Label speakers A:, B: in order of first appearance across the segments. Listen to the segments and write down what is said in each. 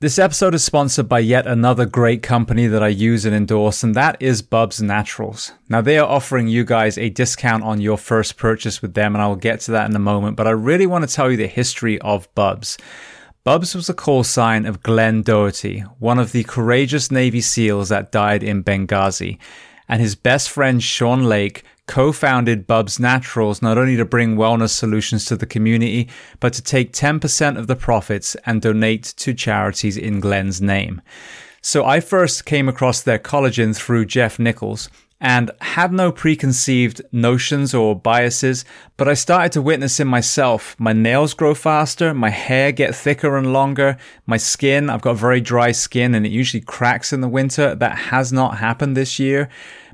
A: This episode is sponsored by yet another great company that I use and endorse, and that is Bubs Naturals. Now, they are offering you guys a discount on your first purchase with them, and I will get to that in a moment, but I really want to tell you the history of Bubs. Bubs was the call sign of Glenn Doherty, one of the courageous Navy SEALs that died in Benghazi, and his best friend Sean Lake co-founded Bubs Naturals not only to bring wellness solutions to the community, but to take 10% of the profits and donate to charities in Glenn's name. So I first came across their collagen through Jeff Nichols and had no preconceived notions or biases, but I started to witness in myself. My nails grow faster, my hair get thicker and longer, my skin, I've got very dry skin and it usually cracks in the winter. That has not happened this year.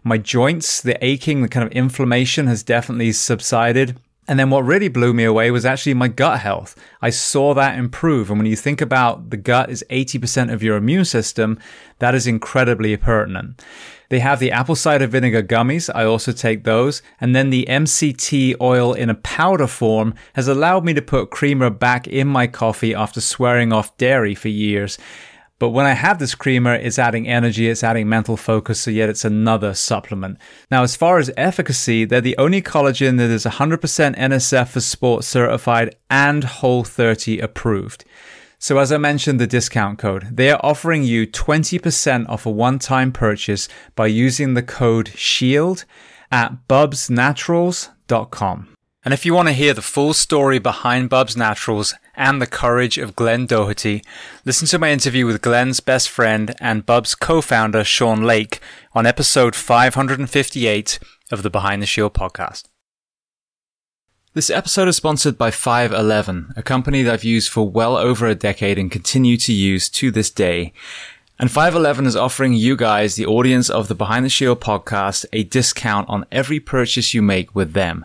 A: My joints, the aching, the kind of inflammation has definitely subsided. And then what really blew me away was actually my gut health. I saw that improve. And when you think about the gut is 80% of your immune system, that is incredibly pertinent. They have the apple cider vinegar gummies. I also take those. And then the MCT oil in a powder form has allowed me to put creamer back in my coffee after swearing off dairy for years. But when I have this creamer, it's adding energy, it's adding mental focus, so yet it's another supplement. Now, as far as efficacy, they're the only collagen that is 100% NSF for Sport certified and Whole 30 approved. So as I mentioned, the discount code, they are offering you 20% off a one-time purchase by using the code SHIELD at bubsnaturals.com. And if you want to hear the full story behind Bubs Naturals and the courage of Glenn Doherty, listen to my interview with Glenn's best friend and Bubs co-founder Sean Lake on episode 558 of the Behind the Shield podcast. This episode is sponsored by 511, a company that I've used for well over a decade and continue to use to this day. And 511 is offering you guys, the audience of the Behind the Shield podcast, a discount on every purchase you make with them.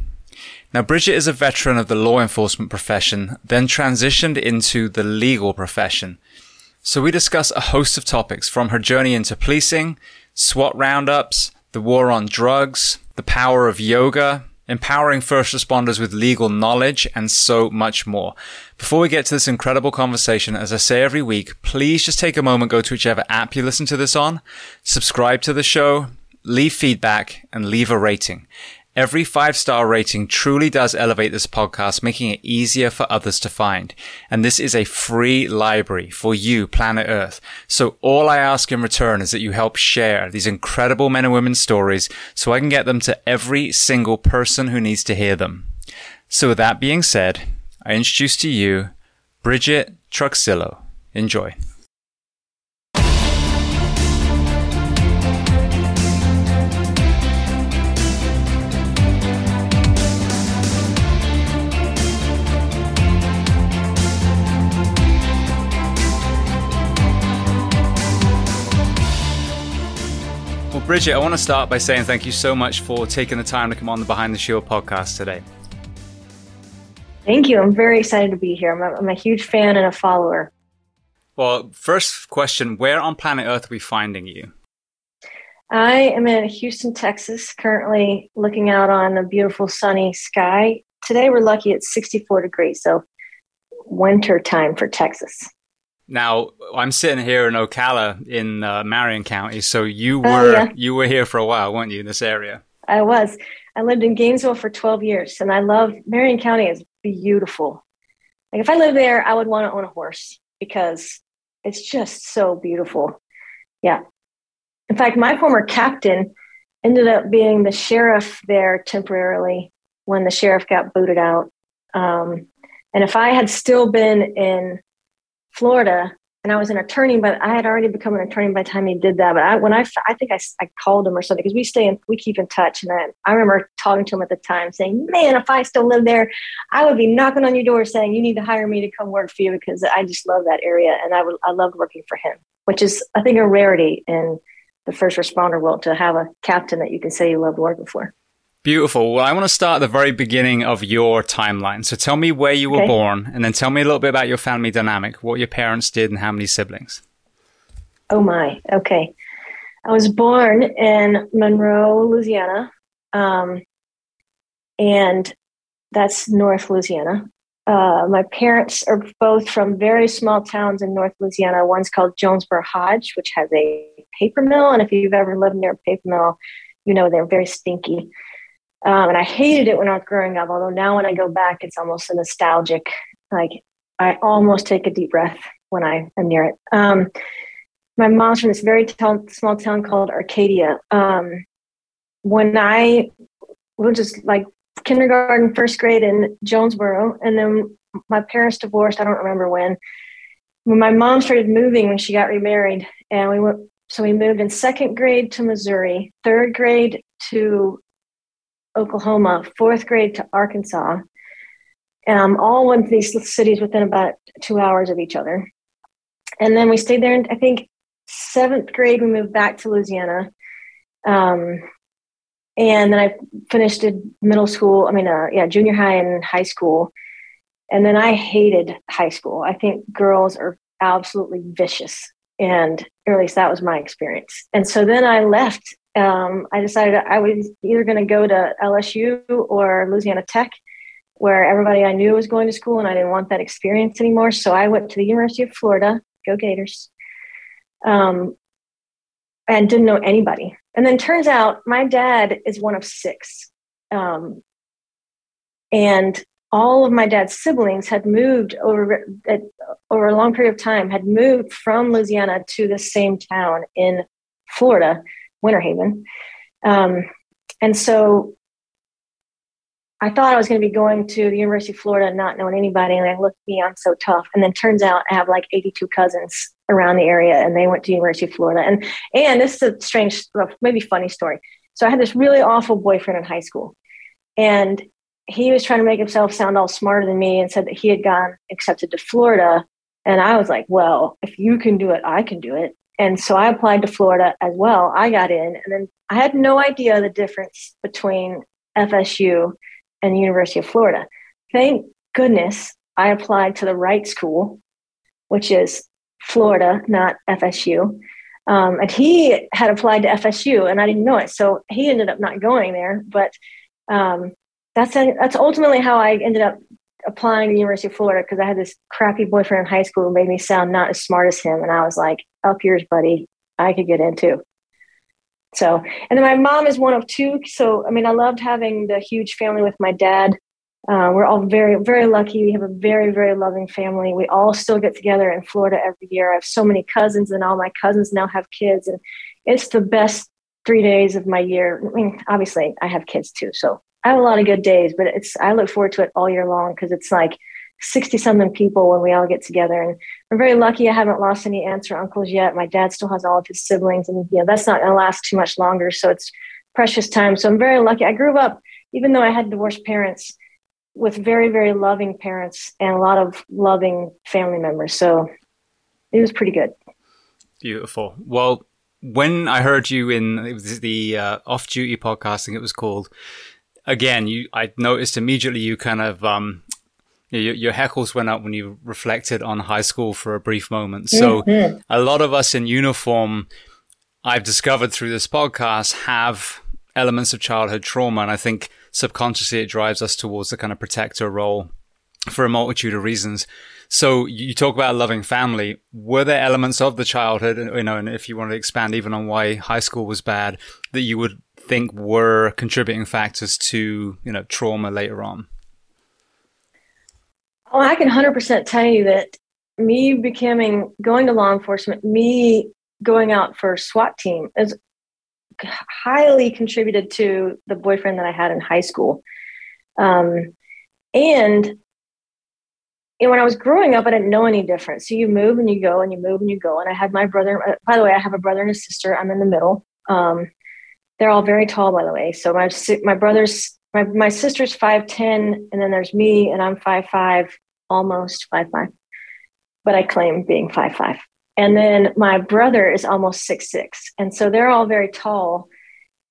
A: Now, Bridget is a veteran of the law enforcement profession, then transitioned into the legal profession. So we discuss a host of topics from her journey into policing, SWAT roundups, the war on drugs, the power of yoga, empowering first responders with legal knowledge, and so much more. Before we get to this incredible conversation, as I say every week, please just take a moment, go to whichever app you listen to this on, subscribe to the show, leave feedback, and leave a rating. Every five star rating truly does elevate this podcast, making it easier for others to find. And this is a free library for you, planet Earth. So all I ask in return is that you help share these incredible men and women's stories so I can get them to every single person who needs to hear them. So with that being said, I introduce to you Bridget Truxillo. Enjoy. Bridget, I want to start by saying thank you so much for taking the time to come on the Behind the Shield podcast today.
B: Thank you. I'm very excited to be here. I'm a, I'm a huge fan and a follower.
A: Well, first question Where on planet Earth are we finding you?
B: I am in Houston, Texas, currently looking out on a beautiful sunny sky. Today we're lucky it's 64 degrees, so winter time for Texas.
A: Now I'm sitting here in Ocala in uh, Marion County, so you oh, were yeah. you were here for a while, weren't you, in this area?
B: I was. I lived in Gainesville for 12 years, and I love Marion County is beautiful. Like if I lived there, I would want to own a horse because it's just so beautiful. Yeah. In fact, my former captain ended up being the sheriff there temporarily when the sheriff got booted out. Um, and if I had still been in Florida, and I was an attorney, but I had already become an attorney by the time he did that. But I, when I, I think I, I called him or something because we stay in, we keep in touch. And I, I remember talking to him at the time saying, man, if I still lived there, I would be knocking on your door saying, you need to hire me to come work for you because I just love that area. And I would, I loved working for him, which is, I think, a rarity in the first responder world to have a captain that you can say you loved working for.
A: Beautiful. Well, I want to start at the very beginning of your timeline. So tell me where you were okay. born and then tell me a little bit about your family dynamic, what your parents did and how many siblings.
B: Oh my. Okay. I was born in Monroe, Louisiana. Um, and that's North Louisiana. Uh, my parents are both from very small towns in North Louisiana. One's called Jonesboro Hodge, which has a paper mill. And if you've ever lived near a paper mill, you know they're very stinky. Um, and I hated it when I was growing up, although now when I go back, it's almost a nostalgic, like I almost take a deep breath when I am near it. Um, my mom's from this very t- small town called Arcadia. Um, when I was just like kindergarten, first grade in Jonesboro, and then my parents divorced. I don't remember when. When my mom started moving when she got remarried, and we went. So we moved in second grade to Missouri, third grade to Oklahoma, fourth grade to Arkansas. Um, all went to these cities within about two hours of each other. And then we stayed there, and I think seventh grade, we moved back to Louisiana. Um, and then I finished middle school, I mean, uh, yeah, junior high and high school. And then I hated high school. I think girls are absolutely vicious. And or at least that was my experience. And so then I left um, I decided I was either going to go to LSU or Louisiana Tech, where everybody I knew was going to school, and I didn't want that experience anymore. So I went to the University of Florida, go Gators, um, and didn't know anybody. And then turns out my dad is one of six. Um, and all of my dad's siblings had moved over over a long period of time had moved from louisiana to the same town in florida Winter Haven. Um, and so I thought I was going to be going to the University of Florida, not knowing anybody, and I looked me, I'm so tough. And then turns out I have like 82 cousins around the area, and they went to University of Florida. And and this is a strange, maybe funny story. So I had this really awful boyfriend in high school, and he was trying to make himself sound all smarter than me, and said that he had gone accepted to Florida. And I was like, well, if you can do it, I can do it. And so I applied to Florida as well. I got in, and then I had no idea the difference between FSU and the University of Florida. Thank goodness I applied to the right school, which is Florida, not FSU. Um, and he had applied to FSU, and I didn't know it, so he ended up not going there. But um, that's a, that's ultimately how I ended up applying to the University of Florida because I had this crappy boyfriend in high school who made me sound not as smart as him. And I was like, up yours, buddy. I could get into. So, and then my mom is one of two. So, I mean, I loved having the huge family with my dad. Uh, we're all very, very lucky. We have a very, very loving family. We all still get together in Florida every year. I have so many cousins, and all my cousins now have kids, and it's the best three days of my year. I mean, obviously, I have kids too, so I have a lot of good days. But it's I look forward to it all year long because it's like 60 something people when we all get together. And I'm very lucky I haven't lost any aunts or uncles yet. My dad still has all of his siblings, and you know, that's not going to last too much longer. So it's precious time. So I'm very lucky. I grew up, even though I had divorced parents, with very, very loving parents and a lot of loving family members. So it was pretty good.
A: Beautiful. Well, when I heard you in it was the uh, off duty podcasting, it was called. Again, you I noticed immediately you kind of um, your, your heckles went up when you reflected on high school for a brief moment. So mm-hmm. a lot of us in uniform, I've discovered through this podcast, have elements of childhood trauma. And I think subconsciously it drives us towards the kind of protector role for a multitude of reasons. So you talk about a loving family. Were there elements of the childhood, you know, and if you want to expand even on why high school was bad, that you would think were contributing factors to, you know, trauma later on?
B: Oh, I can 100% tell you that me becoming, going to law enforcement, me going out for SWAT team is highly contributed to the boyfriend that I had in high school. Um, and know, when I was growing up, I didn't know any different. So you move and you go and you move and you go. And I had my brother, uh, by the way, I have a brother and a sister. I'm in the middle. Um, they're all very tall, by the way. So my, my brother's my, my sister's 5'10 and then there's me and i'm 5'5 almost 5'5 but i claim being 5'5 and then my brother is almost six six and so they're all very tall.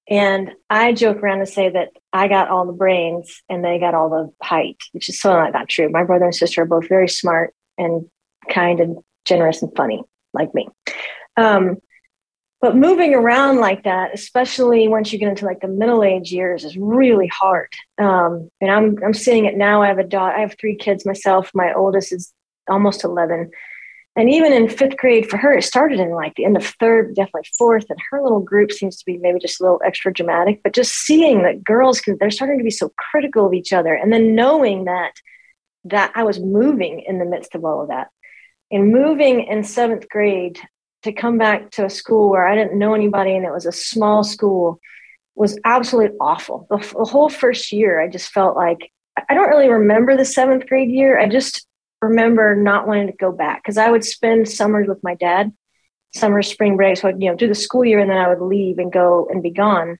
B: And i joke around and say that i got all the brains and they got all the height which is so not, not true. My brother and sister are both very smart and kind and generous and funny like me. Um, but moving around like that especially once you get into like the middle age years is really hard. Um, and i'm i'm seeing it now. I have a daughter i have three kids myself. My oldest is almost 11 and even in fifth grade for her it started in like the end of third definitely fourth and her little group seems to be maybe just a little extra dramatic. But just seeing that girls can they're starting to be so critical of each other and then knowing that that i was moving in the midst of all of that. And moving in seventh grade to come back to a school where I didn't know anybody and it was a small school was absolutely awful. The, the, whole first year, I just felt like I don't really remember the seventh grade year. I just remember not wanting to go back because I would spend summers with my dad, summer, spring breaks. So I'd you know do the school year and then I would leave and go and be gone.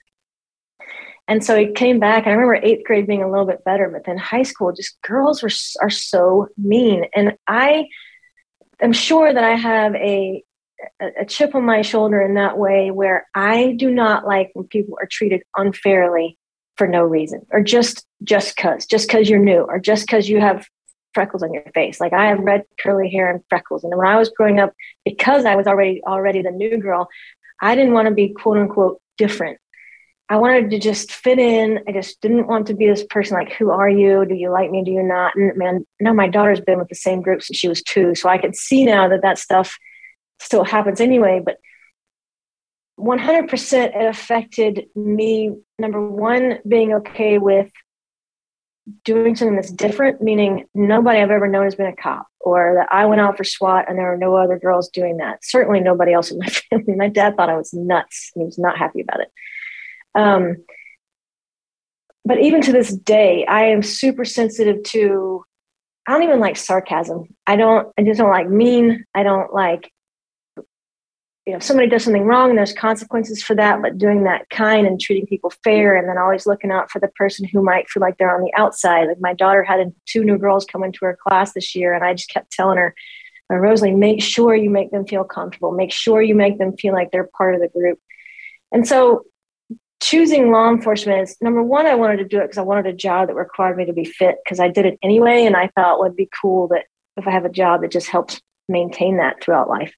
B: And so he came back, I remember eighth grade being a little bit better, but then high school, just girls were are so mean, and I am sure that I have a a, chip on my shoulder in that way where I do not like when people are treated unfairly for no reason or just just cuz just cuz you're new or just cuz you have freckles on your face like I have red curly hair and freckles and when I was growing up because I was already already the new girl I didn't want to be quote unquote different I wanted to just fit in. I just didn't want to be this person like, who are you? Do you like me? Do you not? And man, no, my daughter's been with the same group since she was two. So I could see now that that stuff still happens anyway, but 100% it affected me. Number one, being okay with doing something that's different, meaning nobody I've ever known has been a cop, or that I went out for SWAT and there were no other girls doing that. Certainly nobody else in my family. My dad thought I was nuts and he was not happy about it. Um, but even to this day, I am super sensitive to. I don't even like sarcasm. I don't. I just don't like mean. I don't like you know, if somebody does something wrong, there's consequences for that, but doing that kind and treating people fair and then always looking out for the person who might feel like they're on the outside. Like my daughter had two new girls come into her class this year, and I just kept telling her, uh, Rosalie, make sure you make them feel comfortable. Make sure you make them feel like they're part of the group. And so choosing law enforcement is number one, I wanted to do it because I wanted a job that required me to be fit because I did it anyway. And I thought it would be cool that if I have a job that just helps maintain that throughout life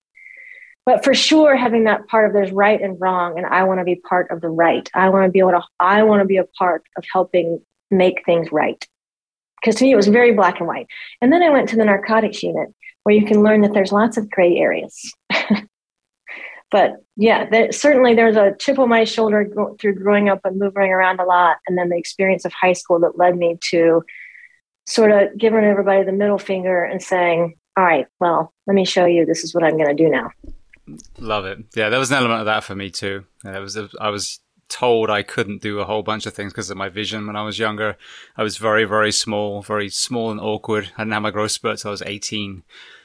B: but for sure having that part of there's right and wrong and i want to be part of the right i want to be able to i want to be a part of helping make things right because to me it was very black and white and then i went to the narcotics unit where you can learn that there's lots of gray areas but yeah, there, certainly there's a chip on my shoulder through growing up and moving around a lot, and then the experience of high school that led me to sort of giving everybody the middle finger and saying, "All right, well, let me show you. This is what I'm going to do now."
A: Love it. Yeah, there was an element of that for me too. Yeah, was I was told I couldn't do a whole bunch of things because of my vision when I was younger. I was very, very small, very small and awkward. I didn't have my growth spurt I was 18.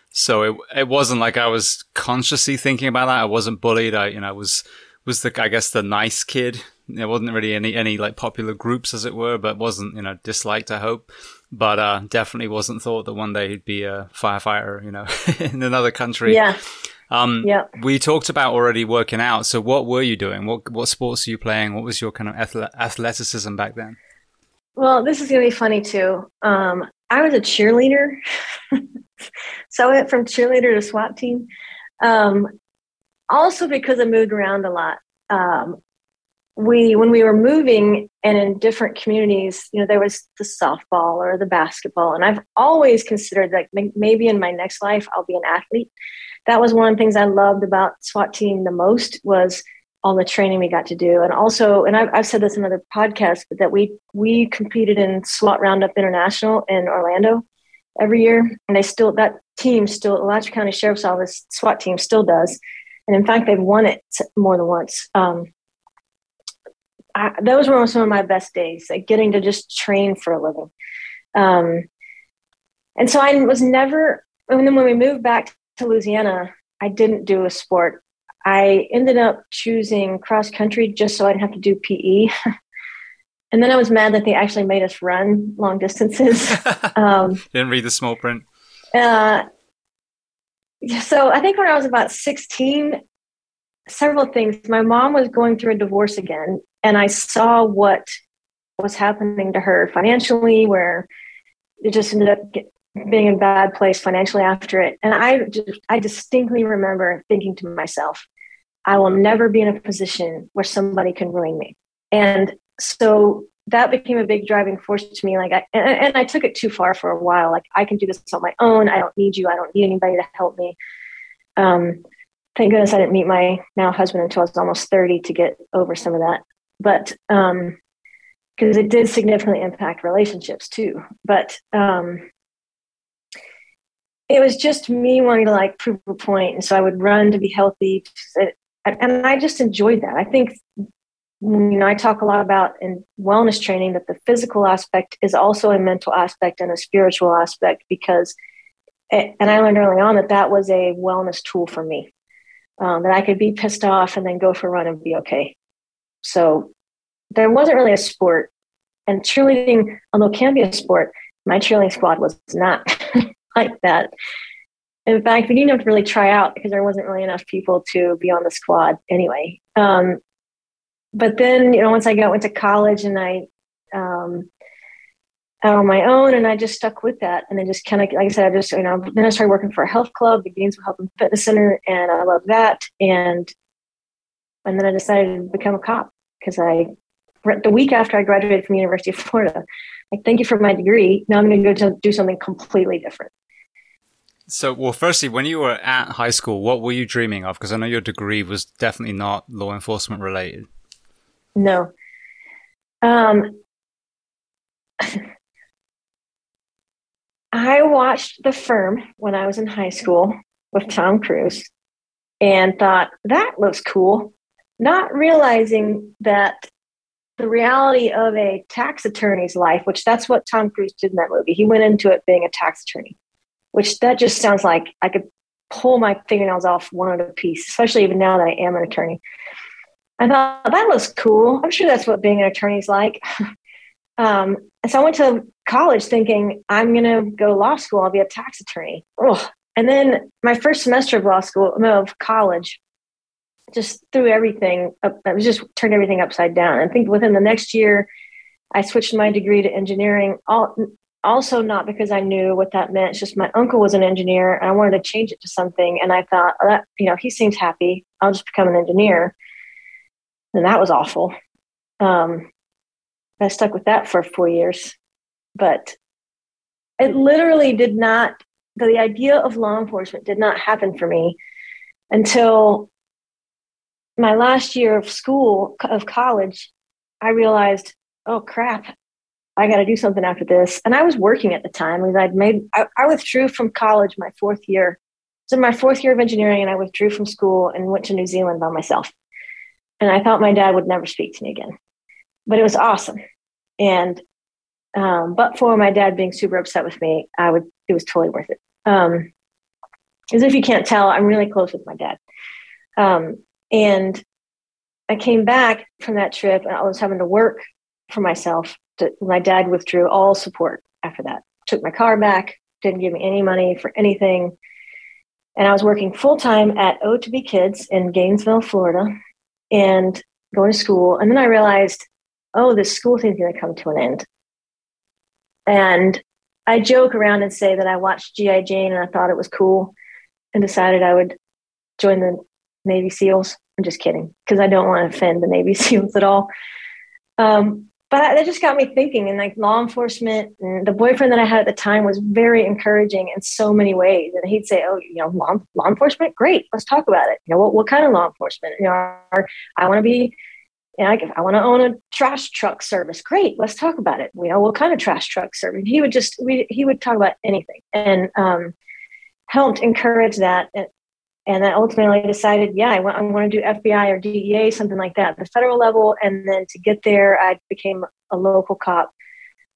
A: So it it wasn't like I was consciously thinking about that. I wasn't bullied. I you know was was the I guess the nice kid. There wasn't really any any like popular groups as it were, but wasn't you know disliked. I hope, but uh, definitely wasn't thought that one day he'd be a firefighter. You know, in another country.
B: Yeah.
A: Um, yeah. We talked about already working out. So what were you doing? What what sports were you playing? What was your kind of athleticism back then?
B: Well, this is going to be funny too. Um, I was a cheerleader. so I went from cheerleader to SWAT team. Um, also because I moved around a lot. Um, we when we were moving and in different communities, you know, there was the softball or the basketball, and I've always considered like maybe in my next life I'll be an athlete. That was one of the things I loved about SWAT team the most was all the training we got to do, and also, and I've, I've said this in other podcasts, but that we we competed in SWAT Roundup International in Orlando, every year, and they still that team still Alachua County Sheriff's Office SWAT team still does, and in fact they've won it more than once. Um, I, those were some of my best days, like getting to just train for a living. Um, and so I was never. And then when we moved back to Louisiana, I didn't do a sport. I ended up choosing cross country just so I didn't have to do PE. And then I was mad that they actually made us run long distances.
A: Um, Didn't read the small print.
B: Uh, so I think when I was about 16, several things. My mom was going through a divorce again, and I saw what was happening to her financially, where it just ended up get, being in a bad place financially after it. And I just, I distinctly remember thinking to myself, I will never be in a position where somebody can ruin me. And so that became a big driving force to me. Like, I, and, and, I took it too far for a while. Like, I can do this on my own. I don't need you. I don't need anybody to help me. Um, thank goodness I didn't meet my now husband until I was almost 30 to get over some of that. But, um, because it did significantly impact relationships too. But, um, it was just me wanting to like prove a point. And so I would run to be healthy. And I just enjoyed that. I think you know, I talk a lot about in wellness training that the physical aspect is also a mental aspect and a spiritual aspect because, and I learned early on that that was a wellness tool for me. Um, that I could be pissed off and then go for a run and be okay. So there wasn't really a sport. And cheerleading, although can be a sport, my cheerleading squad was not like that. In fact, we didn't have to really try out because there wasn't really enough people to be on the squad anyway. Um, but then you know once I got went to college and I um, out on my own and I just stuck with that and then just kind of like I said I just you know then I started working for a health club the Gainesville Health and Fitness Center and I love that and and then I decided to become a cop because I the week after I graduated from the University of Florida like thank you for my degree now I'm going to go to do something completely different
A: so, well, firstly, when you were at high school, what were you dreaming of? Because I know your degree was definitely not law enforcement related.
B: No. Um, I watched The Firm when I was in high school with Tom Cruise and thought, that looks cool. Not realizing that the reality of a tax attorney's life, which that's what Tom Cruise did in that movie. He went into it being a tax attorney, which that just sounds like I could pull my fingernails off one at a piece, especially even now that I am an attorney. I thought that looks cool. I'm sure that's what being an attorney is like. um, and so I went to college thinking I'm going to go law school. I'll be a tax attorney. Ugh. And then my first semester of law school, of college, just threw everything up. I was just turned everything upside down. I think within the next year, I switched my degree to engineering. All, also not because I knew what that meant. It's just my uncle was an engineer, and I wanted to change it to something. And I thought, oh, that you know, he seems happy. I'll just become an engineer and that was awful. Um, I stuck with that for four years, but it literally did not. The idea of law enforcement did not happen for me until my last year of school, of college, I realized, oh crap, I got to do something after this. And I was working at the time because I'd made, I, I withdrew from college my fourth year. So my fourth year of engineering, and I withdrew from school and went to New Zealand by myself. And I thought my dad would never speak to me again, but it was awesome. And um, but for my dad being super upset with me, I would it was totally worth it. Um, as if you can't tell, I'm really close with my dad. Um, and I came back from that trip and I was having to work for myself. To, my dad withdrew all support after that, took my car back, didn't give me any money for anything. And I was working full time at O2B Kids in Gainesville, Florida, and going to school. And then I realized, oh, this school thing's going to come to an end. And I joke around and say that I watched G.I. Jane and I thought it was cool and decided I would join the Navy SEALs. I'm just kidding because I don't want to offend the Navy SEALs at all. Um, but that just got me thinking and like law enforcement and the boyfriend that I had at the time was very encouraging in so many ways. And he'd say, Oh, you know, law, law enforcement, great. Let's talk about it. You know, what, what kind of law enforcement? You know, I want to be, you know, I want to own a trash truck service. Great. Let's talk about it. You know, what kind of trash truck service? He would just, we, he would talk about anything and, um, helped encourage that and then ultimately I decided, yeah, I want, I want to do FBI or DEA, something like that, the federal level. And then to get there, I became a local cop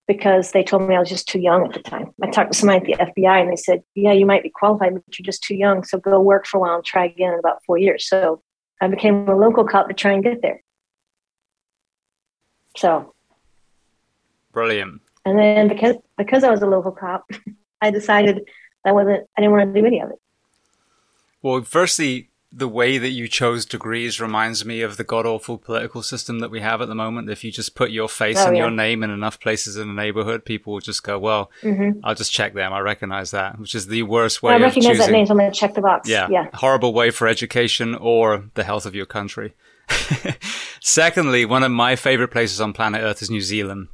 B: because they told me I was just too young at the time. I talked to somebody at the FBI and they said, yeah, you might be qualified, but you're just too young. So go work for a while and try again in about four years. So I became a local cop to try and get there. So.
A: Brilliant.
B: And then because, because I was a local cop, I decided I wasn't, I didn't want to do any of it.
A: Well, firstly, the way that you chose degrees reminds me of the god awful political system that we have at the moment. If you just put your face oh, and yeah. your name in enough places in a neighborhood, people will just go, "Well, mm-hmm. I'll just check them. I recognize that," which is the worst way. I
B: recognize that name, so I'm going to check the box.
A: Yeah,
B: yeah,
A: horrible way for education or the health of your country. Secondly, one of my favorite places on planet Earth is New Zealand.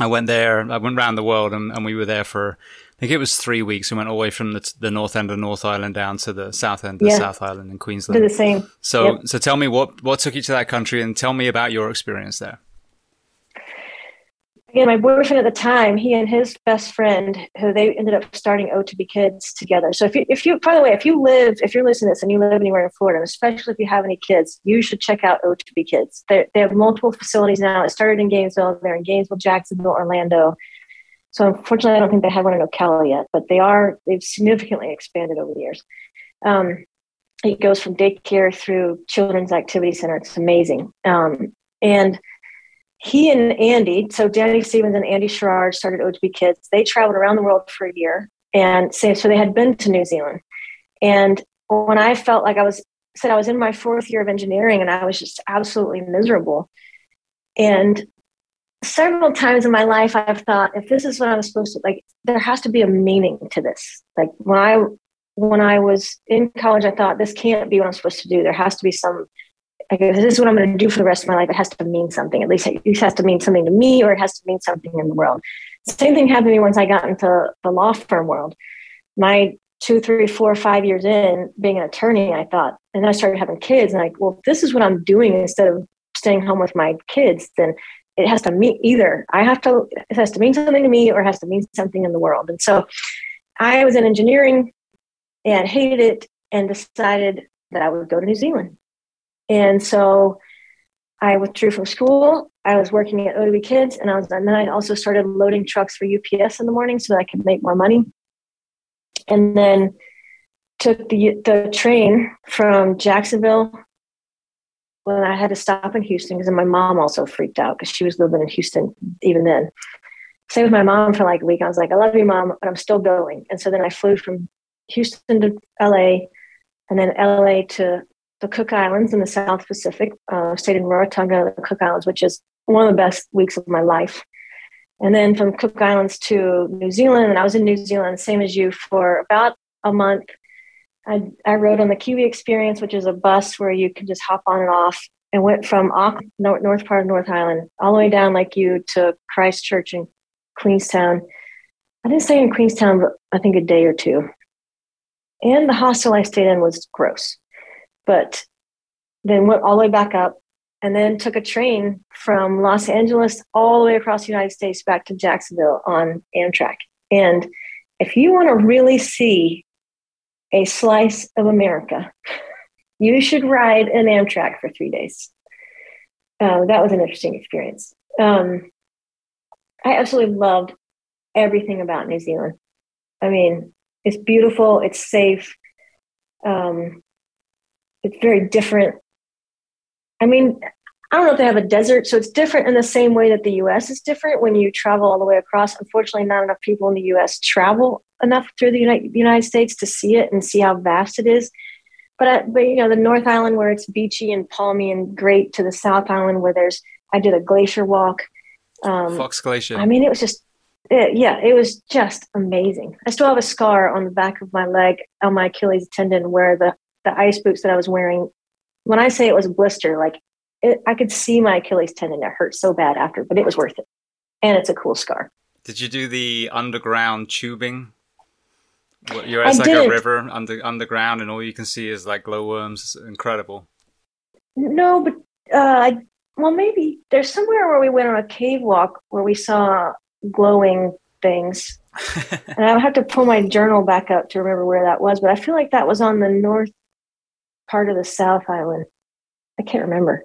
A: I went there. I went around the world, and, and we were there for think it was three weeks. We went all the way from the, the north end of North Island down to the south end of yeah. South Island in Queensland.
B: Did the same.
A: So, yep. so tell me what what took you to that country, and tell me about your experience there.
B: Again, my boyfriend at the time, he and his best friend, who they ended up starting O2B Kids together. So if you, if you, by the way, if you live, if you're listening to this and you live anywhere in Florida, especially if you have any kids, you should check out O2B Kids. They're, they have multiple facilities now. It started in Gainesville. They're in Gainesville, Jacksonville, Orlando so unfortunately, I don't think they have one in Ocala yet, but they are. They've significantly expanded over the years. Um, it goes from daycare through children's activity center. It's amazing. Um, and he and Andy, so Danny Stevens and Andy Sherrard started O2B Kids. They traveled around the world for a year, and so, so they had been to New Zealand. And when I felt like I was said I was in my fourth year of engineering, and I was just absolutely miserable. And several times in my life I've thought if this is what I'm supposed to like there has to be a meaning to this. Like when I when I was in college I thought this can't be what I'm supposed to do. There has to be some like if this is what I'm going to do for the rest of my life, it has to mean something. At least it has to mean something to me or it has to mean something in the world. Same thing happened to me once I got into the law firm world. My two, three, four, five years in being an attorney, I thought, and then I started having kids, and like, well, if this is what I'm doing instead of staying home with my kids, then it has to mean either I have to it has to mean something to me or it has to mean something in the world. And so I was in engineering and hated it and decided that I would go to New Zealand. And so I withdrew from school. I was working at O2B Kids, and I was, and then I also started loading trucks for UPS in the morning so that I could make more money. And then took the the train from Jacksonville when I had to stop in Houston because my mom also freaked out because she was living in Houston even then. Stayed with my mom for like a week. I was like, I love you, mom, but I'm still going. And so then I flew from Houston to LA and then LA to the Cook Islands in the South Pacific. Uh, stayed in Rarotonga, the Cook Islands, which is one of the best weeks of my life. And then from Cook Islands to New Zealand, and I was in New Zealand, same as you, for about a month. I, I rode on the Kiwi Experience, which is a bus where you can just hop on and off, and went from Auckland, north, north part of North Island all the way down like you to Christchurch and Queenstown. I didn't stay in Queenstown, but I think a day or two. And the hostel I stayed in was gross. But then went all the way back up, and then took a train from Los Angeles all the way across the United States back to Jacksonville on Amtrak. And if you want to really see a slice of America, you should ride an Amtrak for three days. Uh, that was an interesting experience. Um, I absolutely loved everything about New Zealand. I mean, it's beautiful, it's safe, um, it's very different. I mean, I don't know if they have a desert, so it's different in the same way that the US is different when you travel all the way across. Unfortunately, not enough people in the US travel enough through the United, United States to see it and see how vast it is. But, I, but you know, the North Island where it's beachy and palmy and great to the South Island where there's, I did a glacier walk.
A: Um, Fox Glacier.
B: I mean, it was just, it, yeah, it was just amazing. I still have a scar on the back of my leg on my Achilles tendon where the, the ice boots that I was wearing, when I say it was a blister, like it, I could see my Achilles tendon. It hurt so bad after, but it was worth it. And it's a cool scar.
A: Did you do the underground tubing you're at like a river under underground, and all you can see is like glowworms. It's incredible.
B: No, but uh, well, maybe there's somewhere where we went on a cave walk where we saw glowing things. and I'll have to pull my journal back up to remember where that was, but I feel like that was on the north part of the South Island. I can't remember,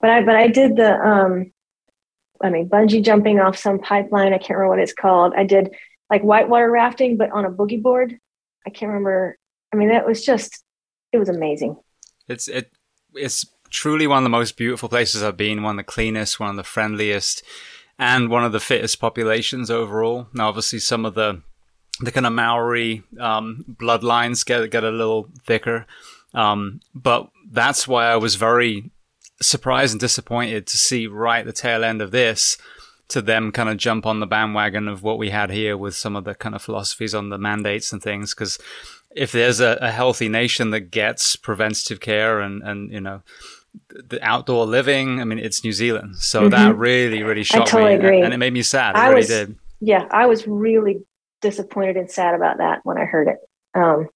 B: but I but I did the um, I mean bungee jumping off some pipeline. I can't remember what it's called. I did like whitewater rafting, but on a boogie board. I can't remember. I mean, that was just, it was amazing.
A: It's, it, it's truly one of the most beautiful places I've been, one of the cleanest, one of the friendliest, and one of the fittest populations overall. Now, obviously, some of the, the kind of Maori um, bloodlines get, get a little thicker. Um, but that's why I was very surprised and disappointed to see right at the tail end of this to them kind of jump on the bandwagon of what we had here with some of the kind of philosophies on the mandates and things. Because if there's a, a, healthy nation that gets preventative care and, and, you know, the outdoor living, I mean, it's New Zealand. So mm-hmm. that really, really shocked totally me. Agree. And it made me sad. It I really
B: was,
A: did.
B: Yeah, I was really disappointed and sad about that when I heard it. Um,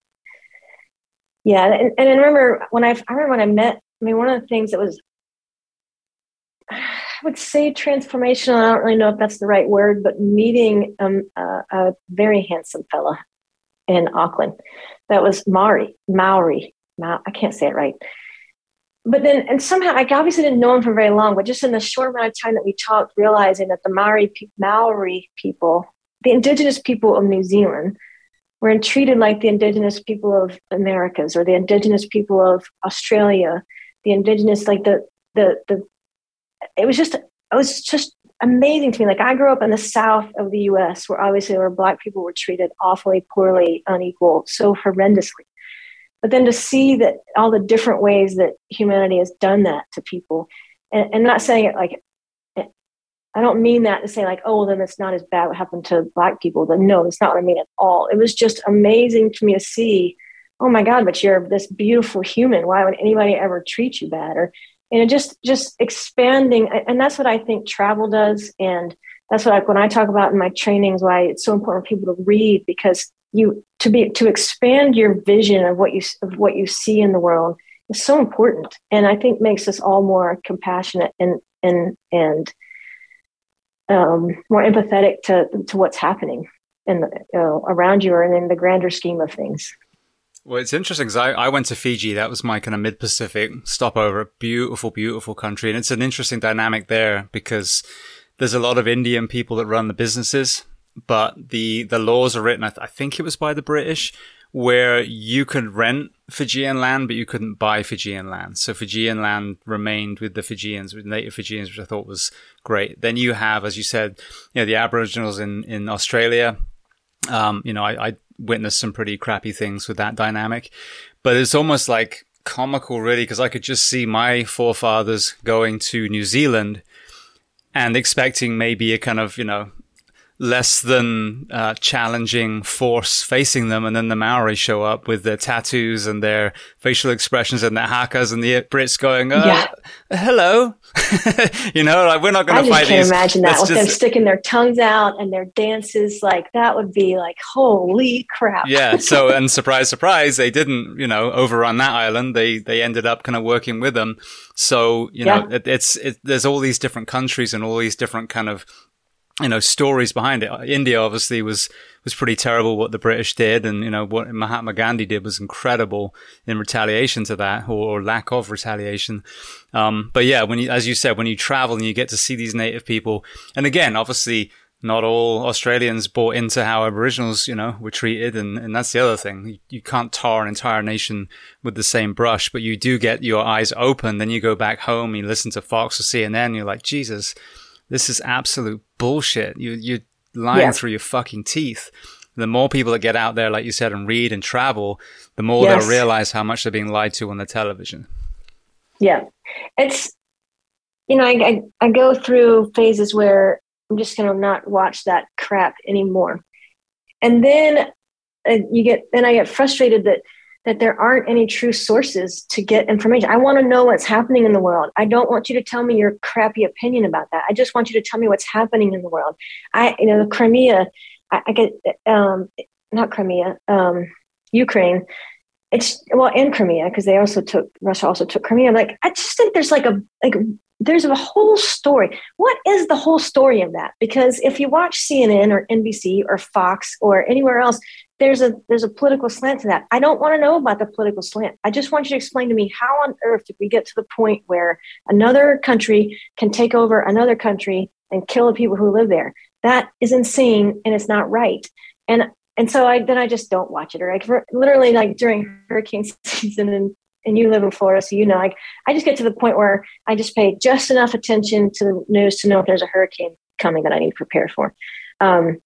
B: yeah, and, and I remember when I, I remember when I met. I mean, one of the things that was would say transformational. I don't really know if that's the right word, but meeting um, uh, a very handsome fella in Auckland that was Maori, Maori. Ma- I can't say it right. But then, and somehow, I obviously didn't know him for very long, but just in the short amount of time that we talked, realizing that the Maori, Maori people, the indigenous people of New Zealand, were treated like the indigenous people of Americas or the indigenous people of Australia, the indigenous, like the the the it was just it was just amazing to me. Like I grew up in the south of the U.S., where obviously where black people were treated awfully poorly, unequal, so horrendously. But then to see that all the different ways that humanity has done that to people, and, and not saying it like I don't mean that to say like, oh, well, then it's not as bad what happened to black people. Then no, that's not what I mean at all. It was just amazing to me to see, oh my God, but you're this beautiful human. Why would anybody ever treat you bad? Or and just just expanding and that's what i think travel does. And that's what I, when i talk about in my trainings why it's so important for people to read because you to be to expand your vision of what you of what you see in the world is so important. And i think makes us all more compassionate and and and um, more empathetic to to what's happening in the, you know, around you or in the grander scheme of things
A: well, it's interesting because I, I went to Fiji. That was my kind of mid Pacific stopover. A beautiful, beautiful country. And it's an interesting dynamic there because there's a lot of Indian people that run the businesses, but the, the laws are written, I, th- I think it was by the British, where you could rent Fijian land, but you couldn't buy Fijian land. So Fijian land remained with the Fijians, with native Fijians, which I thought was great. Then you have, as you said, you know, the Aboriginals in, in Australia. Um, you know, I, I witnessed some pretty crappy things with that dynamic. But it's almost like comical, really, because I could just see my forefathers going to New Zealand and expecting maybe a kind of, you know, less than uh, challenging force facing them. And then the Maori show up with their tattoos and their facial expressions and their hakas and the Brits going, uh, yeah. hello. you know, like we're not going to fight
B: can't
A: these.
B: imagine that with just... them sticking their tongues out and their dances. Like that would be like, holy crap.
A: yeah. So, and surprise, surprise, they didn't, you know, overrun that island. They, they ended up kind of working with them. So, you know, yeah. it, it's, it, there's all these different countries and all these different kind of you know stories behind it. India obviously was was pretty terrible what the British did, and you know what Mahatma Gandhi did was incredible in retaliation to that or, or lack of retaliation. Um, but yeah, when you, as you said, when you travel and you get to see these native people, and again, obviously not all Australians bought into how Aboriginals, you know, were treated, and, and that's the other thing. You, you, can't tar an entire nation with the same brush, but you do get your eyes open. Then you go back home, you listen to Fox or CNN, you're like, Jesus, this is absolute bullshit. You, you're lying yeah. through your fucking teeth. The more people that get out there, like you said, and read and travel, the more yes. they'll realize how much they're being lied to on the television.
B: Yeah. It's, you know, I, I, I go through phases where I'm just going to not watch that crap anymore. And then uh, you get, then I get frustrated that that there aren't any true sources to get information. I want to know what's happening in the world. I don't want you to tell me your crappy opinion about that. I just want you to tell me what's happening in the world. I, you know, the Crimea, I, I get, um, not Crimea, um, Ukraine. It's well, in Crimea because they also took Russia also took Crimea. Like, I just think there's like a like there's a whole story. What is the whole story of that? Because if you watch CNN or NBC or Fox or anywhere else, there's a there's a political slant to that. I don't want to know about the political slant. I just want you to explain to me how on earth did we get to the point where another country can take over another country and kill the people who live there? That is insane and it's not right. And and so I then I just don't watch it or like for, literally like during hurricane season and and you live in Florida, so you know, like I just get to the point where I just pay just enough attention to the news to know if there's a hurricane coming that I need to prepare for. Um,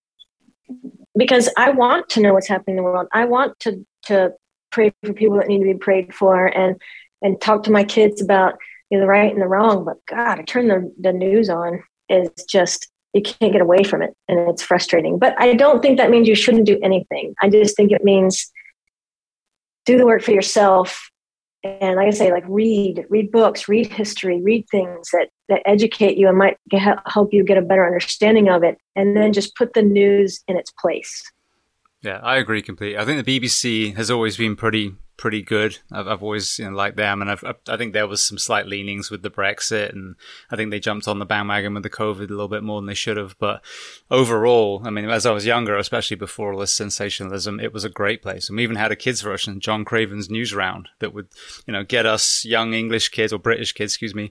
B: because I want to know what's happening in the world. I want to to pray for people that need to be prayed for and and talk to my kids about you know, the right and the wrong. But God, I turn the, the news on is just you can't get away from it and it's frustrating. But I don't think that means you shouldn't do anything. I just think it means do the work for yourself and like I say, like read, read books, read history, read things that that educate you and might get, help you get a better understanding of it, and then just put the news in its place.
A: Yeah, I agree completely. I think the BBC has always been pretty pretty good. I've, I've always you know, liked them, and I've, I think there was some slight leanings with the Brexit, and I think they jumped on the bandwagon with the COVID a little bit more than they should have. But overall, I mean, as I was younger, especially before all this sensationalism, it was a great place. And we even had a kids version, John Craven's News Round, that would you know get us young English kids or British kids, excuse me,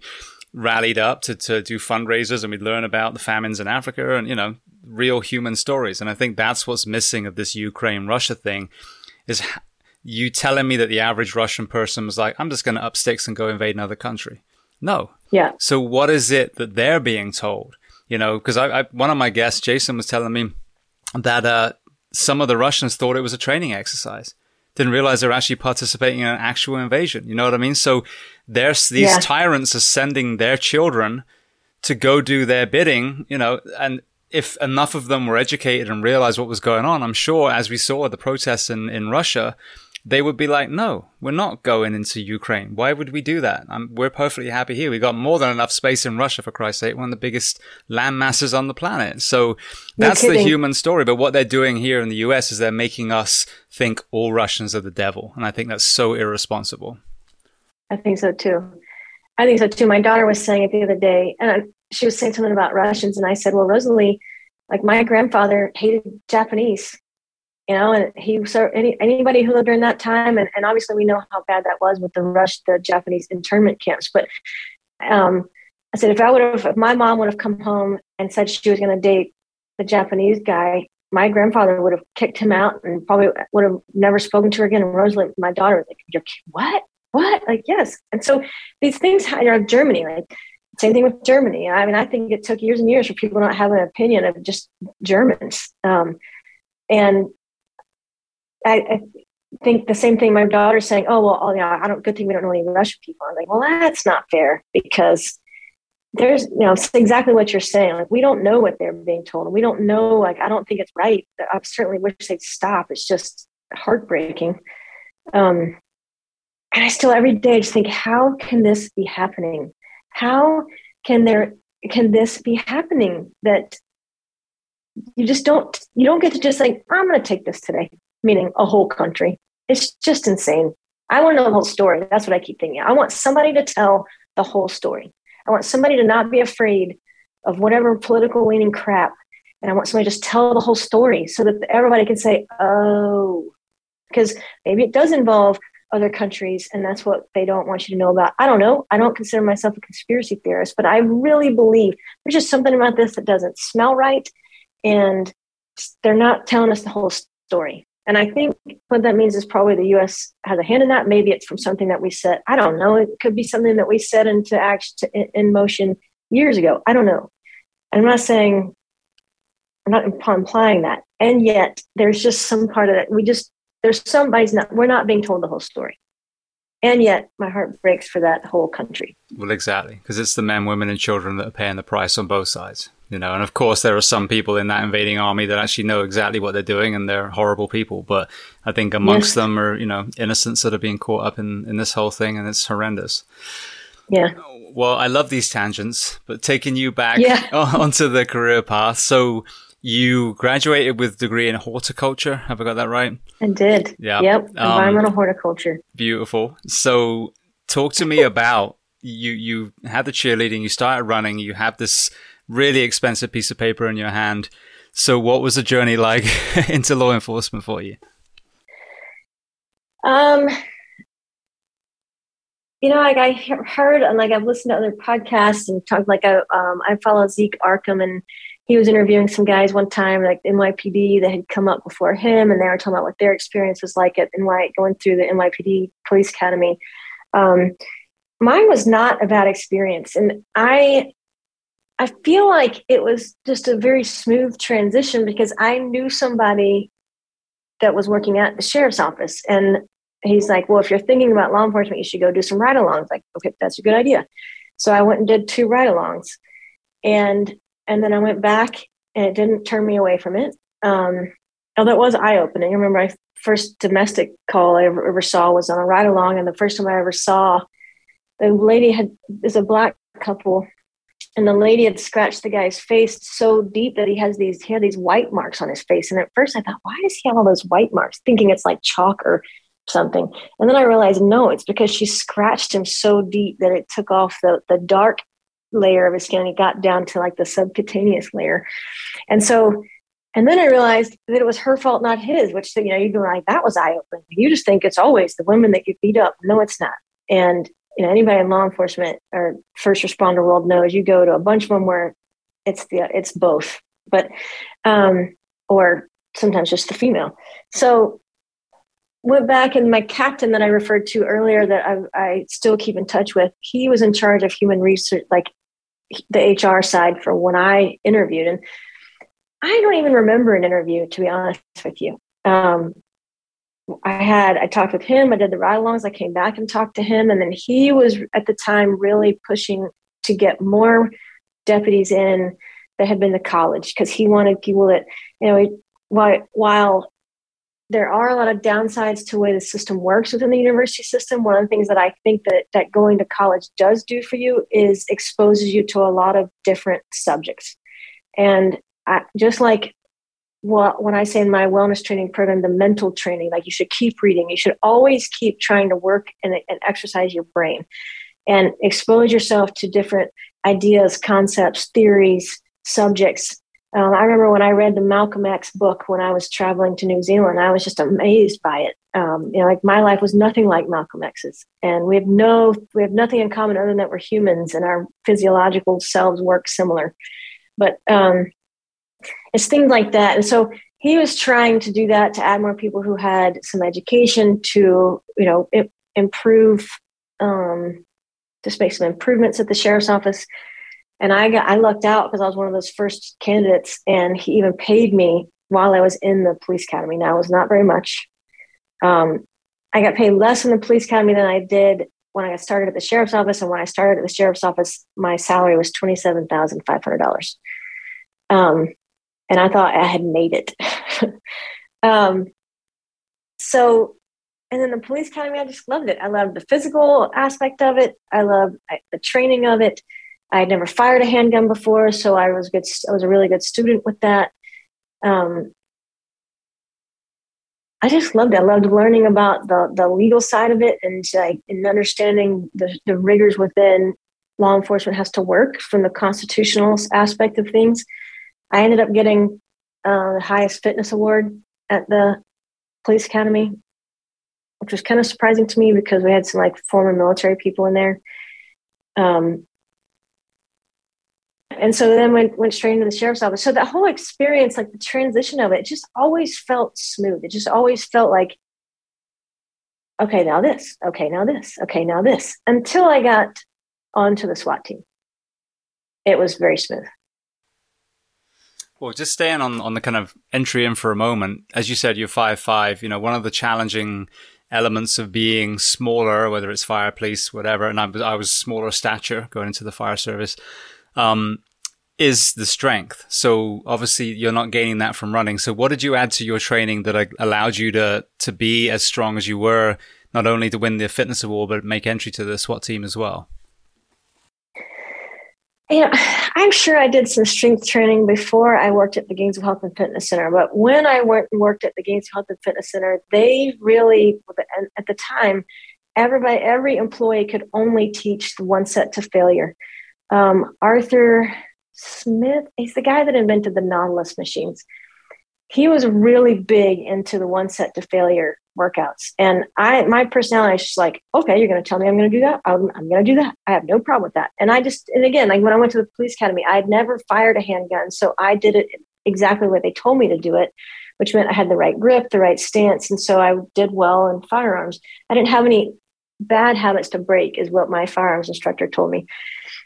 A: rallied up to, to do fundraisers and we'd learn about the famines in Africa and, you know, real human stories. And I think that's what's missing of this Ukraine Russia thing is you telling me that the average Russian person was like, I'm just going to up sticks and go invade another country. No.
B: Yeah.
A: So what is it that they're being told? You know, because I, I, one of my guests, Jason, was telling me that uh, some of the Russians thought it was a training exercise. Didn't realize they're actually participating in an actual invasion. You know what I mean? So there's these yeah. tyrants are sending their children to go do their bidding, you know, and if enough of them were educated and realized what was going on, I'm sure as we saw the protests in, in Russia, they would be like, no, we're not going into Ukraine. Why would we do that? I'm, we're perfectly happy here. We've got more than enough space in Russia, for Christ's sake, one of the biggest land masses on the planet. So that's the human story. But what they're doing here in the US is they're making us think all Russians are the devil. And I think that's so irresponsible.
B: I think so too. I think so too. My daughter was saying it the other day, and she was saying something about Russians, and I said, "Well, Rosalie, like my grandfather hated Japanese, you know, and he so any, anybody who lived during that time, and, and obviously we know how bad that was with the rush, the Japanese internment camps. But um, I said if I would have, if my mom would have come home and said she was going to date the Japanese guy, my grandfather would have kicked him out and probably would have never spoken to her again. And Rosalie, my daughter, was like, "You're what? What? Like yes." And so these things, you know, Germany, like same thing with Germany. I mean, I think it took years and years for people to not have an opinion of just Germans. Um, and I, I, think the same thing. My daughter's saying, "Oh well, oh, yeah, I don't. Good thing we don't know any Russian people." I'm like, "Well, that's not fair because there's you know exactly what you're saying like we don't know what they're being told we don't know like i don't think it's right i certainly wish they'd stop it's just heartbreaking um and i still every day just think how can this be happening how can there can this be happening that you just don't you don't get to just like i'm going to take this today meaning a whole country it's just insane i want to know the whole story that's what i keep thinking i want somebody to tell the whole story I want somebody to not be afraid of whatever political leaning crap. And I want somebody to just tell the whole story so that everybody can say, oh, because maybe it does involve other countries and that's what they don't want you to know about. I don't know. I don't consider myself a conspiracy theorist, but I really believe there's just something about this that doesn't smell right. And they're not telling us the whole story. And I think what that means is probably the U.S. has a hand in that. Maybe it's from something that we set. I don't know. It could be something that we set into action in motion years ago. I don't know. I'm not saying. I'm not implying that. And yet, there's just some part of it. We just there's somebody's not. We're not being told the whole story. And yet, my heart breaks for that whole country.
A: Well, exactly, because it's the men, women, and children that are paying the price on both sides you know and of course there are some people in that invading army that actually know exactly what they're doing and they're horrible people. But i think amongst them are you know innocents that are being caught up in in this whole thing and it's horrendous.
B: Yeah.
A: Well i love these tangents but taking you back yeah. onto the career path. So you graduated with degree in horticulture. Have i got that right?
B: I did. Yeah. Yep. Um, environmental um, horticulture.
A: Beautiful. So talk to me about you you had the cheerleading you started running you have this really expensive piece of paper in your hand. So, what was the journey like into law enforcement for you?
B: Um, you know, like I heard and like I've listened to other podcasts and talked. Like I, um, I follow Zeke Arkham, and he was interviewing some guys one time, like NYPD, that had come up before him, and they were talking about what their experience was like at NY going through the NYPD Police Academy. Um, mine was not a bad experience, and I I feel like it was just a very smooth transition because I knew somebody that was working at the sheriff's office. And he's like, Well, if you're thinking about law enforcement, you should go do some ride alongs. Like, okay, that's a good idea. So I went and did two ride alongs. And and then I went back and it didn't turn me away from it. Um, although it was eye opening. I remember my first domestic call I ever, ever saw was on a ride along. And the first time I ever saw the lady had is a black couple and the lady had scratched the guy's face so deep that he has these he had these white marks on his face. And at first i thought why does he have all those white marks? Thinking it's like chalk or something. And then i realized no it's because she scratched him so deep that it took off the, the dark layer of his skin and he got down to like the subcutaneous layer. And so and then i realized that it was her fault not his which you know you'd be like that was eye-opening. You just think it's always the women that get beat up. No it's not. And you know anybody in law enforcement or first responder world knows you go to a bunch of them where it's the it's both but um or sometimes just the female. So went back and my captain that i referred to earlier that I, I still keep in touch with he was in charge of human research like the hr side for when i interviewed. And i don't even remember an interview to be honest with you. Um, I had I talked with him. I did the ride-alongs. I came back and talked to him, and then he was at the time really pushing to get more deputies in that had been to college because he wanted people that you know while while there are a lot of downsides to the way the system works within the university system. One of the things that I think that that going to college does do for you is exposes you to a lot of different subjects, and I, just like well, when I say in my wellness training program, the mental training, like you should keep reading. You should always keep trying to work and, and exercise your brain and expose yourself to different ideas, concepts, theories, subjects. Um, I remember when I read the Malcolm X book when I was traveling to New Zealand, I was just amazed by it. Um, you know, like my life was nothing like Malcolm X's, and we have no, we have nothing in common other than that we're humans and our physiological selves work similar. But um, it's things like that. And so he was trying to do that to add more people who had some education to, you know, improve, um, just make some improvements at the sheriff's office. And I got, I lucked out because I was one of those first candidates, and he even paid me while I was in the police academy. Now it was not very much. Um, I got paid less in the police academy than I did when I got started at the sheriff's office, and when I started at the sheriff's office, my salary was twenty seven thousand five hundred dollars. Um, and I thought I had made it. um, so, and then the police academy, I just loved it. I loved the physical aspect of it. I loved the training of it. I had never fired a handgun before, so I was good. I was a really good student with that. Um, I just loved it. I loved learning about the the legal side of it and like and understanding the the rigors within law enforcement has to work from the constitutional aspect of things. I ended up getting uh, the highest fitness award at the police academy, which was kind of surprising to me because we had some like former military people in there. Um, and so then went went straight into the sheriff's office. So that whole experience, like the transition of it, just always felt smooth. It just always felt like, okay, now this, okay, now this, okay, now this, until I got onto the SWAT team. It was very smooth.
A: Well, just staying on, on the kind of entry in for a moment, as you said, you're five five. You know, one of the challenging elements of being smaller, whether it's fire, police, whatever, and I was I was smaller stature going into the fire service, um, is the strength. So obviously you're not gaining that from running. So what did you add to your training that allowed you to to be as strong as you were, not only to win the fitness award but make entry to the SWAT team as well?
B: Yeah, I'm sure I did some strength training before I worked at the Gainesville Health and Fitness Center. But when I worked, worked at the Gainesville Health and Fitness Center, they really, at the time, everybody, every employee could only teach one set to failure. Um, Arthur Smith, he's the guy that invented the Nautilus machines. He was really big into the one set to failure workouts. And I, my personality is just like, okay, you're going to tell me I'm going to do that. I'm, I'm going to do that. I have no problem with that. And I just, and again, like when I went to the police academy, I had never fired a handgun. So I did it exactly what they told me to do it, which meant I had the right grip, the right stance. And so I did well in firearms. I didn't have any bad habits to break, is what my firearms instructor told me.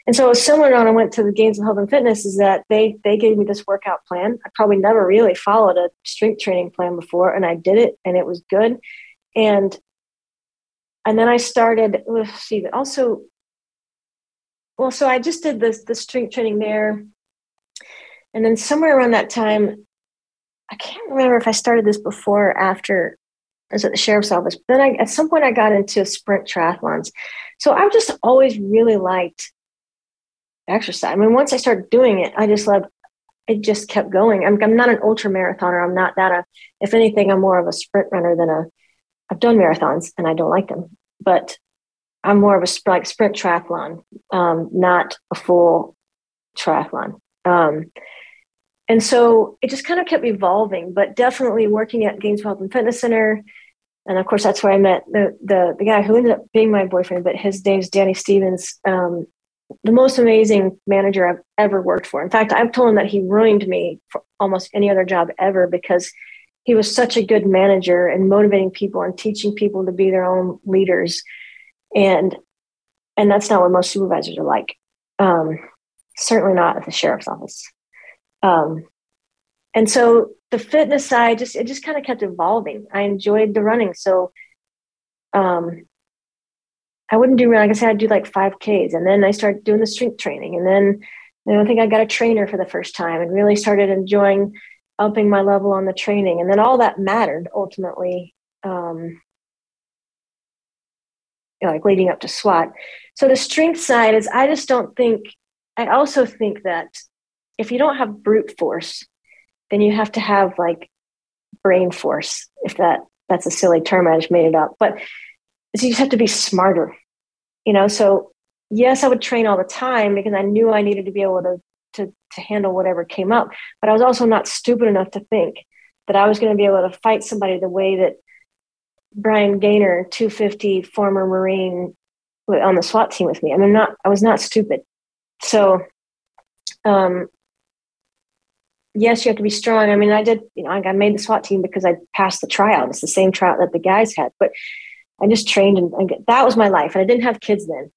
B: And so similar when I went to the Gainesville Health and Fitness is that they they gave me this workout plan. I probably never really followed a strength training plan before, and I did it, and it was good. And and then I started. Let's see. Also, well, so I just did this the strength training there, and then somewhere around that time, I can't remember if I started this before or after I was at the sheriff's office. But then I, at some point, I got into sprint triathlons. So I've just always really liked exercise. I mean, once I started doing it, I just love it just kept going. I'm, I'm not an ultra marathoner. I'm not that. A, if anything, I'm more of a sprint runner than a. I've done marathons and I don't like them, but I'm more of a like sprint triathlon, um, not a full triathlon. Um, and so it just kind of kept evolving, but definitely working at Gainesville Health and Fitness Center. And of course, that's where I met the, the, the guy who ended up being my boyfriend, but his name's Danny Stevens. Um, the most amazing manager I've ever worked for. In fact, I've told him that he ruined me for almost any other job ever because he was such a good manager and motivating people and teaching people to be their own leaders. And and that's not what most supervisors are like. Um, certainly not at the sheriff's office. Um, and so the fitness side just it just kind of kept evolving. I enjoyed the running, so um, I wouldn't do like I said, I'd do like five Ks, and then I started doing the strength training, and then you I think I got a trainer for the first time, and really started enjoying upping my level on the training, and then all that mattered ultimately, um, you know, like leading up to SWAT. So the strength side is, I just don't think. I also think that if you don't have brute force, then you have to have like brain force. If that that's a silly term, I just made it up, but is you just have to be smarter. You know, so yes, I would train all the time because I knew I needed to be able to to to handle whatever came up. But I was also not stupid enough to think that I was going to be able to fight somebody the way that Brian Gaynor, 250 former Marine on the SWAT team with me. I mean, not I was not stupid. So um yes, you have to be strong. I mean, I did, you know, I made the SWAT team because I passed the tryout. It's the same tryout that the guys had, but I just trained and, and that was my life. And I didn't have kids then.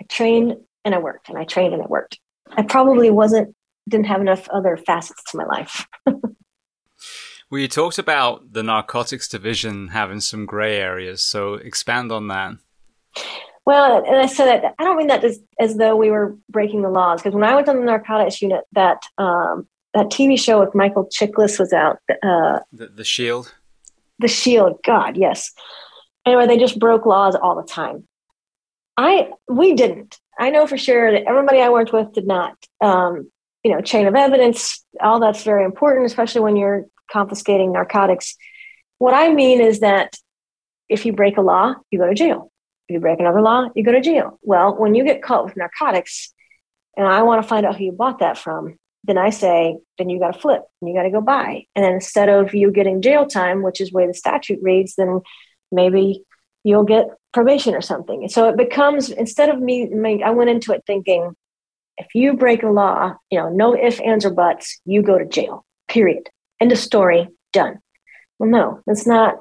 B: I trained and I worked and I trained and I worked. I probably wasn't, didn't have enough other facets to my life.
A: well, you talked about the narcotics division having some gray areas. So expand on that.
B: Well, and I said that I don't mean that as, as though we were breaking the laws because when I was on the narcotics unit, that um, that TV show with Michael Chiklis was out.
A: Uh, the, the Shield.
B: The Shield. God, yes. Anyway, they just broke laws all the time. I we didn't. I know for sure that everybody I worked with did not. Um, you know, chain of evidence, all that's very important, especially when you're confiscating narcotics. What I mean is that if you break a law, you go to jail. If you break another law, you go to jail. Well, when you get caught with narcotics, and I want to find out who you bought that from, then I say, then you got to flip and you got to go buy. And then instead of you getting jail time, which is the way the statute reads, then maybe you'll get probation or something. so it becomes instead of me, I went into it thinking, if you break a law, you know, no ifs, ands, or buts, you go to jail. Period. End of story. Done. Well, no, that's not.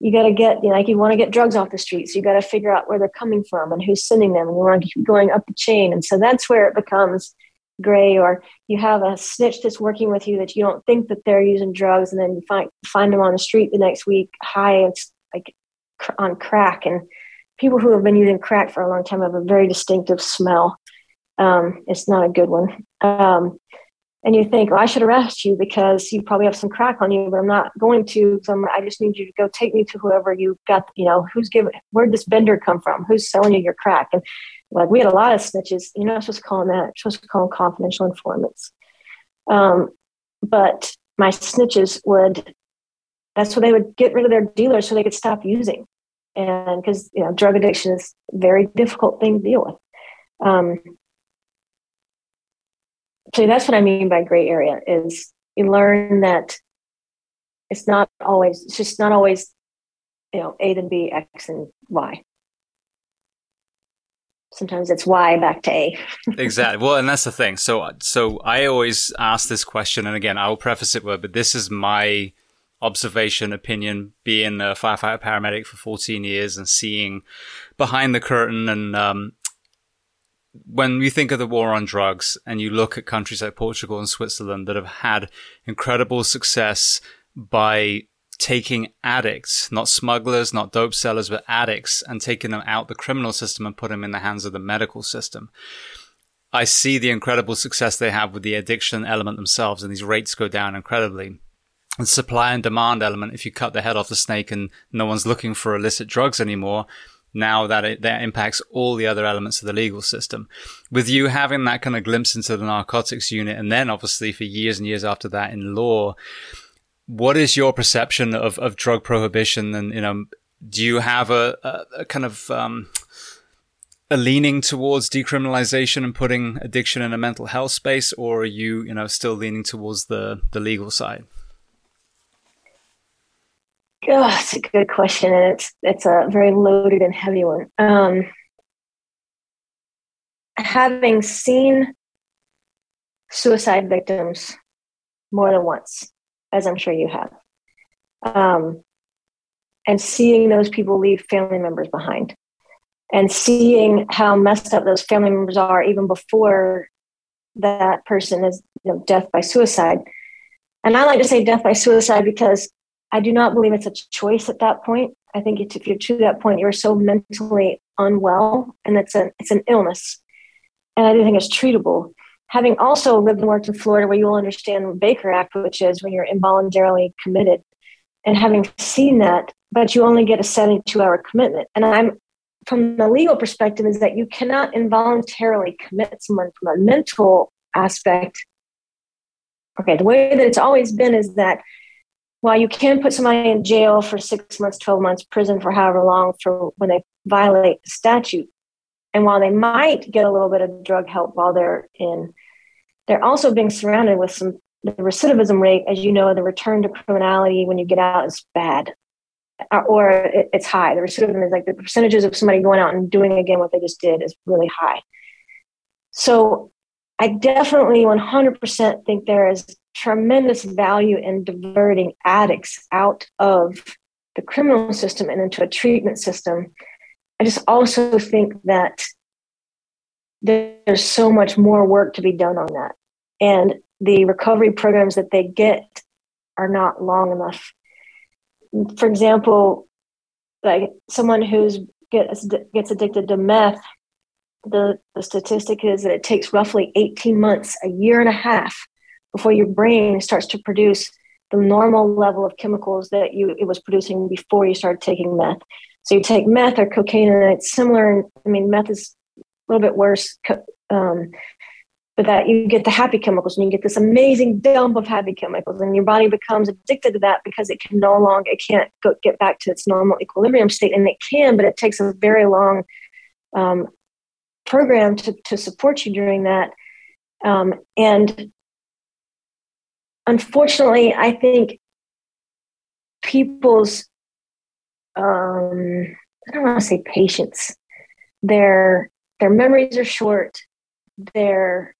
B: You got to get, you know, like you want to get drugs off the streets. So you got to figure out where they're coming from and who's sending them, and you want to keep going up the chain. And so that's where it becomes gray or you have a snitch that's working with you that you don't think that they're using drugs and then you find find them on the street the next week high and like on crack and people who have been using crack for a long time have a very distinctive smell um, it's not a good one um, and you think well, i should arrest you because you probably have some crack on you but i'm not going to so i just need you to go take me to whoever you got you know who's giving where'd this vendor come from who's selling you your crack and like we had a lot of snitches. You're not supposed to call them that. You're supposed to call them confidential informants. Um, but my snitches would. That's what they would get rid of their dealers so they could stop using, and because you know drug addiction is a very difficult thing to deal with. Um, so that's what I mean by gray area is you learn that it's not always it's just not always you know A then B X and Y sometimes it's Y back to A.
A: exactly. Well, and that's the thing. So, so I always ask this question, and again, I will preface it with, but this is my observation, opinion, being a firefighter paramedic for 14 years and seeing behind the curtain. And um, when you think of the war on drugs, and you look at countries like Portugal and Switzerland that have had incredible success by taking addicts, not smugglers, not dope sellers, but addicts, and taking them out the criminal system and put them in the hands of the medical system. I see the incredible success they have with the addiction element themselves, and these rates go down incredibly. The supply and demand element, if you cut the head off the snake and no one's looking for illicit drugs anymore, now that it, that impacts all the other elements of the legal system. With you having that kind of glimpse into the narcotics unit, and then obviously for years and years after that in law, what is your perception of, of drug prohibition? And, you know, do you have a, a, a kind of, um, a leaning towards decriminalization and putting addiction in a mental health space, or are you, you know, still leaning towards the, the legal side?
B: Oh, it's a good question, and it's it's a very loaded and heavy one. Um, having seen suicide victims more than once, as I'm sure you have. Um, and seeing those people leave family members behind and seeing how messed up those family members are even before that person is you know, death by suicide. And I like to say death by suicide because I do not believe it's a choice at that point. I think if you're to that point, you're so mentally unwell, and it's a it's an illness, and I do think it's treatable having also lived and worked in Florida, where you will understand Baker Act, which is when you're involuntarily committed, and having seen that, but you only get a 72 hour commitment. And I'm from the legal perspective is that you cannot involuntarily commit someone from a mental aspect. Okay, the way that it's always been is that while you can put somebody in jail for six months, 12 months, prison for however long for when they violate the statute, and while they might get a little bit of drug help while they're in, they're also being surrounded with some the recidivism rate, as you know, the return to criminality when you get out is bad, uh, or it's high. The recidivism is like the percentages of somebody going out and doing again what they just did is really high. So I definitely 100% think there is tremendous value in diverting addicts out of the criminal system and into a treatment system I just also think that there's so much more work to be done on that. And the recovery programs that they get are not long enough. For example, like someone who's gets gets addicted to meth, the, the statistic is that it takes roughly 18 months, a year and a half, before your brain starts to produce the normal level of chemicals that you it was producing before you started taking meth. So you take meth or cocaine, and it's similar. I mean, meth is a little bit worse, um, but that you get the happy chemicals, and you get this amazing dump of happy chemicals, and your body becomes addicted to that because it can no longer, it can't go, get back to its normal equilibrium state, and it can, but it takes a very long um, program to, to support you during that. Um, and unfortunately, I think people's, um, I don't want to say patience, their, their memories are short. Their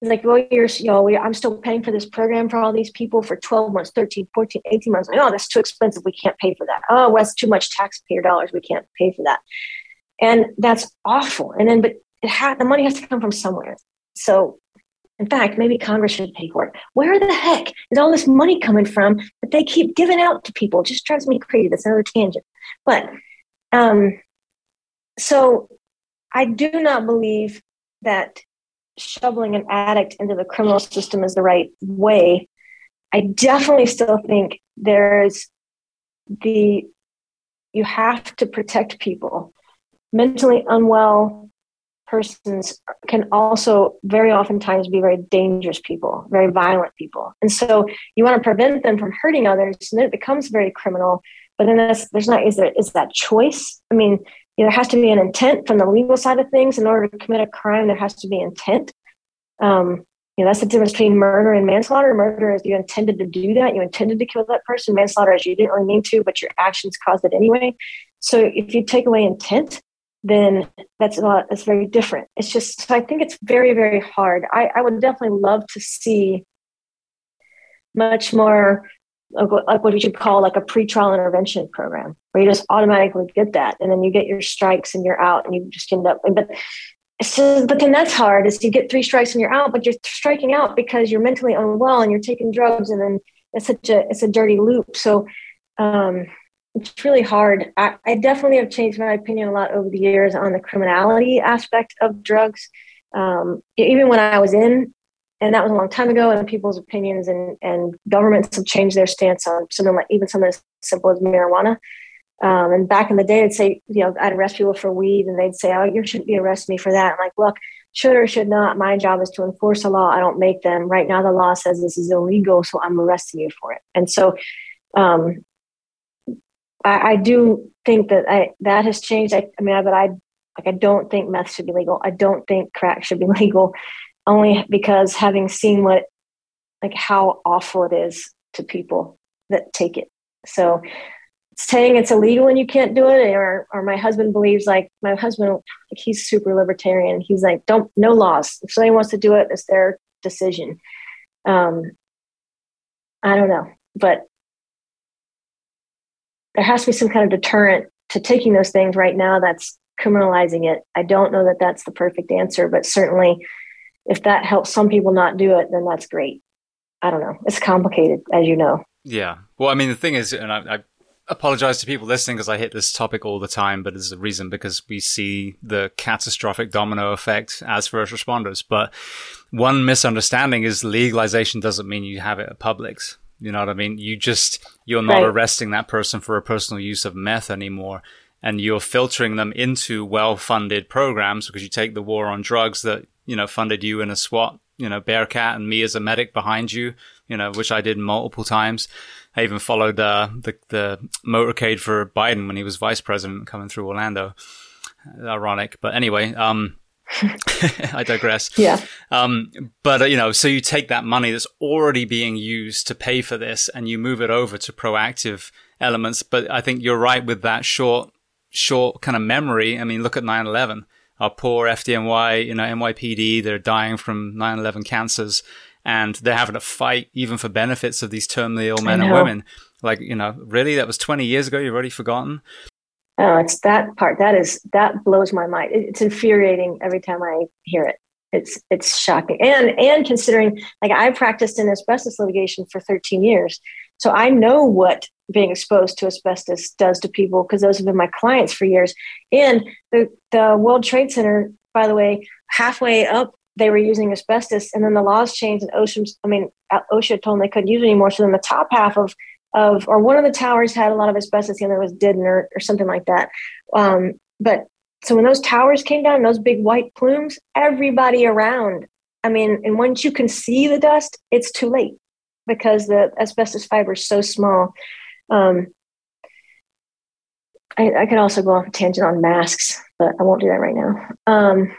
B: like, well, you're, you know, I'm still paying for this program for all these people for 12 months, 13, 14, 18 months. Like, oh, that's too expensive. We can't pay for that. Oh, well, that's too much taxpayer dollars. We can't pay for that and that's awful and then but it ha- the money has to come from somewhere so in fact maybe congress should pay for it. Where the heck is all this money coming from that they keep giving out to people? It just drives me crazy. That's another tangent. But um so i do not believe that shoveling an addict into the criminal system is the right way. I definitely still think there's the you have to protect people mentally unwell persons can also very oftentimes be very dangerous people, very violent people. And so you want to prevent them from hurting others, and then it becomes very criminal. But then that's, there's not, is there, is that choice? I mean, you know, there has to be an intent from the legal side of things. In order to commit a crime, there has to be intent. Um, you know, that's the difference between murder and manslaughter. Murder is you intended to do that, you intended to kill that person. Manslaughter is you didn't really mean to, but your actions caused it anyway. So if you take away intent, then that's not that's very different. It's just so I think it's very very hard. I, I would definitely love to see much more like what we should call like a pre-trial intervention program where you just automatically get that and then you get your strikes and you're out and you just end up but so, but then that's hard is you get three strikes and you're out but you're striking out because you're mentally unwell and you're taking drugs and then it's such a it's a dirty loop so um it's really hard. I, I, definitely have changed my opinion a lot over the years on the criminality aspect of drugs. Um, even when I was in, and that was a long time ago, and people's opinions and, and governments have changed their stance on something like even something as simple as marijuana. Um, and back in the day, they'd say, you know, I'd arrest people for weed, and they'd say, oh, you shouldn't be arresting me for that. I'm like, look, should or should not, my job is to enforce the law. I don't make them. Right now, the law says this is illegal, so I'm arresting you for it. And so, um, I, I do think that I, that has changed. I, I mean, I, but I like I don't think meth should be legal. I don't think crack should be legal, only because having seen what like how awful it is to people that take it. So saying it's illegal and you can't do it, or or my husband believes like my husband like he's super libertarian. He's like, don't no laws. If somebody wants to do it, it's their decision. Um, I don't know, but there has to be some kind of deterrent to taking those things right now that's criminalizing it. I don't know that that's the perfect answer, but certainly if that helps some people not do it, then that's great. I don't know. It's complicated, as you know.
A: Yeah. Well, I mean, the thing is, and I, I apologize to people listening because I hit this topic all the time, but there's a reason because we see the catastrophic domino effect as first responders. But one misunderstanding is legalization doesn't mean you have it at Publix. You know what I mean? You just, you're not right. arresting that person for a personal use of meth anymore. And you're filtering them into well funded programs because you take the war on drugs that, you know, funded you in a SWAT, you know, Bearcat and me as a medic behind you, you know, which I did multiple times. I even followed uh, the, the motorcade for Biden when he was vice president coming through Orlando. Ironic. But anyway, um, I digress.
B: Yeah.
A: Um, but uh, you know, so you take that money that's already being used to pay for this, and you move it over to proactive elements. But I think you're right with that short, short kind of memory. I mean, look at 9/11. Our poor FDNY, you know, NYPD, they're dying from 9/11 cancers, and they're having to fight even for benefits of these terminally ill men and women. Like, you know, really, that was 20 years ago. You've already forgotten.
B: Oh, it's that part that is that blows my mind. It's infuriating every time I hear it. It's it's shocking, and and considering like I practiced in asbestos litigation for 13 years, so I know what being exposed to asbestos does to people because those have been my clients for years. And the, the World Trade Center, by the way, halfway up, they were using asbestos, and then the laws changed, and OSHA, I mean, uh, OSHA told them they couldn't use it anymore. So then the top half of of or one of the towers had a lot of asbestos, the other was didn't, or, or something like that. Um, but so when those towers came down, those big white plumes, everybody around. I mean, and once you can see the dust, it's too late because the asbestos fiber is so small. Um, I, I, could also go off a tangent on masks, but I won't do that right now. Um,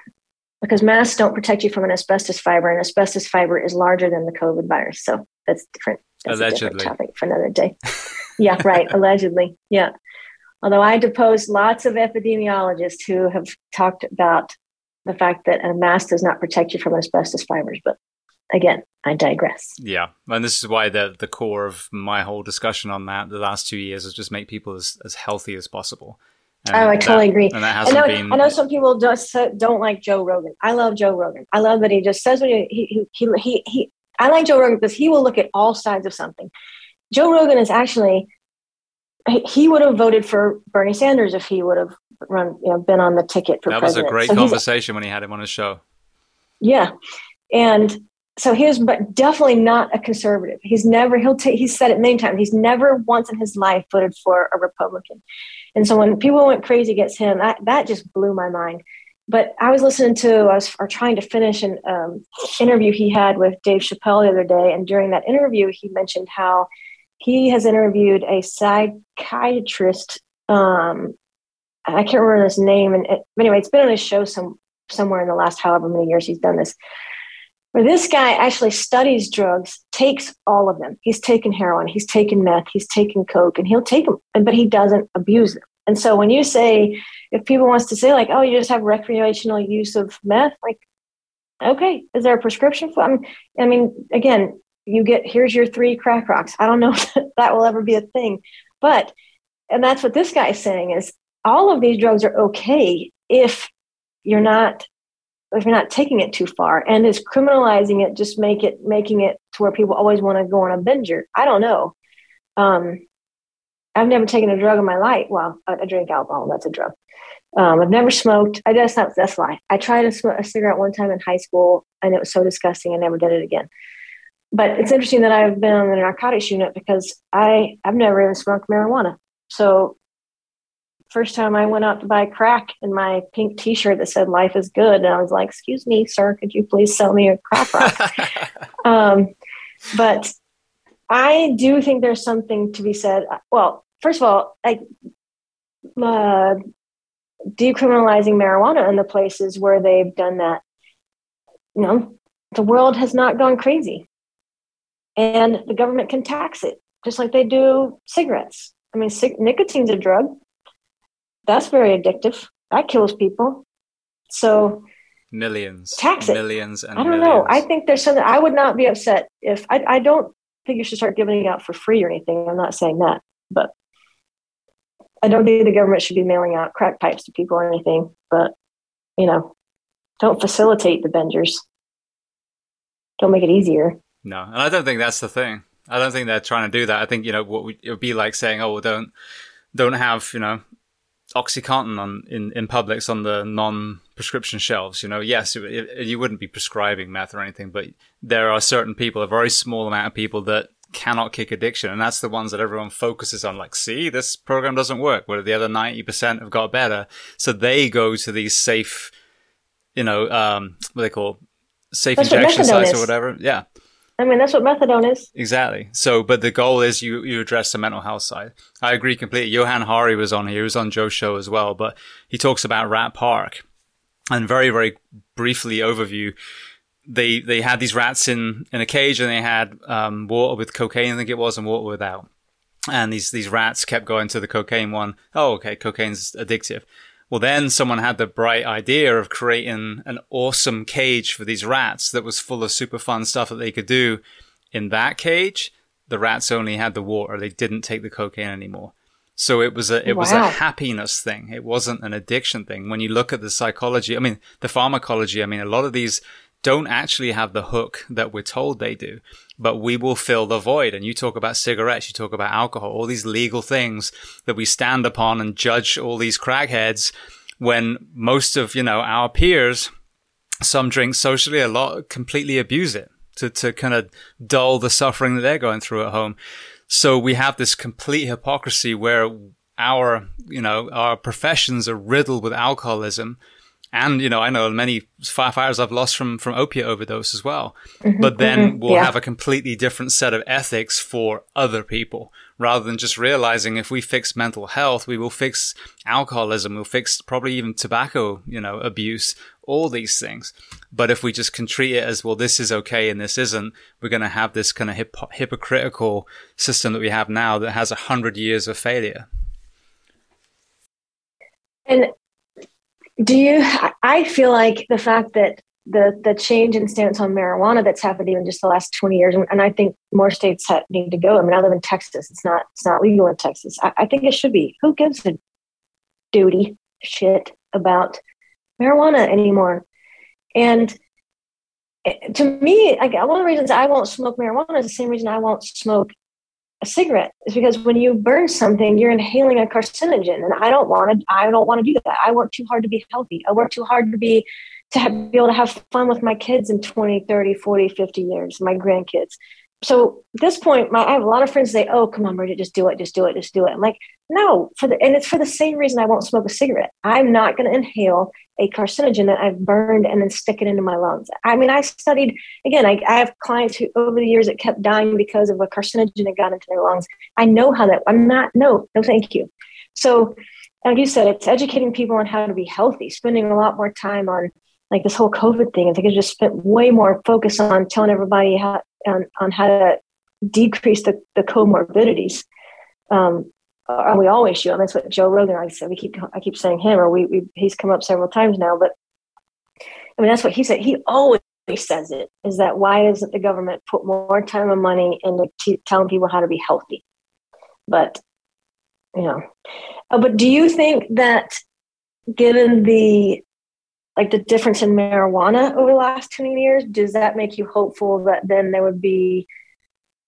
B: because masks don't protect you from an asbestos fiber, and asbestos fiber is larger than the COVID virus. So that's different. That's allegedly. a different topic for another day. yeah, right. allegedly. Yeah. Although I deposed lots of epidemiologists who have talked about the fact that a mask does not protect you from asbestos fibers, but again, I digress.
A: Yeah, and this is why the the core of my whole discussion on that the last two years is just make people as, as healthy as possible.
B: And oh, I totally that, agree. And that hasn't I know, been... I know some people just don't like Joe Rogan. I love Joe Rogan. I love that he just says what he he he he. he I like Joe Rogan because he will look at all sides of something. Joe Rogan is actually he would have voted for Bernie Sanders if he would have run, you know, been on the ticket for
A: that
B: president.
A: was a great so conversation when he had him on his show.
B: Yeah, and so he was, but definitely not a conservative. He's never he'll take. He's said it many times. He's never once in his life voted for a Republican. And so when people went crazy against him, that that just blew my mind. But I was listening to, I was or trying to finish an um, interview he had with Dave Chappelle the other day, and during that interview, he mentioned how he has interviewed a psychiatrist. Um, I can't remember his name, and it, anyway, it's been on his show some somewhere in the last however many years he's done this. Where this guy actually studies drugs, takes all of them. He's taken heroin, he's taken meth, he's taken coke, and he'll take them, but he doesn't abuse them. And so when you say, if people wants to say like, oh, you just have recreational use of meth, like, okay, is there a prescription for? I mean, I mean, again, you get here's your three crack rocks. I don't know if that will ever be a thing, but and that's what this guy is saying is all of these drugs are okay if you're not if you're not taking it too far and is criminalizing it just make it making it to where people always want to go on a binger i don't know um, i've never taken a drug in my life well i, drink alcohol that's a drug um, i've never smoked i just not that's lie i tried a, smoke, a cigarette one time in high school and it was so disgusting i never did it again but it's interesting that I've been on the narcotics unit because I I've never even smoked marijuana. So first time I went out to buy crack in my pink T-shirt that said "Life is good," and I was like, "Excuse me, sir, could you please sell me a crack rock?" um, but I do think there's something to be said. Well, first of all, like uh, decriminalizing marijuana in the places where they've done that. You know, the world has not gone crazy and the government can tax it just like they do cigarettes. I mean, cig- nicotine's a drug. That's very addictive. That kills people. So
A: millions,
B: tax it.
A: Millions and
B: I don't
A: millions.
B: know. I think there's something. I would not be upset if I. I don't think you should start giving it out for free or anything. I'm not saying that, but I don't think the government should be mailing out crack pipes to people or anything. But you know, don't facilitate the bingers. Don't make it easier.
A: No, and I don't think that's the thing. I don't think they're trying to do that. I think you know what we, it would be like saying, "Oh, well, don't don't have you know OxyContin on in in Publix on the non-prescription shelves." You know, yes, it, it, you wouldn't be prescribing meth or anything, but there are certain people, a very small amount of people that cannot kick addiction, and that's the ones that everyone focuses on. Like, see, this program doesn't work. Where the other ninety percent have got better, so they go to these safe, you know, um, what they call safe that's injection sites or whatever. Yeah.
B: I mean, that's what methadone is.
A: Exactly. So, but the goal is you, you address the mental health side. I agree completely. Johan Hari was on here. He was on Joe's show as well, but he talks about Rat Park and very, very briefly overview. They, they had these rats in, in a cage and they had, um, water with cocaine, I think it was, and water without. And these, these rats kept going to the cocaine one. Oh, okay. Cocaine's addictive. Well, then someone had the bright idea of creating an awesome cage for these rats that was full of super fun stuff that they could do. In that cage, the rats only had the water. They didn't take the cocaine anymore. So it was a it wow. was a happiness thing. It wasn't an addiction thing. When you look at the psychology, I mean the pharmacology, I mean a lot of these don't actually have the hook that we're told they do. but we will fill the void. And you talk about cigarettes, you talk about alcohol, all these legal things that we stand upon and judge all these crackheads when most of, you know, our peers, some drink socially, a lot completely abuse it to, to kind of dull the suffering that they're going through at home. So we have this complete hypocrisy where our, you know, our professions are riddled with alcoholism and, you know, I know many firefighters I've lost from, from opiate overdose as well. Mm-hmm, but then mm-hmm, we'll yeah. have a completely different set of ethics for other people rather than just realizing if we fix mental health, we will fix alcoholism, we'll fix probably even tobacco, you know, abuse, all these things. But if we just can treat it as, well, this is okay and this isn't, we're going to have this kind of hip- hypocritical system that we have now that has a hundred years of failure.
B: And do you? I feel like the fact that the the change in stance on marijuana that's happened even just the last 20 years and, I think more states need to go. I mean, I live in Texas. It's not it's not legal in Texas. I, I think it should be. Who gives a duty shit about marijuana anymore? And eh, to me, like one of the reasons I won't smoke marijuana is the same reason I won't smoke a cigarette is because when you burn something, you're inhaling a carcinogen, and I don't want to. I don't want to do that. I work too hard to be healthy. I work too hard to be to have, be able to have fun with my kids in 20, 30, 40, 50 years, my grandkids. So at this point, my, I have a lot of friends say, "Oh, come on, Bridget, just do it, just do it, just do it." I'm like, no, for the and it's for the same reason I won't smoke a cigarette. I'm not going to inhale a carcinogen that I've burned and then stick it into my lungs. I mean, I studied again. I, I have clients who over the years that kept dying because of a carcinogen that got into their lungs. I know how that. I'm not. No, no, thank you. So, like you said, it's educating people on how to be healthy. Spending a lot more time on like this whole COVID thing. I think I just spent way more focus on telling everybody how on, on how to decrease the, the comorbidities. Um, we always should. I mean, that's what Joe Rogan. I said we keep. I keep saying him, or we, we. He's come up several times now, but I mean that's what he said. He always says it is that why doesn't the government put more time and money into t- telling people how to be healthy? But you know, uh, but do you think that given the like the difference in marijuana over the last 20 years, does that make you hopeful that then there would be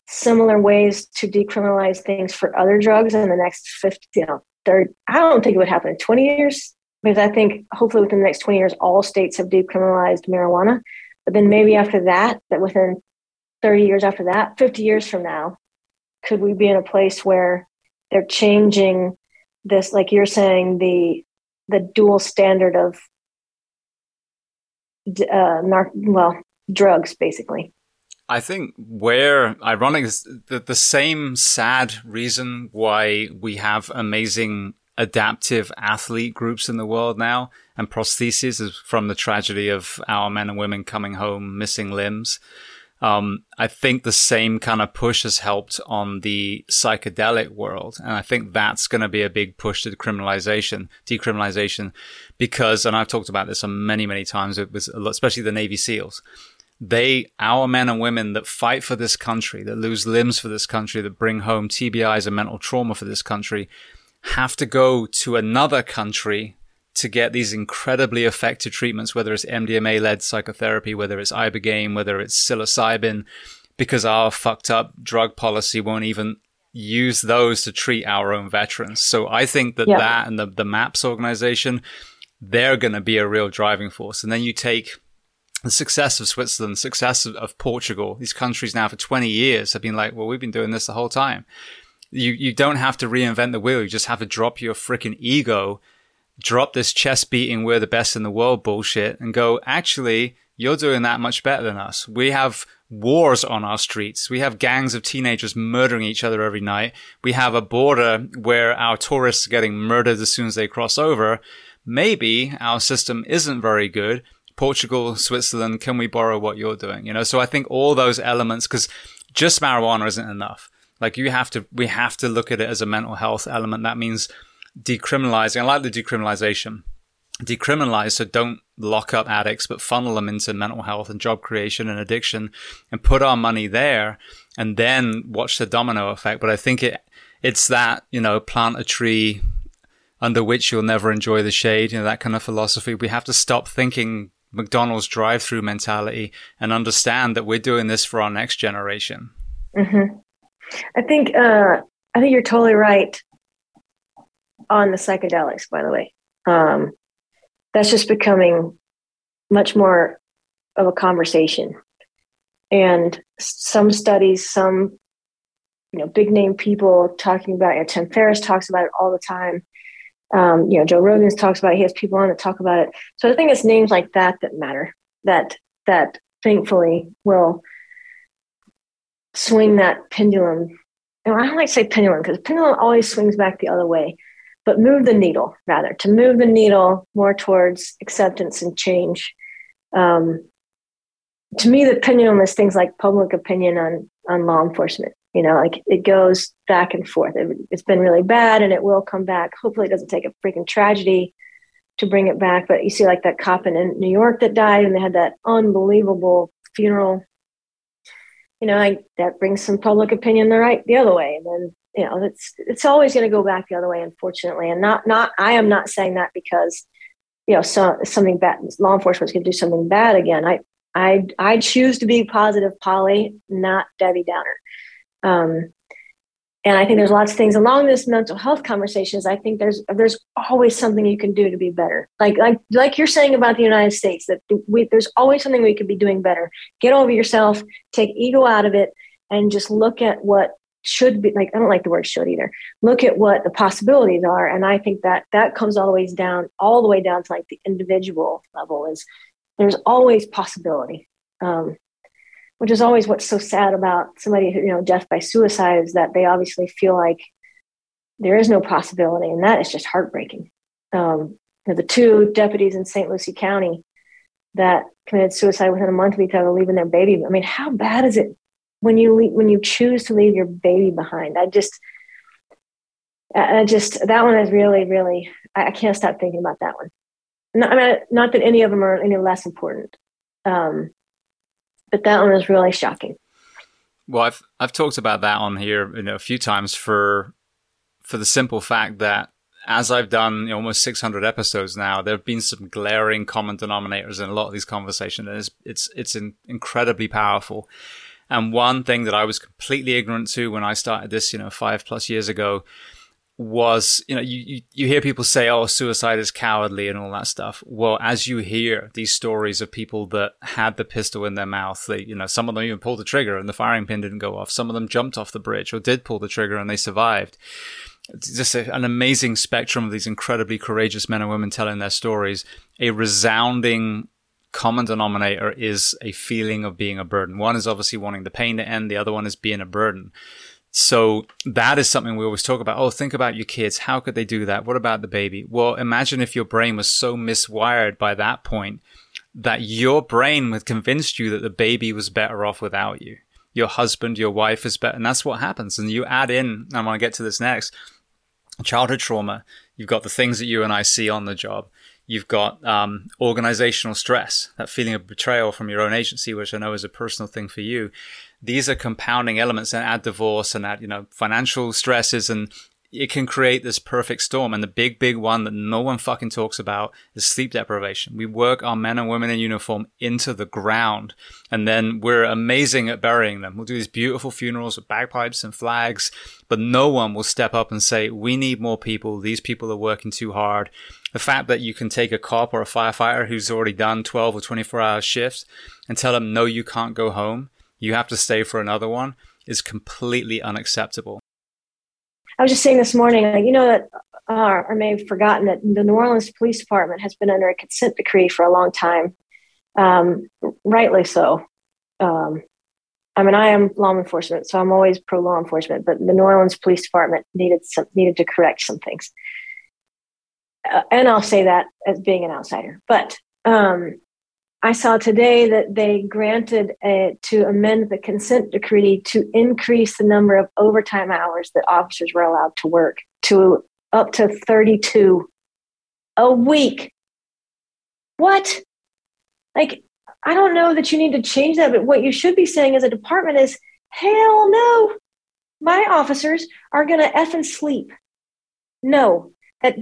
B: similar ways to decriminalize things for other drugs in the next 50, you know, third? I don't think it would happen in 20 years because I think hopefully within the next 20 years, all states have decriminalized marijuana. But then maybe after that, that within 30 years after that, 50 years from now, could we be in a place where they're changing this, like you're saying, the the dual standard of uh, well, drugs, basically.
A: I think where ironic is the, the same sad reason why we have amazing adaptive athlete groups in the world now and prostheses is from the tragedy of our men and women coming home missing limbs. Um, I think the same kind of push has helped on the psychedelic world. And I think that's going to be a big push to decriminalization, decriminalization, because, and I've talked about this many, many times, it was especially the Navy SEALs. They, our men and women that fight for this country, that lose limbs for this country, that bring home TBIs and mental trauma for this country, have to go to another country to get these incredibly effective treatments, whether it's MDMA led psychotherapy, whether it's ibogaine, whether it's psilocybin, because our fucked up drug policy won't even use those to treat our own veterans. So I think that yeah. that and the, the MAPS organization, they're going to be a real driving force. And then you take the success of Switzerland, the success of, of Portugal, these countries now for 20 years have been like, well, we've been doing this the whole time. You, you don't have to reinvent the wheel. You just have to drop your freaking ego drop this chest beating, we're the best in the world bullshit and go, actually, you're doing that much better than us. We have wars on our streets. We have gangs of teenagers murdering each other every night. We have a border where our tourists are getting murdered as soon as they cross over. Maybe our system isn't very good. Portugal, Switzerland, can we borrow what you're doing? You know, so I think all those elements, because just marijuana isn't enough. Like you have to, we have to look at it as a mental health element. That means decriminalizing. I like the decriminalization. Decriminalize, so don't lock up addicts, but funnel them into mental health and job creation and addiction and put our money there and then watch the domino effect. But I think it, it's that, you know, plant a tree under which you'll never enjoy the shade, you know, that kind of philosophy. We have to stop thinking McDonald's drive through mentality and understand that we're doing this for our next generation.
B: Mm-hmm. I think uh, I think you're totally right on the psychedelics. By the way, um, that's just becoming much more of a conversation, and some studies, some you know, big name people talking about. You know, Tim Ferriss talks about it all the time. Um, you know, Joe Rogan talks about it. He has people on that talk about it. So I think it's names like that that matter. That that thankfully will swing that pendulum. And I don't like to say pendulum because pendulum always swings back the other way, but move the needle rather to move the needle more towards acceptance and change. Um, to me, the pendulum is things like public opinion on on law enforcement. You know, like it goes back and forth. It, it's been really bad, and it will come back. Hopefully, it doesn't take a freaking tragedy to bring it back. But you see, like that cop in New York that died, and they had that unbelievable funeral you know, I, that brings some public opinion the right the other way, and then you know, it's it's always going to go back the other way, unfortunately. And not not I am not saying that because you know so, something bad law enforcement is going to do something bad again. I I I choose to be positive, Polly, not Debbie Downer. Um, and I think there's lots of things along this mental health conversations. I think there's there's always something you can do to be better. Like like like you're saying about the United States, that we, there's always something we could be doing better. Get over yourself, take ego out of it, and just look at what should be. Like I don't like the word should either. Look at what the possibilities are, and I think that that comes all the ways down, all the way down to like the individual level. Is there's always possibility. Um, which is always what's so sad about somebody who, you know, death by suicide is that they obviously feel like there is no possibility. And that is just heartbreaking. Um, you know, the two deputies in St. Lucie County that committed suicide within a month of each other, leaving their baby. I mean, how bad is it when you leave, when you choose to leave your baby behind? I just, I just that one is really, really. I, can't stop thinking about that one. Not, I mean, not that any of them are any less important, um, but that one is really shocking.
A: Well, I've I've talked about that on here you know, a few times for for the simple fact that as I've done you know, almost 600 episodes now, there have been some glaring common denominators in a lot of these conversations, and it's it's, it's in, incredibly powerful. And one thing that I was completely ignorant to when I started this, you know, five plus years ago, was, you know, you, you, you, hear people say, oh, suicide is cowardly and all that stuff. Well, as you hear these stories of people that had the pistol in their mouth, they, you know, some of them even pulled the trigger and the firing pin didn't go off. Some of them jumped off the bridge or did pull the trigger and they survived. It's just a, an amazing spectrum of these incredibly courageous men and women telling their stories. A resounding common denominator is a feeling of being a burden. One is obviously wanting the pain to end. The other one is being a burden. So that is something we always talk about. Oh, think about your kids. How could they do that? What about the baby? Well, imagine if your brain was so miswired by that point that your brain had convinced you that the baby was better off without you. Your husband, your wife is better. And that's what happens. And you add in, and I want to get to this next, childhood trauma. You've got the things that you and I see on the job. You've got um, organizational stress, that feeling of betrayal from your own agency, which I know is a personal thing for you these are compounding elements and add divorce and add, you know, financial stresses and it can create this perfect storm. And the big, big one that no one fucking talks about is sleep deprivation. We work our men and women in uniform into the ground and then we're amazing at burying them. We'll do these beautiful funerals with bagpipes and flags, but no one will step up and say, we need more people. These people are working too hard. The fact that you can take a cop or a firefighter who's already done 12 or 24 hour shifts and tell them, no, you can't go home you have to stay for another one is completely unacceptable.
B: I was just saying this morning, you know that, uh, or may have forgotten that the New Orleans Police Department has been under a consent decree for a long time, um, rightly so. Um, I mean, I am law enforcement, so I'm always pro law enforcement. But the New Orleans Police Department needed some, needed to correct some things, and I'll say that as being an outsider. But um, I saw today that they granted a, to amend the consent decree to increase the number of overtime hours that officers were allowed to work to up to 32 a week. What? Like, I don't know that you need to change that, but what you should be saying as a department is hell no. My officers are going to F and sleep. No,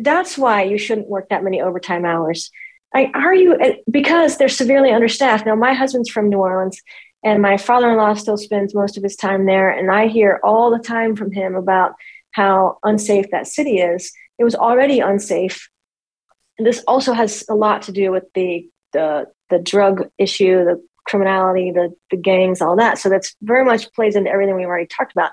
B: that's why you shouldn't work that many overtime hours Like, are you? Uh, because they're severely understaffed. Now, my husband's from New Orleans, and my father-in-law still spends most of his time there, and I hear all the time from him about how unsafe that city is. It was already unsafe. And this also has a lot to do with the the the drug issue, the criminality, the the gangs, all that. So that's very much plays into everything we've already talked about.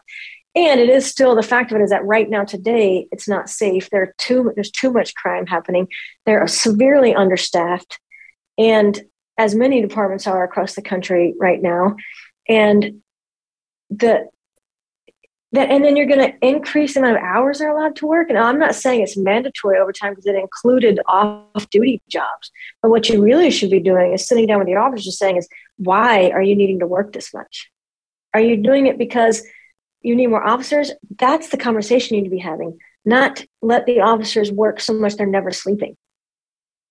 B: And it is still the fact of it is that right now today it's not safe. There too there's too much crime happening. They're severely understaffed, and as many departments are across the country right now, and the that and then you're going to increase the amount of hours they're allowed to work. And I'm not saying it's mandatory overtime because it included off-duty jobs. But what you really should be doing is sitting down with your officers saying is, why are you needing to work this much? Are you doing it because you need more officers? That's the conversation you need to be having, not let the officers work so much they're never sleeping.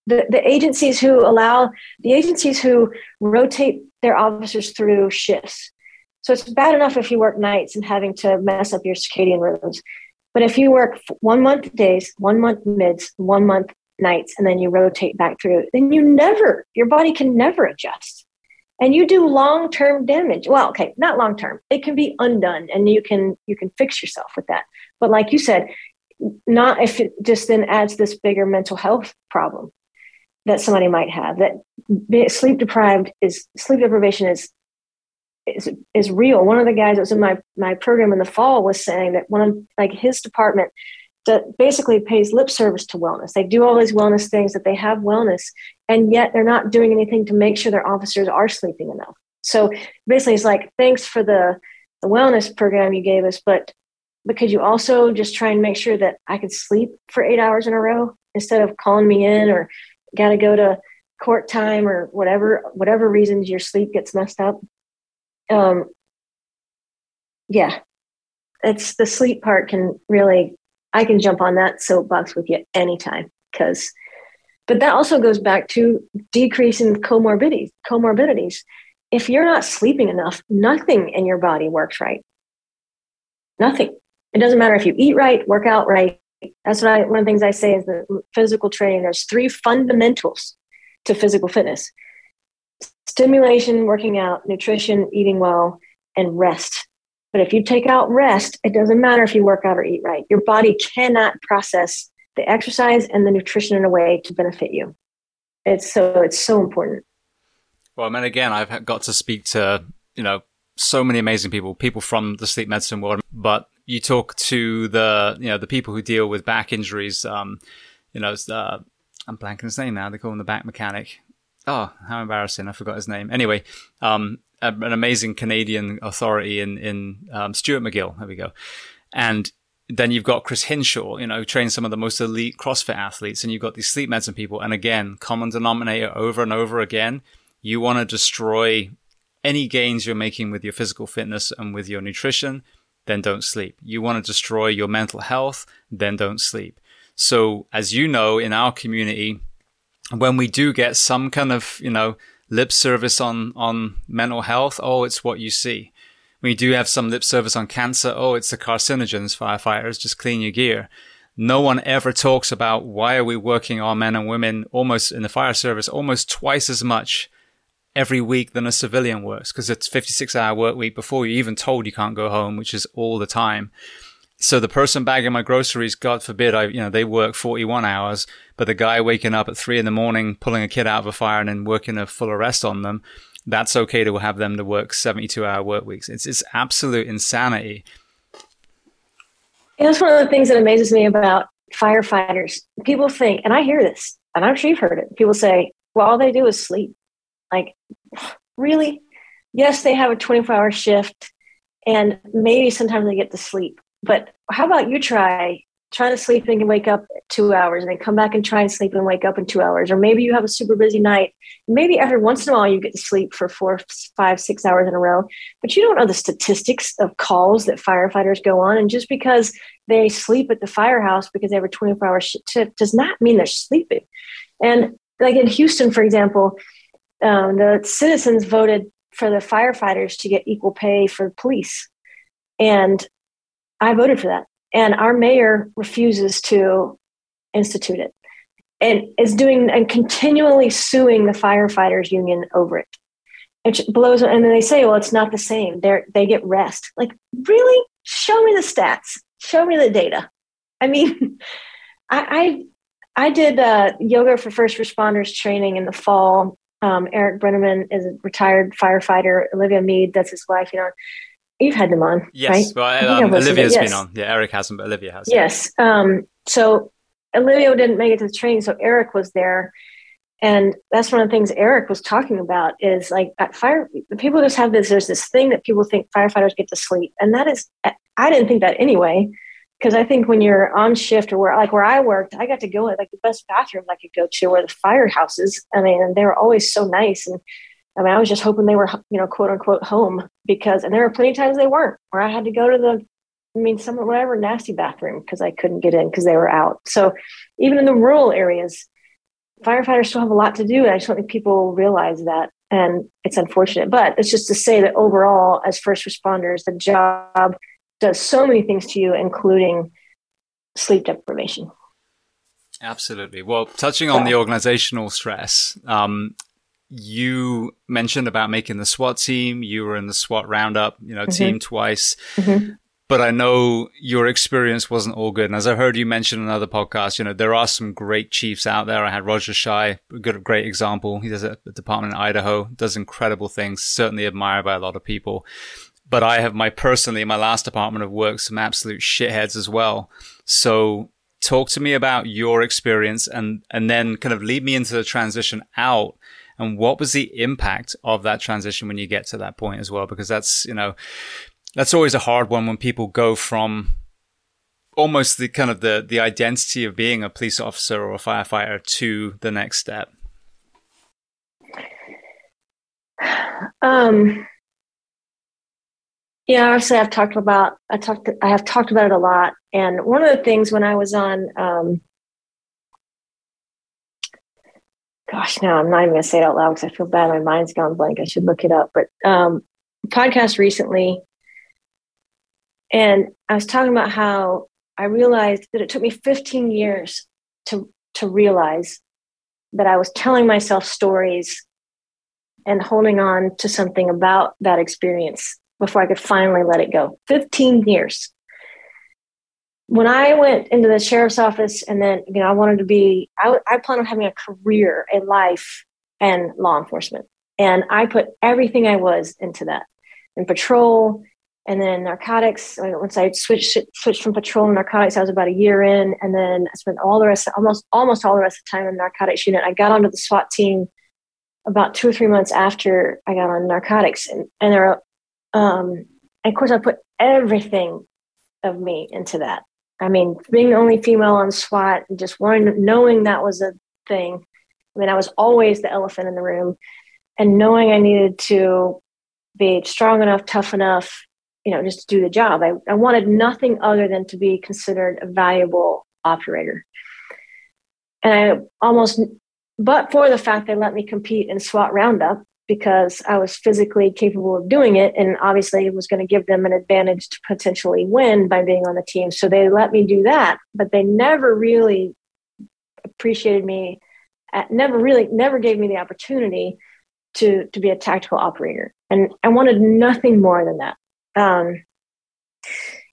B: The, the agencies who allow the agencies who rotate their officers through shifts so it's bad enough if you work nights and having to mess up your circadian rhythms. But if you work one month days, one month mids, one month nights, and then you rotate back through, then you never, your body can never adjust. And you do long-term damage. Well, okay, not long-term. It can be undone and you can you can fix yourself with that. But like you said, not if it just then adds this bigger mental health problem that somebody might have. That sleep deprived is sleep deprivation is is is real. One of the guys that was in my my program in the fall was saying that one of like his department that basically pays lip service to wellness. They do all these wellness things that they have wellness, and yet they're not doing anything to make sure their officers are sleeping enough. So basically, it's like thanks for the the wellness program you gave us, but because you also just try and make sure that I could sleep for eight hours in a row instead of calling me in or got to go to court time or whatever whatever reasons your sleep gets messed up um, yeah, it's the sleep part can really, I can jump on that soapbox with you anytime because, but that also goes back to decreasing comorbidities. Comorbidities. If you're not sleeping enough, nothing in your body works right. Nothing. It doesn't matter if you eat right, work out right. That's what I, one of the things I say is that physical training, there's three fundamentals to physical fitness stimulation, working out, nutrition, eating well, and rest. But if you take out rest, it doesn't matter if you work out or eat right. Your body cannot process the exercise and the nutrition in a way to benefit you. It's so it's so important.
A: Well, I mean, again, I've got to speak to you know so many amazing people, people from the sleep medicine world. But you talk to the you know the people who deal with back injuries. Um, you know, uh, I'm blanking his name now. They call him the back mechanic oh, how embarrassing! I forgot his name. Anyway, um, an amazing Canadian authority in in um, Stuart McGill. There we go. And then you've got Chris Hinshaw, you know, trains some of the most elite CrossFit athletes, and you've got these sleep medicine people. And again, common denominator over and over again. You want to destroy any gains you're making with your physical fitness and with your nutrition, then don't sleep. You want to destroy your mental health, then don't sleep. So, as you know, in our community, when we do get some kind of, you know, lip service on, on mental health, oh, it's what you see. We do have some lip service on cancer, oh, it's the carcinogens, firefighters, just clean your gear. No one ever talks about why are we working our men and women almost in the fire service almost twice as much every week than a civilian works because it's 56 hour work week before you're even told you can't go home, which is all the time so the person bagging my groceries, God forbid, I, you know, they work 41 hours, but the guy waking up at three in the morning, pulling a kid out of a fire and then working a full arrest on them, that's okay to have them to work 72 hour work weeks. It's, it's absolute insanity.
B: And that's one of the things that amazes me about firefighters. People think, and I hear this, and I'm sure you've heard it. People say, well, all they do is sleep. Like, really? Yes, they have a 24 hour shift, and maybe sometimes they get to sleep. But how about you try trying to sleep and wake up two hours and then come back and try and sleep and wake up in two hours? Or maybe you have a super busy night. Maybe every once in a while you get to sleep for four five six hours in a row but you don't know the statistics of calls that firefighters go on. And just because they sleep at the firehouse because they have a 24 hour shift does not mean they're sleeping. And like in houston for example um, the citizens voted for the firefighters to get equal pay for police. And I voted for that. And our mayor refuses to institute it. and is doing and continually suing the firefighters union over it which blows and then they say well it's not the same. They they get rest. Like really? Show me the stats. Show me the data. I mean i i, I did uh, yoga for first responders training in the fall. Um, eric brenneman is a retired firefighter olivia mead that's his wife you know you've had them on
A: yes
B: right?
A: well um, olivia's yes. been on yeah eric hasn't but olivia has
B: yes um, so olivia didn't make it to the training so eric was there and that's one of the things Eric was talking about is like fire people just have this there's this thing that people think firefighters get to sleep and that is I didn't think that anyway because I think when you're on shift or where like where I worked I got to go at like the best bathroom I could go to where the firehouses I mean and they were always so nice and I mean I was just hoping they were you know quote unquote home because and there were plenty of times they weren't where I had to go to the I mean some whatever nasty bathroom because I couldn't get in because they were out so even in the rural areas firefighters still have a lot to do. And I just don't think people realize that. And it's unfortunate. But it's just to say that overall, as first responders, the job does so many things to you, including sleep deprivation.
A: Absolutely. Well, touching on the organizational stress, um, you mentioned about making the SWAT team. You were in the SWAT roundup, you know, mm-hmm. team twice. Mm-hmm but I know your experience wasn't all good. And as I heard you mention in another podcast, you know, there are some great chiefs out there. I had Roger Schy, a good, great example. He does a department in Idaho, does incredible things, certainly admired by a lot of people. But I have my personally, my last department of work, some absolute shitheads as well. So talk to me about your experience and, and then kind of lead me into the transition out and what was the impact of that transition when you get to that point as well? Because that's, you know, that's always a hard one when people go from almost the kind of the the identity of being a police officer or a firefighter to the next step
B: um yeah obviously i've talked about i talked i have talked about it a lot and one of the things when i was on um gosh now i'm not even going to say it out loud because i feel bad my mind's gone blank i should look it up but um podcast recently and I was talking about how I realized that it took me 15 years to, to realize that I was telling myself stories and holding on to something about that experience before I could finally let it go. 15 years. When I went into the sheriff's office and then, you know, I wanted to be, I, I planned on having a career, a life and law enforcement. And I put everything I was into that in patrol, and then narcotics. Once I switched switched from patrol to narcotics, I was about a year in, and then I spent all the rest, almost almost all the rest of the time in the narcotics unit. I got onto the SWAT team about two or three months after I got on narcotics, and and there, um, and of course, I put everything of me into that. I mean, being the only female on SWAT, and just knowing that was a thing. I mean, I was always the elephant in the room, and knowing I needed to be strong enough, tough enough, you know, just to do the job. I, I wanted nothing other than to be considered a valuable operator. And I almost, but for the fact they let me compete in SWAT Roundup because I was physically capable of doing it, and obviously it was going to give them an advantage to potentially win by being on the team. So they let me do that, but they never really appreciated me. Never really, never gave me the opportunity to to be a tactical operator, and I wanted nothing more than that um,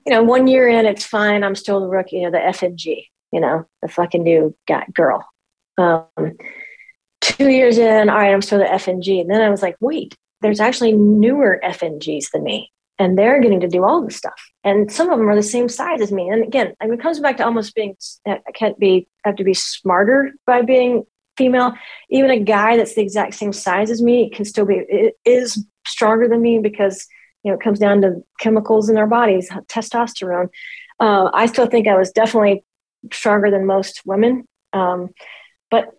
B: you know, one year in, it's fine. I'm still the rookie, you know, the FNG, you know, the fucking new guy, girl. Um, two years in, all right, I'm still the FNG. And then I was like, wait, there's actually newer FNGs than me. And they're getting to do all this stuff. And some of them are the same size as me. And again, I mean, it comes back to almost being, I can't be, I have to be smarter by being female. Even a guy that's the exact same size as me can still be, is stronger than me because you know, it comes down to chemicals in our bodies, testosterone. Uh, I still think I was definitely stronger than most women, um, but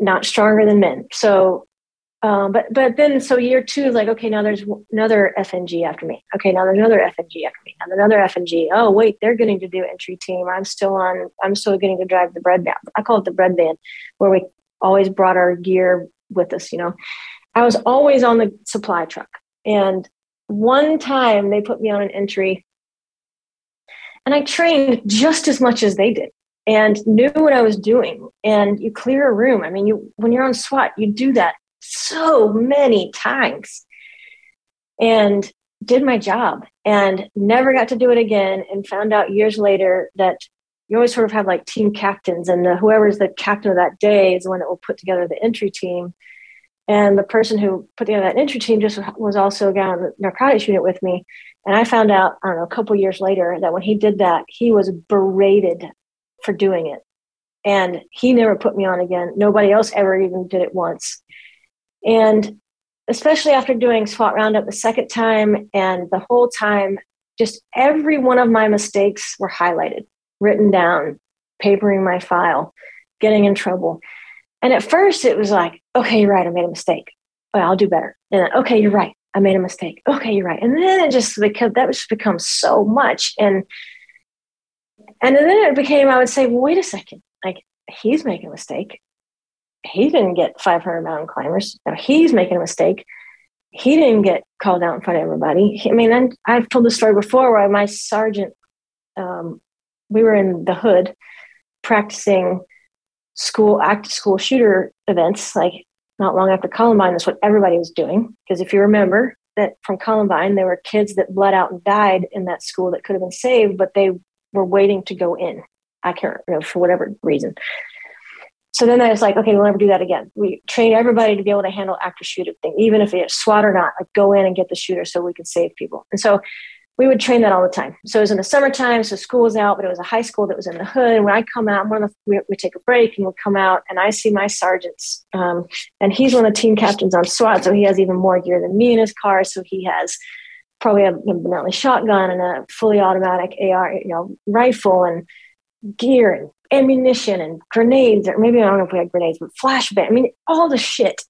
B: not stronger than men. So, um, but but then so year two, like okay, now there's another FNG after me. Okay, now there's another FNG after me. And another FNG. Oh wait, they're getting to do entry team. I'm still on. I'm still getting to drive the bread van. I call it the bread van, where we always brought our gear with us. You know, I was always on the supply truck, and one time they put me on an entry and I trained just as much as they did. And knew what I was doing. And you clear a room. I mean, you when you're on SWAT, you do that so many times. And did my job and never got to do it again and found out years later that you always sort of have like team captains and the, whoever's the captain of that day is the one that will put together the entry team and the person who put together that entry team just was also a guy on the narcotics unit with me and i found out i don't know a couple years later that when he did that he was berated for doing it and he never put me on again nobody else ever even did it once and especially after doing SWAT Roundup the second time and the whole time, just every one of my mistakes were highlighted, written down, papering my file, getting in trouble. And at first it was like, okay, you're right, I made a mistake. I'll do better. And then, okay, you're right, I made a mistake. Okay, you're right. And then it just became that was become so much. And and then it became, I would say, well, wait a second, like he's making a mistake he didn't get 500 mountain climbers. Now he's making a mistake. He didn't get called out in front of everybody. I mean, I've told the story before where my sergeant, um, we were in the hood practicing school active school shooter events, like not long after Columbine. That's what everybody was doing. Because if you remember that from Columbine, there were kids that bled out and died in that school that could have been saved, but they were waiting to go in. I can't remember for whatever reason. So then I was like, okay, we'll never do that again. We train everybody to be able to handle active shooter thing, even if it's SWAT or not, like go in and get the shooter so we can save people. And so we would train that all the time. So it was in the summertime, so school was out, but it was a high school that was in the hood. When I come out, one of the, we, we take a break and we come out, and I see my sergeants, um, and he's one of the team captains on SWAT, so he has even more gear than me in his car. So he has probably a Benelli shotgun and a fully automatic AR, you know, rifle and gear and ammunition and grenades, or maybe I don't know if we had grenades, but flashbang. I mean, all the shit.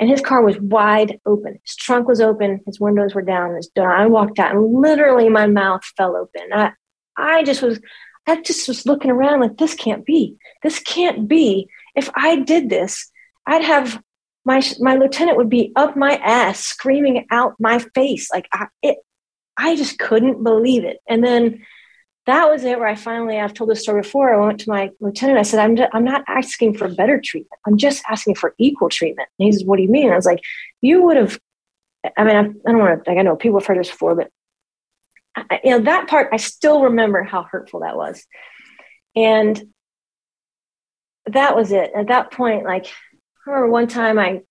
B: And his car was wide open. His trunk was open. His windows were down. His door. I walked out, and literally my mouth fell open. I, I just was, I just was looking around like this can't be. This can't be. If I did this, I'd have my my lieutenant would be up my ass, screaming out my face. Like I, it, I just couldn't believe it. And then that was it where I finally, I've told this story before. I went to my lieutenant. I said, I'm, I'm not asking for better treatment. I'm just asking for equal treatment. And he says, What do you mean? I was like, You would have, I mean, I, I don't want to, like, I know people have heard this before, but I, you know, that part, I still remember how hurtful that was. And that was it. At that point, like, I remember one time I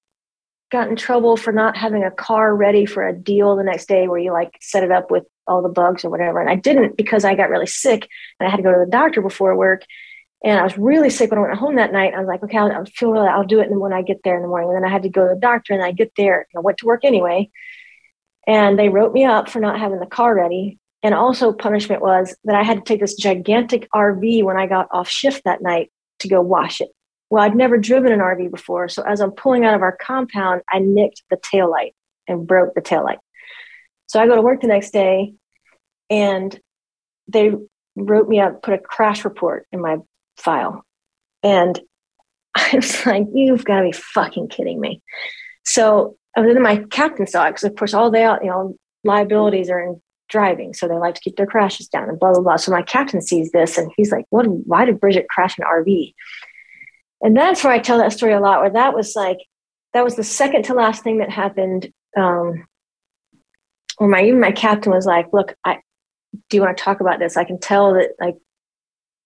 B: got in trouble for not having a car ready for a deal the next day where you like set it up with all the bugs or whatever. And I didn't because I got really sick and I had to go to the doctor before work. And I was really sick when I went home that night. I was like, okay, I'll, I'll feel really, I'll do it when I get there in the morning. And then I had to go to the doctor and I get there. I went to work anyway. And they wrote me up for not having the car ready. And also punishment was that I had to take this gigantic RV when I got off shift that night to go wash it. Well, I'd never driven an RV before. So as I'm pulling out of our compound, I nicked the tail light and broke the tail light. So I go to work the next day and they wrote me up, put a crash report in my file. And I was like, you've got to be fucking kidding me. So then my captain saw because, of course, all they, you know, liabilities are in driving. So they like to keep their crashes down and blah, blah, blah. So my captain sees this and he's like, what, why did Bridget crash an RV? And that's where I tell that story a lot, where that was like, that was the second to last thing that happened um, or my even my captain was like, "Look, I do you want to talk about this? I can tell that like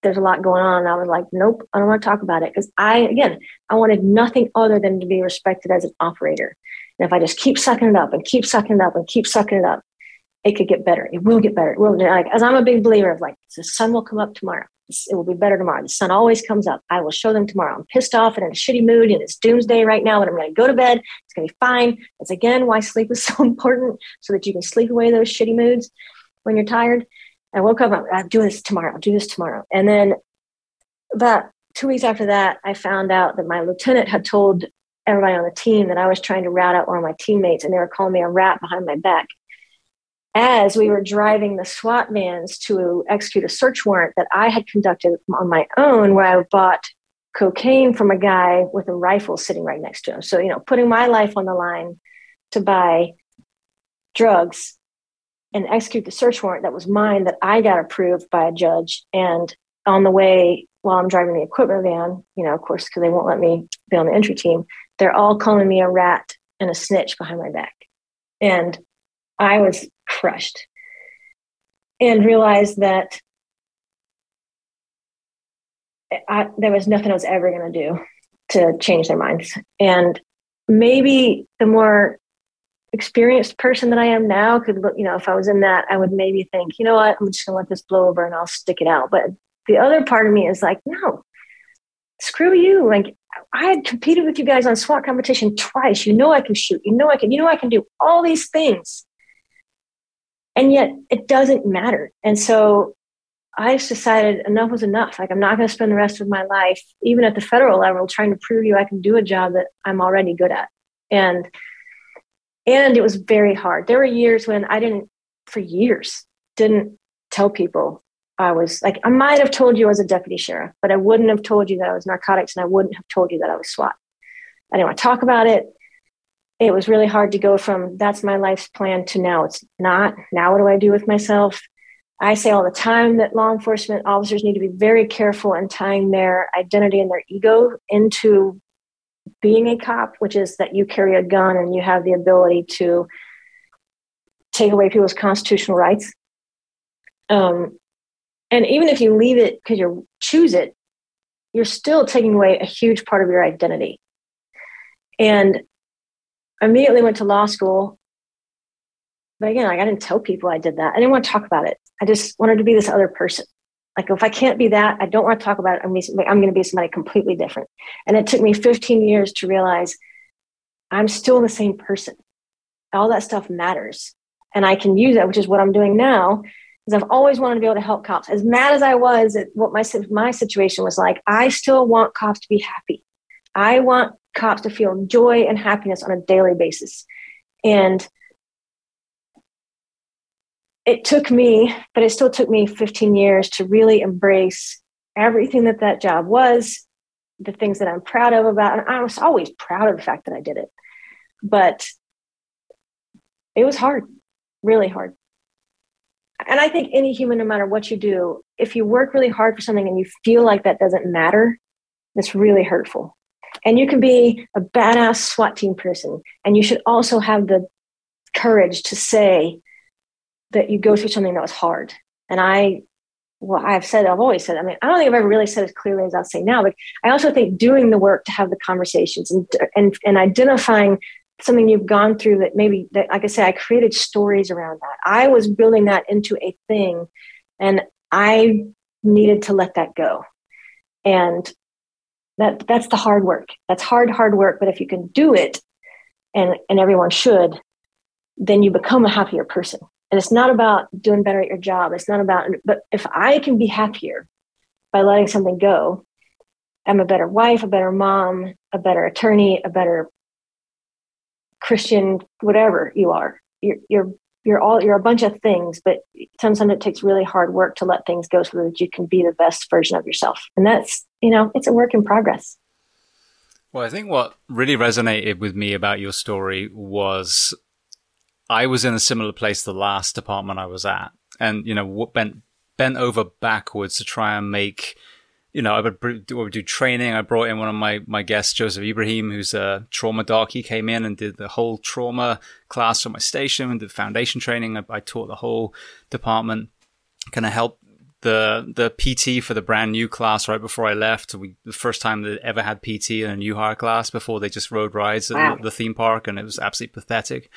B: there's a lot going on." And I was like, "Nope, I don't want to talk about it because I again I wanted nothing other than to be respected as an operator. And if I just keep sucking it up and keep sucking it up and keep sucking it up, it could get better. It will get better. It will. Like as I'm a big believer of like the sun will come up tomorrow. It will be better tomorrow. The sun always comes up. I will show them tomorrow. I'm pissed off and in a shitty mood and it's doomsday right now, but I'm going to go to bed. It's going to be fine. That's again why sleep is so important so that you can sleep away those shitty moods when you're tired. I woke up, I'll do this tomorrow. I'll do this tomorrow. And then about two weeks after that, I found out that my lieutenant had told everybody on the team that I was trying to rat out one of my teammates and they were calling me a rat behind my back as we were driving the SWAT vans to execute a search warrant that I had conducted on my own, where I bought cocaine from a guy with a rifle sitting right next to him. So, you know, putting my life on the line to buy drugs and execute the search warrant that was mine that I got approved by a judge. And on the way, while I'm driving the equipment van, you know, of course, because they won't let me be on the entry team, they're all calling me a rat and a snitch behind my back. And I was crushed and realized that I, there was nothing I was ever going to do to change their minds. And maybe the more experienced person that I am now could look, you know, if I was in that, I would maybe think, you know what, I'm just going to let this blow over and I'll stick it out. But the other part of me is like, no, screw you. Like I had competed with you guys on SWAT competition twice. You know I can shoot. You know I can. You know I can do all these things, and yet it doesn't matter. And so I just decided enough was enough. Like I'm not going to spend the rest of my life, even at the federal level, trying to prove you I can do a job that I'm already good at. And and it was very hard. There were years when I didn't, for years, didn't tell people I was like, I might have told you I was a deputy sheriff, but I wouldn't have told you that I was narcotics and I wouldn't have told you that I was SWAT. I didn't want to talk about it. It was really hard to go from that's my life's plan to now it's not. Now, what do I do with myself? I say all the time that law enforcement officers need to be very careful in tying their identity and their ego into being a cop, which is that you carry a gun and you have the ability to take away people's constitutional rights. Um, and even if you leave it because you choose it, you're still taking away a huge part of your identity. And immediately went to law school. But again, like I didn't tell people I did that. I didn't want to talk about it. I just wanted to be this other person. Like if I can't be that, I don't want to talk about it. I'm, I'm going to be somebody completely different. And it took me 15 years to realize I'm still the same person. All that stuff matters. And I can use that, which is what I'm doing now because I've always wanted to be able to help cops. As mad as I was at what my my situation was like, I still want cops to be happy. I want cops to feel joy and happiness on a daily basis. And it took me, but it still took me 15 years to really embrace everything that that job was, the things that I'm proud of about. And I was always proud of the fact that I did it. But it was hard, really hard and I think any human, no matter what you do, if you work really hard for something and you feel like that doesn't matter, it's really hurtful. And you can be a badass SWAT team person, and you should also have the courage to say that you go through something that was hard. And I, well, I've said, I've always said, I mean, I don't think I've ever really said as clearly as I'll say now, but I also think doing the work to have the conversations and, and, and identifying something you've gone through that maybe that like i said i created stories around that. I was building that into a thing and i needed to let that go. And that that's the hard work that's hard hard work but if you can do it and and everyone should then you become a happier person and it's not about doing better at your job it's not about but if i can be happier by letting something go i'm a better wife a better mom a better attorney a better Christian, whatever you are. You're, you're you're all you're a bunch of things, but sometimes it takes really hard work to let things go so that you can be the best version of yourself. And that's you know it's a work in progress.
A: Well, I think what really resonated with me about your story was I was in a similar place the last department I was at, and you know bent bent over backwards to try and make you know, I would, would do training. I brought in one of my, my guests, Joseph Ibrahim, who's a trauma doc. He came in and did the whole trauma class on my station and did foundation training. I, I taught the whole department, kind of help the the PT for the brand new class right before I left. We the first time they ever had PT in a new hire class before they just rode rides at wow. the, the, theme park, and it was absolutely pathetic.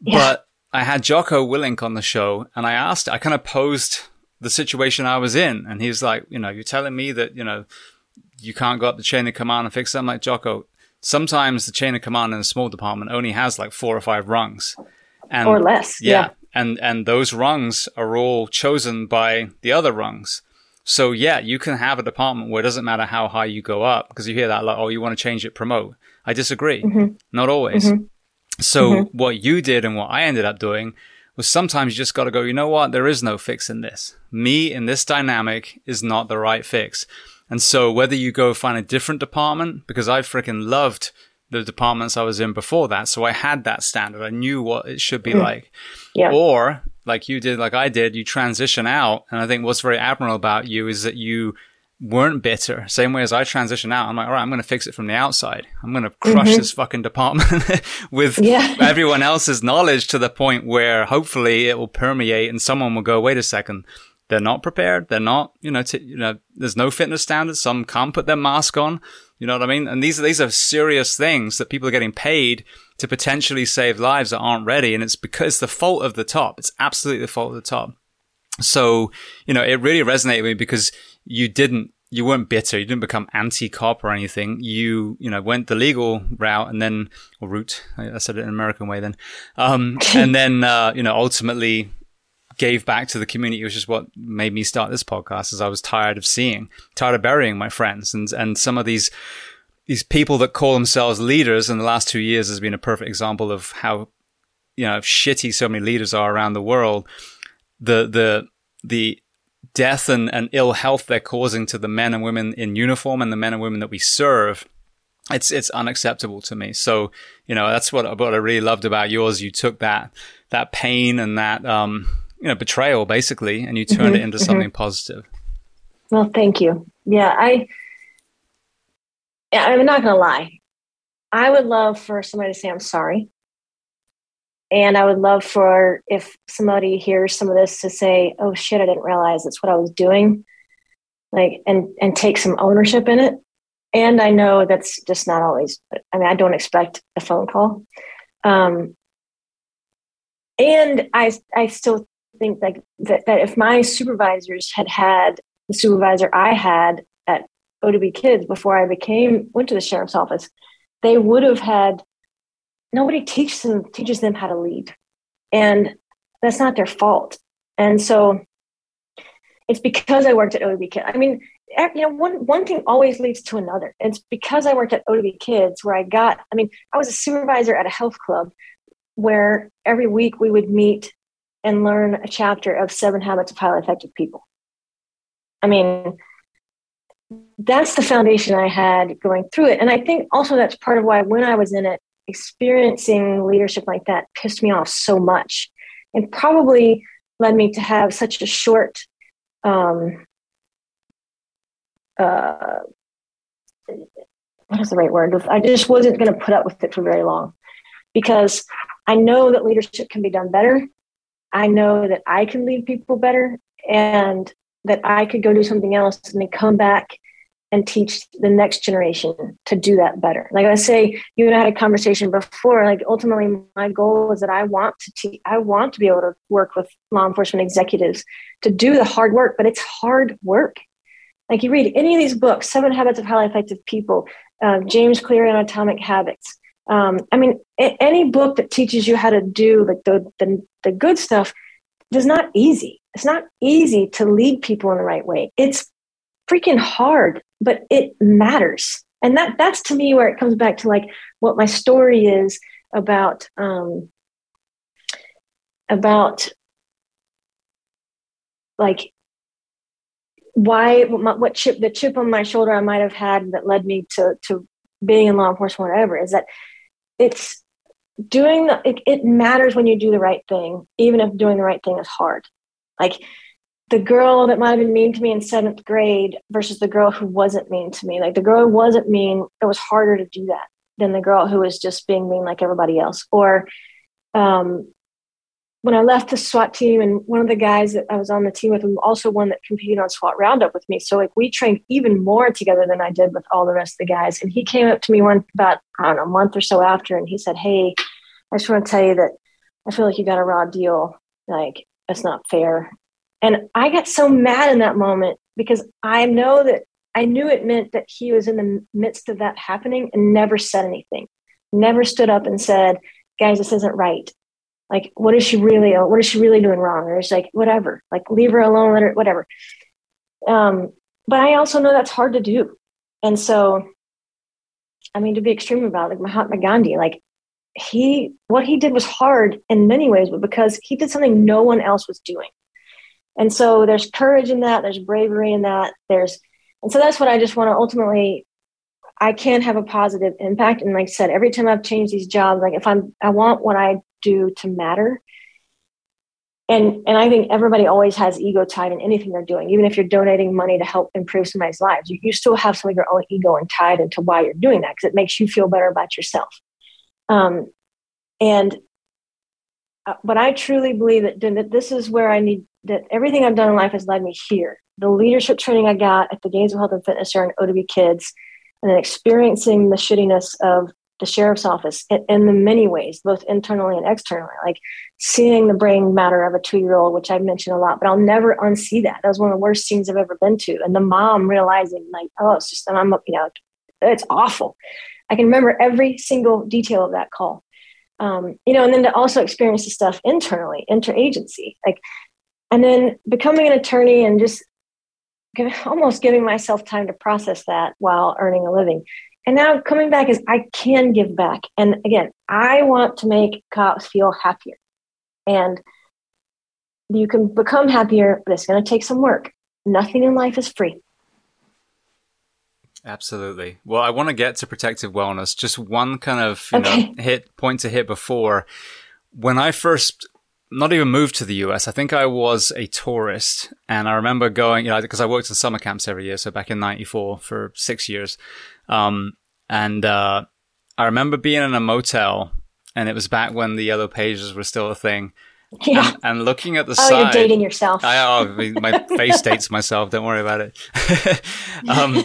A: Yeah. But I had Jocko Willink on the show, and I asked, I kind of posed the situation I was in. And he's like, you know, you're telling me that, you know, you can't go up the chain of command and fix it. I'm like, Jocko, sometimes the chain of command in a small department only has like four or five rungs.
B: And, or less. Yeah, yeah.
A: And, and those rungs are all chosen by the other rungs. So yeah, you can have a department where it doesn't matter how high you go up because you hear that like, oh, you want to change it, promote. I disagree. Mm-hmm. Not always. Mm-hmm. So mm-hmm. what you did and what I ended up doing was sometimes you just got to go, you know what? There is no fix in this. Me in this dynamic is not the right fix. And so whether you go find a different department, because I freaking loved the departments I was in before that. So I had that standard. I knew what it should be mm. like. Yeah. Or like you did, like I did, you transition out. And I think what's very admirable about you is that you weren't bitter. Same way as I transition out, I'm like, all right, I'm going to fix it from the outside. I'm going to crush mm-hmm. this fucking department with yeah. everyone else's knowledge to the point where hopefully it will permeate and someone will go, wait a second. They're not prepared. They're not, you know, t- you know, there's no fitness standards. Some can't put their mask on. You know what I mean? And these are, these are serious things that people are getting paid to potentially save lives that aren't ready. And it's because the fault of the top. It's absolutely the fault of the top. So, you know, it really resonated with me because you didn't you weren't bitter. You didn't become anti-cop or anything. You, you know, went the legal route and then, or route. I said it in an American way then. Um, and then, uh, you know, ultimately gave back to the community, which is what made me start this podcast as I was tired of seeing, tired of burying my friends and, and some of these, these people that call themselves leaders in the last two years has been a perfect example of how, you know, shitty so many leaders are around the world. The, the, the death and, and ill health they're causing to the men and women in uniform and the men and women that we serve, it's it's unacceptable to me. So, you know, that's what what I really loved about yours. You took that that pain and that um, you know, betrayal basically and you turned mm-hmm, it into mm-hmm. something positive.
B: Well, thank you. Yeah, I I'm not gonna lie. I would love for somebody to say I'm sorry. And I would love for if somebody hears some of this to say, "Oh shit, I didn't realize that's what I was doing," like, and and take some ownership in it. And I know that's just not always. I mean, I don't expect a phone call. Um, and I I still think like that, that if my supervisors had had the supervisor I had at O2B Kids before I became went to the sheriff's office, they would have had nobody teaches them teaches them how to lead. And that's not their fault. And so it's because i worked at o2b kids. I mean you know one, one thing always leads to another. It's because i worked at o2b kids where i got i mean i was a supervisor at a health club where every week we would meet and learn a chapter of seven habits of highly effective people. I mean that's the foundation i had going through it. And i think also that's part of why when i was in it experiencing leadership like that pissed me off so much and probably led me to have such a short um, uh, what is the right word? I just wasn't going to put up with it for very long because I know that leadership can be done better. I know that I can lead people better and that I could go do something else and then come back and teach the next generation to do that better. Like I say, you and I had a conversation before. Like ultimately, my goal is that I want to teach. I want to be able to work with law enforcement executives to do the hard work, but it's hard work. Like you read any of these books, Seven Habits of Highly Effective People, uh, James Clear on Atomic Habits. Um, I mean, a- any book that teaches you how to do like the, the the good stuff is not easy. It's not easy to lead people in the right way. It's freaking hard, but it matters. And that that's to me where it comes back to like what my story is about um, about like why what chip the chip on my shoulder I might have had that led me to to being in law enforcement whatever is that it's doing the, it, it matters when you do the right thing even if doing the right thing is hard like the girl that might have been mean to me in seventh grade versus the girl who wasn't mean to me. Like the girl who wasn't mean, it was harder to do that than the girl who was just being mean like everybody else. Or um, when I left the SWAT team, and one of the guys that I was on the team with was also one that competed on SWAT Roundup with me. So like we trained even more together than I did with all the rest of the guys. And he came up to me one about I don't know a month or so after, and he said, "Hey, I just want to tell you that I feel like you got a raw deal. Like that's not fair." And I got so mad in that moment because I know that I knew it meant that he was in the midst of that happening and never said anything, never stood up and said, guys, this isn't right. Like, what is she really, what is she really doing wrong? Or it's like, whatever, like leave her alone, let her, whatever. Um, but I also know that's hard to do. And so, I mean, to be extreme about it, like Mahatma Gandhi, like he, what he did was hard in many ways, but because he did something no one else was doing. And so there's courage in that, there's bravery in that, there's, and so that's what I just want to ultimately, I can have a positive impact. And like I said, every time I've changed these jobs, like if I'm, I want what I do to matter. and and I think everybody always has ego tied in anything they're doing. Even if you're donating money to help improve somebody's lives, you, you still have some of your own ego and tied into why you're doing that because it makes you feel better about yourself. Um, and uh, but I truly believe that, that this is where I need that everything I've done in life has led me here. The leadership training I got at the Gainesville Health and Fitness Center and O2B Kids, and then experiencing the shittiness of the sheriff's office in, in the many ways, both internally and externally, like seeing the brain matter of a two year old, which I've mentioned a lot, but I'll never unsee that. That was one of the worst scenes I've ever been to. And the mom realizing, like, oh, it's just, I'm, you know, it's awful. I can remember every single detail of that call. Um, you know, and then to also experience the stuff internally, interagency, like, and then becoming an attorney and just almost giving myself time to process that while earning a living. And now coming back is I can give back. And again, I want to make cops feel happier. And you can become happier, but it's going to take some work. Nothing in life is free.
A: Absolutely. Well, I want to get to protective wellness. Just one kind of you okay. know hit point to hit before. When I first not even moved to the US, I think I was a tourist, and I remember going, you know, because I worked in summer camps every year. So back in '94 for six years, um, and uh, I remember being in a motel, and it was back when the yellow pages were still a thing. Yeah. And, and looking at the
B: oh,
A: side,
B: you're dating yourself.
A: I, oh, my face dates myself. Don't worry about it. um,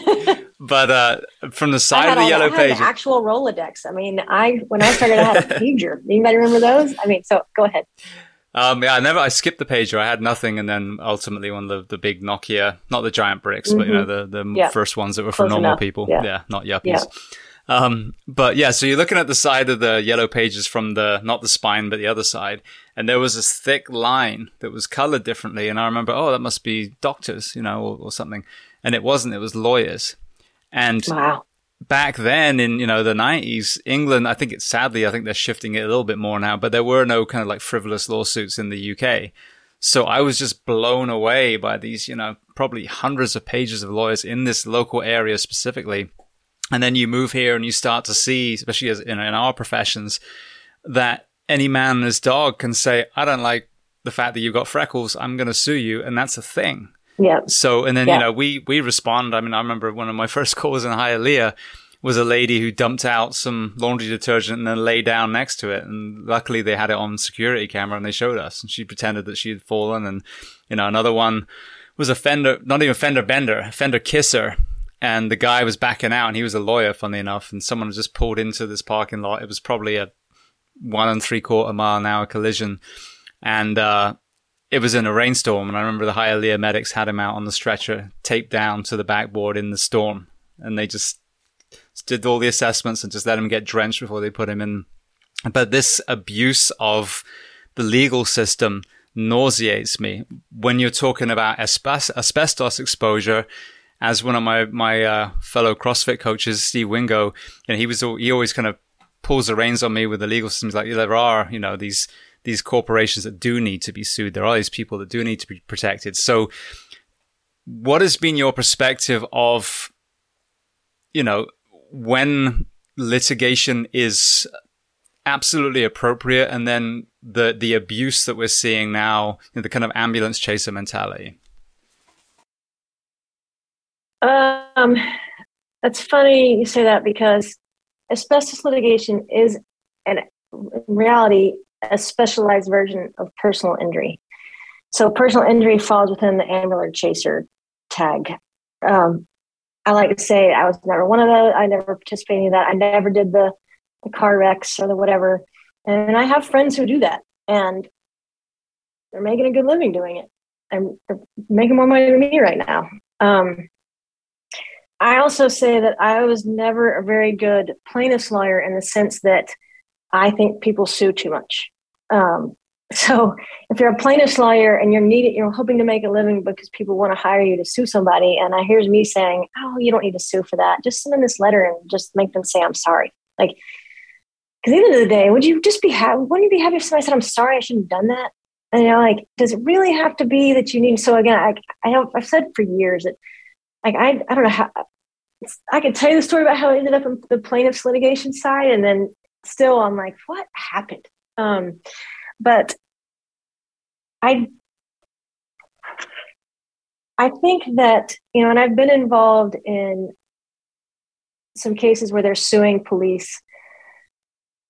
A: but uh, from the side of the yellow page,
B: actual Rolodex. I mean, I when I started, I had a pager. Anybody remember those? I mean, so go ahead.
A: Um, yeah, I never. I skipped the pager. I had nothing, and then ultimately one of the, the big Nokia, not the giant bricks, mm-hmm. but you know mm-hmm. the the yeah. first ones that were Close for normal enough. people. Yeah. yeah. not yuppies. Yeah. Um, but yeah, so you're looking at the side of the yellow pages from the not the spine, but the other side, and there was this thick line that was colored differently. And I remember, oh, that must be doctors, you know, or, or something. And it wasn't. It was lawyers. And wow back then in you know the 90s england i think it's sadly i think they're shifting it a little bit more now but there were no kind of like frivolous lawsuits in the uk so i was just blown away by these you know probably hundreds of pages of lawyers in this local area specifically. And then you move here and you start to see especially as in, in our professions that any man and his dog can say i don't like the fact that you've got freckles. I'm going to sue you. And that's a thing
B: yeah.
A: So, and then, yeah. you know, we, we respond. I mean, I remember one of my first calls in Hialeah was a lady who dumped out some laundry detergent and then lay down next to it. And luckily they had it on security camera and they showed us and she pretended that she had fallen. And, you know, another one was a fender, not even fender bender, fender kisser. And the guy was backing out and he was a lawyer, funny enough. And someone just pulled into this parking lot. It was probably a one and three quarter mile an hour collision. And, uh, it was in a rainstorm, and I remember the Hialeah medics had him out on the stretcher, taped down to the backboard in the storm, and they just did all the assessments and just let him get drenched before they put him in. But this abuse of the legal system nauseates me when you're talking about asbestos exposure. As one of my my uh, fellow CrossFit coaches, Steve Wingo, and he was he always kind of pulls the reins on me with the legal systems. Like there are, you know, these these corporations that do need to be sued. There are these people that do need to be protected. So, what has been your perspective of, you know, when litigation is absolutely appropriate, and then the the abuse that we're seeing now, you know, the kind of ambulance chaser mentality?
B: Um, that's funny you say that because asbestos litigation is, and in reality, a specialized version of personal injury. So personal injury falls within the ambulance chaser tag. Um, I like to say I was never one of those. I never participated in that. I never did the, the car wrecks or the whatever. And I have friends who do that, and they're making a good living doing it. I'm making more money than me right now. Um, I also say that I was never a very good plaintiff's lawyer in the sense that I think people sue too much. Um, so if you're a plaintiff's lawyer and you're needed, you're hoping to make a living because people want to hire you to sue somebody, and I here's me saying, "Oh, you don't need to sue for that. Just send them this letter and just make them say I'm sorry." Like, because the end of the day, would you just be happy? Wouldn't you be happy if somebody said, "I'm sorry, I shouldn't have done that"? And you know, like, does it really have to be that you need? So again, I, I have I've said for years that, like, I I don't know how. I could tell you the story about how I ended up in the plaintiff's litigation side, and then still I'm like, what happened? Um, but I I think that you know, and I've been involved in some cases where they're suing police.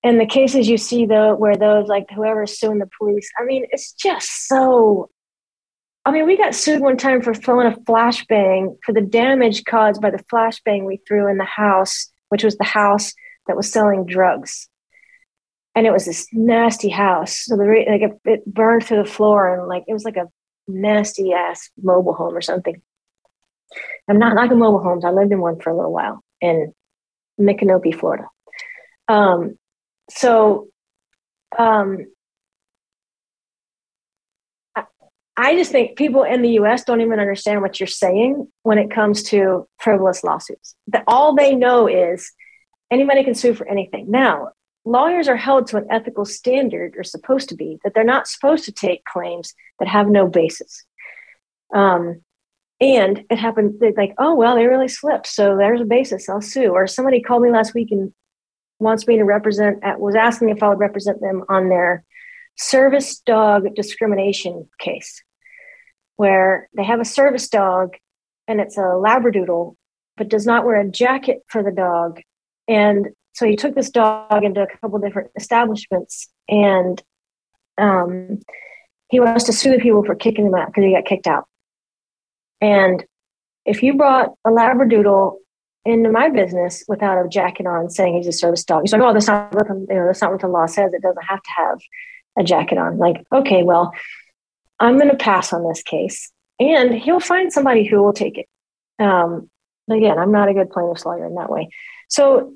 B: And the cases you see though where those like whoever's suing the police, I mean, it's just so I mean, we got sued one time for throwing a flashbang for the damage caused by the flashbang we threw in the house, which was the house that was selling drugs. And it was this nasty house. So the like it, burned through the floor and like it was like a nasty ass mobile home or something. I'm not like a mobile homes. I lived in one for a little while in Micanopy, Florida. Um, so um, I just think people in the US don't even understand what you're saying when it comes to frivolous lawsuits. That all they know is anybody can sue for anything. Now, lawyers are held to an ethical standard, or supposed to be, that they're not supposed to take claims that have no basis. Um, and it happened they like, oh, well, they really slipped. So there's a basis. I'll sue. Or somebody called me last week and wants me to represent, was asking if I would represent them on their service dog discrimination case where they have a service dog and it's a labradoodle but does not wear a jacket for the dog and so he took this dog into a couple different establishments and um, he wants to sue the people for kicking him out because he got kicked out and if you brought a labradoodle into my business without a jacket on saying he's a service dog he's like oh that's not what the, you know that's not what the law says it doesn't have to have a jacket on like okay well I'm going to pass on this case. And he'll find somebody who will take it. Um, again, I'm not a good plaintiff's lawyer in that way. So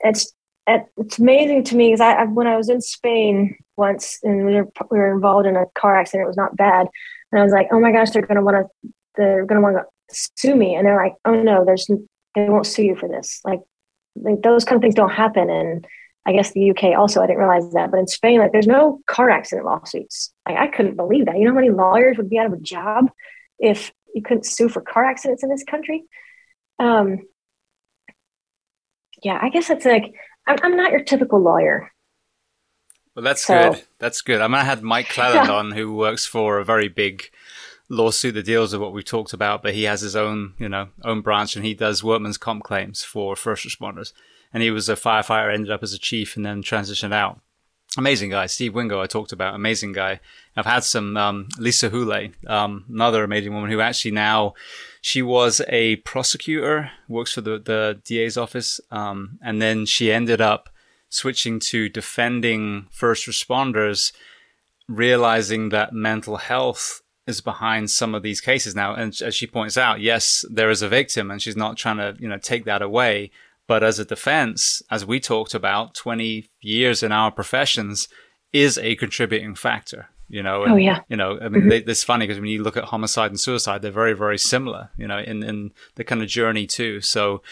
B: it's it's amazing to me because I, I, when I was in Spain once and we were, we were involved in a car accident, it was not bad, and I was like, oh my gosh, they're to want to they're to want to sue me, and they're like, oh no, there's they won't sue you for this. Like, like those kind of things don't happen, and I guess the UK also, I didn't realize that. But in Spain, like there's no car accident lawsuits. Like I couldn't believe that. You know how many lawyers would be out of a job if you couldn't sue for car accidents in this country? Um, yeah, I guess it's like I'm, I'm not your typical lawyer.
A: Well, that's so, good. That's good. I mean, I had Mike Cleland yeah. on, who works for a very big lawsuit that deals with what we talked about, but he has his own, you know, own branch, and he does workman's comp claims for first responders and he was a firefighter, ended up as a chief, and then transitioned out. Amazing guy, Steve Wingo. I talked about amazing guy. I've had some um, Lisa Houle, um, another amazing woman who actually now she was a prosecutor, works for the the DA's office, um, and then she ended up switching to defending first responders, realizing that mental health is behind some of these cases now. And as she points out, yes, there is a victim, and she's not trying to you know take that away. But as a defense, as we talked about, 20 years in our professions is a contributing factor. You know,
B: and, oh yeah.
A: You know, I mean, mm-hmm. it's funny because when you look at homicide and suicide, they're very, very similar. You know, in in the kind of journey too. So,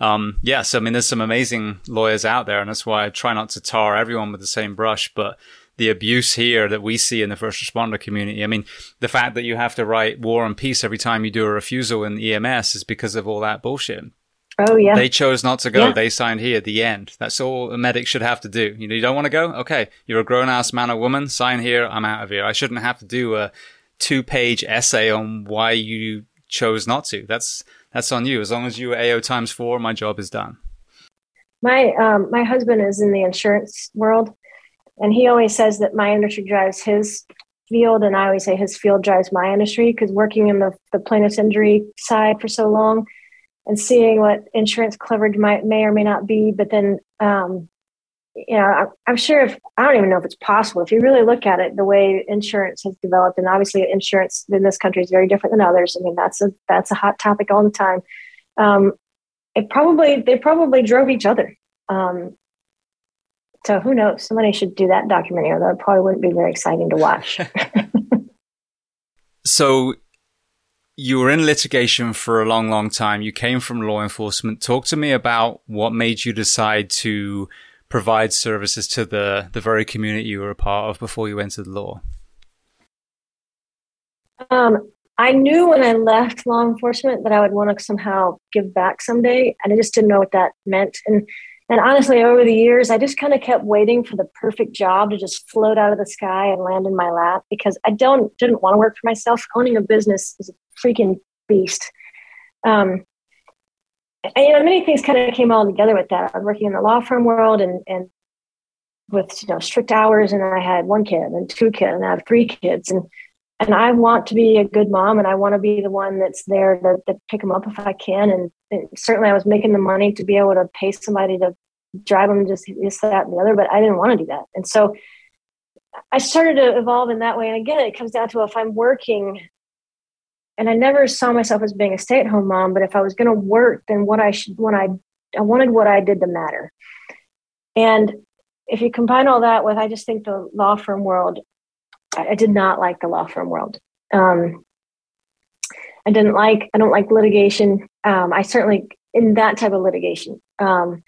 A: um, yes, yeah, so, I mean, there's some amazing lawyers out there, and that's why I try not to tar everyone with the same brush. But the abuse here that we see in the first responder community. I mean, the fact that you have to write war and peace every time you do a refusal in EMS is because of all that bullshit.
B: Oh yeah.
A: They chose not to go. Yeah. They signed here at the end. That's all a medic should have to do. You know, you don't want to go? Okay. You're a grown ass man or woman. Sign here. I'm out of here. I shouldn't have to do a two page essay on why you chose not to. That's that's on you. As long as you are AO times four, my job is done.
B: My um, my husband is in the insurance world, and he always says that my industry drives his field, and I always say his field drives my industry because working in the the plaintiff's injury side for so long, and seeing what insurance coverage might may or may not be. But then, um, you know, I, I'm sure if I don't even know if it's possible. If you really look at it, the way insurance has developed, and obviously insurance in this country is very different than others. I mean, that's a that's a hot topic all the time. Um, it probably they probably drove each other. Um, so who knows? Somebody should do that documentary, although it probably wouldn't be very exciting to watch.
A: so you were in litigation for a long, long time. You came from law enforcement. Talk to me about what made you decide to provide services to the, the very community you were a part of before you entered law.
B: Um, I knew when I left law enforcement that I would want to somehow give back someday, and I just didn't know what that meant. And And honestly, over the years, I just kind of kept waiting for the perfect job to just float out of the sky and land in my lap because I don't didn't want to work for myself. Owning a business is a freaking beast. Um, and, you know, many things kind of came all together with that. I was working in the law firm world and and with you know strict hours, and I had one kid and two kids, and I have three kids, and and I want to be a good mom, and I want to be the one that's there to, to pick them up if I can, and certainly I was making the money to be able to pay somebody to drive them just this, that, and the other, but I didn't want to do that. And so I started to evolve in that way. And again, it comes down to if I'm working, and I never saw myself as being a stay at home mom, but if I was going to work, then what I should, when I, I wanted what I did to matter. And if you combine all that with, I just think the law firm world, I, I did not like the law firm world. Um, I didn't like, I don't like litigation. Um, I certainly, in that type of litigation, um,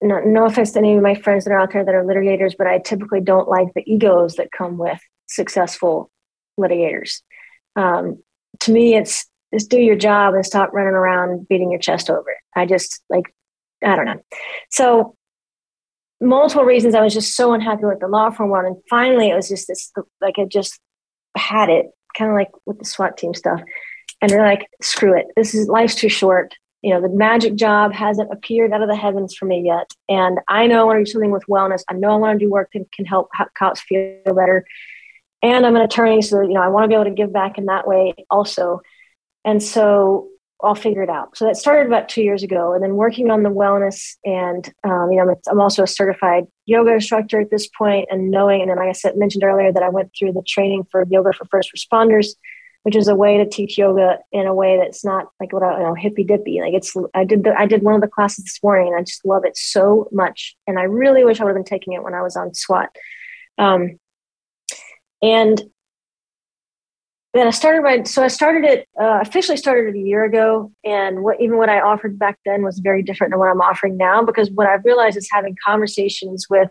B: no, no offense to any of my friends that are out there that are litigators, but I typically don't like the egos that come with successful litigators. Um, to me, it's just do your job and stop running around beating your chest over it. I just like, I don't know. So, multiple reasons I was just so unhappy with the law firm one. And finally, it was just this like, I just had it kind of like with the SWAT team stuff. And they're like, screw it. This is life's too short. You know, the magic job hasn't appeared out of the heavens for me yet. And I know I want to do something with wellness. I know I want to do work that can help cops feel better. And I'm an attorney, so you know, I want to be able to give back in that way also. And so I'll figure it out. So that started about two years ago, and then working on the wellness, and um, you know, I'm also a certified yoga instructor at this point, and knowing, and then like I said mentioned earlier, that I went through the training for yoga for first responders, which is a way to teach yoga in a way that's not like what I you know hippy dippy. Like it's, I did the, I did one of the classes this morning, and I just love it so much, and I really wish I would have been taking it when I was on SWAT. Um, and then I started my so I started it uh, officially started it a year ago, and what even what I offered back then was very different than what I'm offering now because what I've realized is having conversations with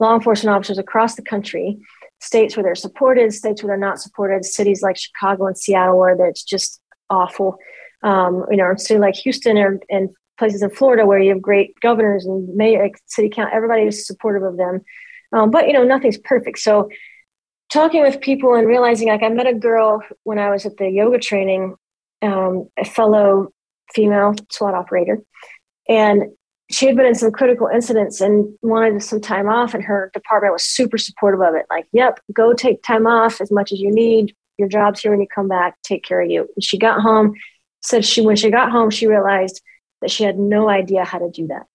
B: law enforcement officers across the country, states where they're supported, states where they're not supported, cities like Chicago and Seattle where it's just awful, um, you know, or city like Houston or and places in Florida where you have great governors and mayor, city count, everybody is supportive of them, um, but you know nothing's perfect, so talking with people and realizing like I met a girl when I was at the yoga training, um, a fellow female SWAT operator, and she had been in some critical incidents and wanted some time off, and her department was super supportive of it. Like, yep, go take time off as much as you need. Your job's here when you come back. Take care of you. And she got home. Said she when she got home, she realized that she had no idea how to do that.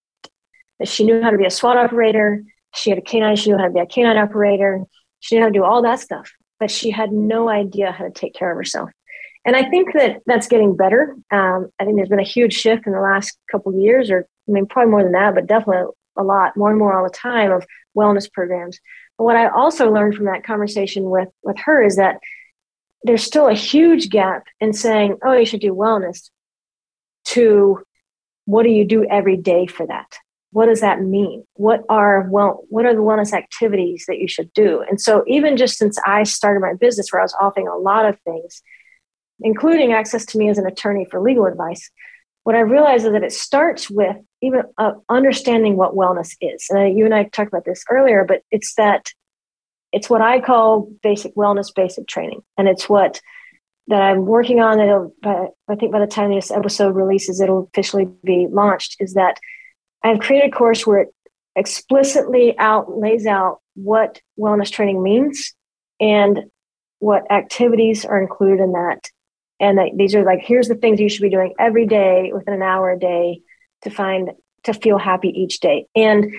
B: That she knew how to be a SWAT operator. She had a canine. She knew how to be a canine operator she knew how to do all that stuff, but she had no idea how to take care of herself. And I think that that's getting better. Um, I think there's been a huge shift in the last couple years, or I mean, probably more than that, but definitely a lot, more and more all the time of wellness programs. But what I also learned from that conversation with with her is that there's still a huge gap in saying, "Oh, you should do wellness," to what do you do every day for that? What does that mean? What are well what are the wellness activities that you should do? And so even just since i started my business where i was offering a lot of things including access to me as an attorney for legal advice what i realized is that it starts with even uh, understanding what wellness is. And uh, you and i talked about this earlier but it's that it's what i call basic wellness basic training. And it's what that i'm working on. That i think by the time this episode releases it'll officially be launched is that I've created a course where it explicitly out lays out what wellness training means and what activities are included in that. And that these are like, here's the things you should be doing every day within an hour a day to find to feel happy each day. And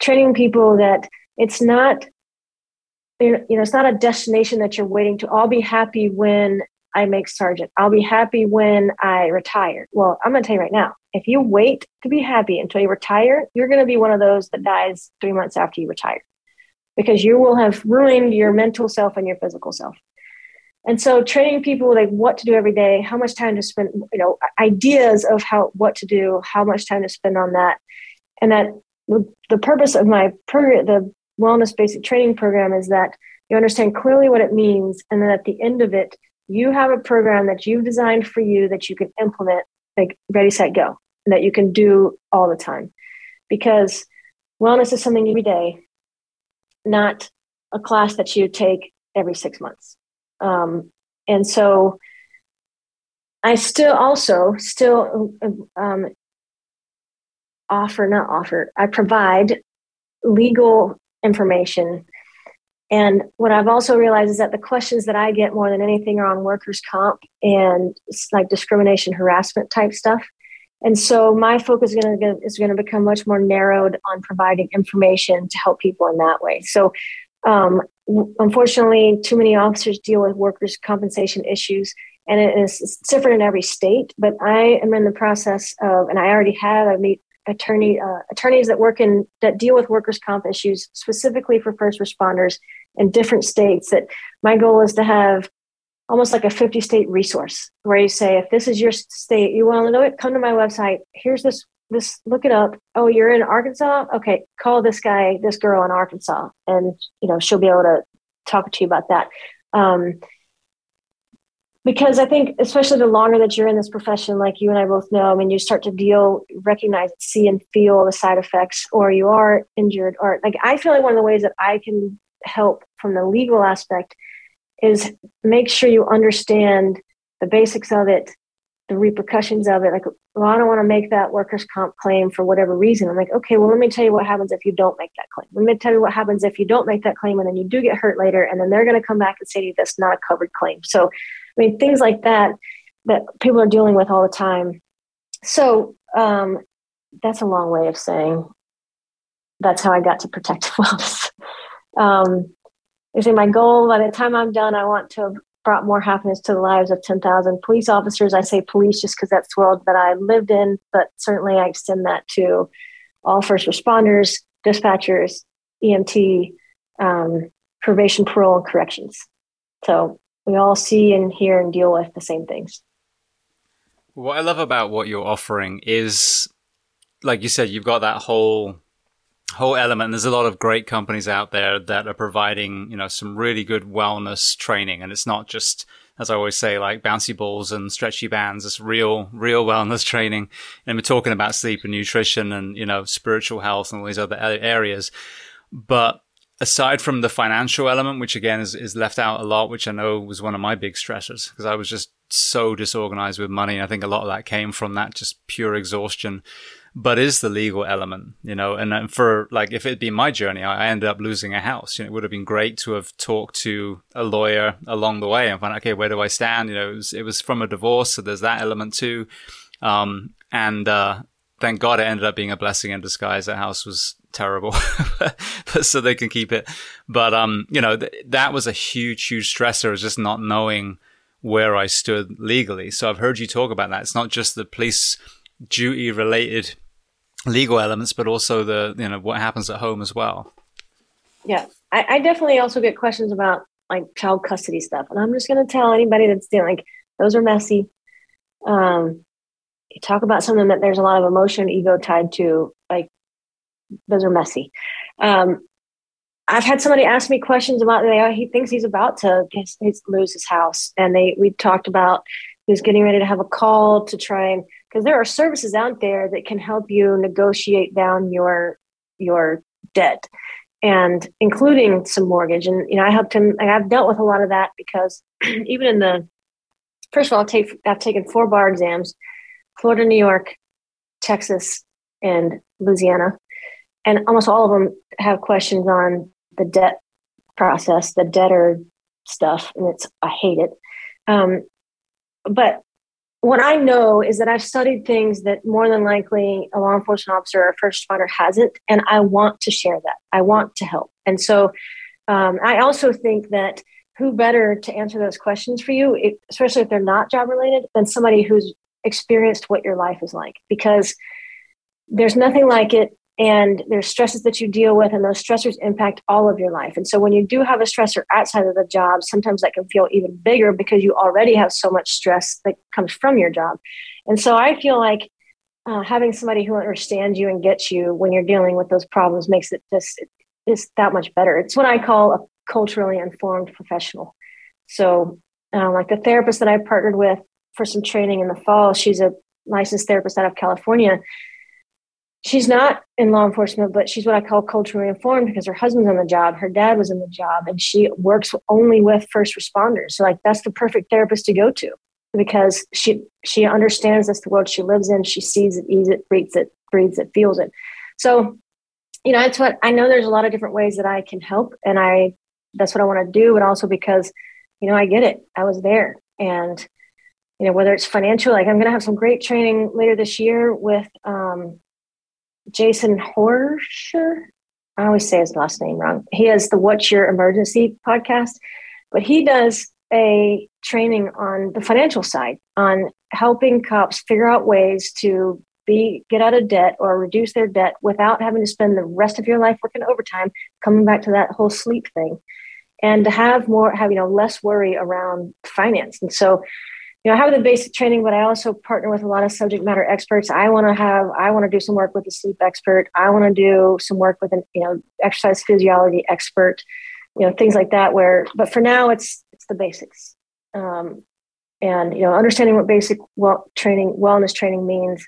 B: training people that it's not you know it's not a destination that you're waiting to i'll be happy when i make sergeant i'll be happy when i retire well i'm going to tell you right now if you wait to be happy until you retire, you're going to be one of those that dies three months after you retire because you will have ruined your mental self and your physical self. And so training people like what to do every day, how much time to spend, you know, ideas of how what to do, how much time to spend on that. And that the purpose of my program, the wellness basic training program is that you understand clearly what it means and then at the end of it, you have a program that you've designed for you that you can implement like ready set go that you can do all the time because wellness is something every day, not a class that you take every six months. Um, and so I still also still um, offer, not offer, I provide legal information. And what I've also realized is that the questions that I get more than anything are on workers' comp and like discrimination, harassment type stuff. And so my focus is going to is going to become much more narrowed on providing information to help people in that way. So, um, unfortunately, too many officers deal with workers' compensation issues, and it is different in every state. But I am in the process of, and I already have. I meet attorney uh, attorneys that work in that deal with workers' comp issues specifically for first responders in different states. That my goal is to have almost like a 50 state resource where you say, if this is your state, you want to know it, come to my website. Here's this, this, look it up. Oh, you're in Arkansas? Okay. Call this guy, this girl in Arkansas. And, you know, she'll be able to talk to you about that. Um, because I think, especially the longer that you're in this profession, like you and I both know, I mean, you start to deal, recognize, see, and feel the side effects, or you are injured, or like I feel like one of the ways that I can help from the legal aspect is make sure you understand the basics of it, the repercussions of it. Like, well, I don't want to make that workers' comp claim for whatever reason. I'm like, okay, well, let me tell you what happens if you don't make that claim. Let me tell you what happens if you don't make that claim and then you do get hurt later, and then they're going to come back and say to you, that's not a covered claim. So, I mean, things like that that people are dealing with all the time. So, um, that's a long way of saying that's how I got to protective wellness. Um, say my goal by the time I'm done, I want to have brought more happiness to the lives of 10,000 police officers. I say police just because that's the world that I lived in, but certainly I extend that to all first responders, dispatchers, EMT, um, probation, parole, and corrections. So we all see and hear and deal with the same things.
A: What I love about what you're offering is, like you said, you've got that whole whole element. There's a lot of great companies out there that are providing, you know, some really good wellness training. And it's not just, as I always say, like bouncy balls and stretchy bands. It's real, real wellness training. And we're talking about sleep and nutrition and, you know, spiritual health and all these other areas. But aside from the financial element, which again is, is left out a lot, which I know was one of my big stressors because I was just so disorganized with money. And I think a lot of that came from that just pure exhaustion but is the legal element, you know, and for like, if it'd been my journey, I ended up losing a house. You know, it would have been great to have talked to a lawyer along the way and find, okay, where do I stand? You know, it was, it was from a divorce. So there's that element too. Um, and, uh, thank God it ended up being a blessing in disguise. That house was terrible, but so they can keep it. But, um, you know, th- that was a huge, huge stressor is just not knowing where I stood legally. So I've heard you talk about that. It's not just the police duty related legal elements, but also the you know what happens at home as well.
B: Yeah, I, I definitely also get questions about like child custody stuff, and I'm just going to tell anybody that's dealing like those are messy. Um, talk about something that there's a lot of emotion, ego tied to, like those are messy. Um, I've had somebody ask me questions about they, he thinks he's about to lose his house, and they we talked about he's getting ready to have a call to try and because there are services out there that can help you negotiate down your your debt and including some mortgage. And you know i helped him i've dealt with a lot of that because even in the first of all I've, take, I've taken four bar exams florida new york texas and louisiana. And almost all of them have questions on the debt process the debtor stuff and it's i hate it. Um, but what I know is that I've studied things that more than likely a law enforcement officer or first responder hasn't, and I want to share that. I want to help. And so um, I also think that who better to answer those questions for you, especially if they're not job related, than somebody who's experienced what your life is like? Because there's nothing like it and there's stresses that you deal with and those stressors impact all of your life. And so when you do have a stressor outside of the job sometimes that can feel even bigger because you already have so much stress that comes from your job. And so i feel like uh, having somebody who understands you and gets you when you're dealing with those problems makes it just it's that much better. It's what i call a culturally informed professional. So uh, like the therapist that i partnered with for some training in the fall she's a licensed therapist out of California. She's not in law enforcement, but she's what I call culturally informed because her husband's on the job, her dad was in the job, and she works only with first responders. So, like, that's the perfect therapist to go to because she she understands that's the world she lives in. She sees it, eats it, breathes it, breathes it, feels it. So, you know, that's what I know. There's a lot of different ways that I can help, and I that's what I want to do. But also because, you know, I get it. I was there, and you know, whether it's financial, like I'm going to have some great training later this year with um, Jason Horscher. I always say his last name wrong. He has the What's Your Emergency podcast, but he does a training on the financial side on helping cops figure out ways to be get out of debt or reduce their debt without having to spend the rest of your life working overtime coming back to that whole sleep thing and to have more have you know less worry around finance and so you know, I have the basic training, but I also partner with a lot of subject matter experts. I want to have, I want to do some work with a sleep expert. I want to do some work with an, you know, exercise physiology expert, you know, things like that. Where, but for now, it's it's the basics, um, and you know, understanding what basic well training, wellness training means.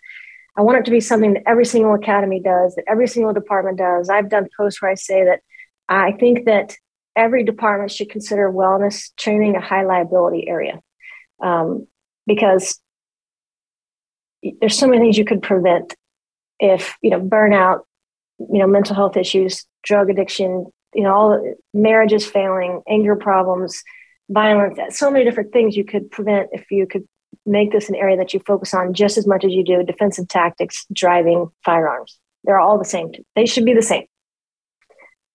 B: I want it to be something that every single academy does, that every single department does. I've done posts where I say that I think that every department should consider wellness training a high liability area um, because there's so many things you could prevent if you know burnout you know mental health issues drug addiction you know all marriages failing anger problems violence so many different things you could prevent if you could make this an area that you focus on just as much as you do defensive tactics driving firearms. They're all the same. They should be the same.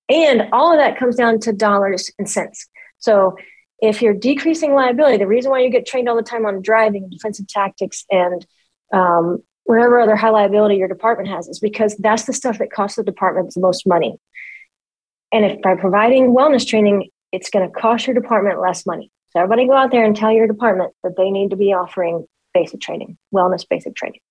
B: And all of that comes down to dollars and cents. So if you're decreasing liability, the reason why you get trained all the time on driving, defensive tactics, and um, whatever other high liability your department has is because that's the stuff that costs the department the most money. And if by providing wellness training, it's going to cost your department less money. So everybody go out there and tell your department that they need to be offering basic training, wellness basic training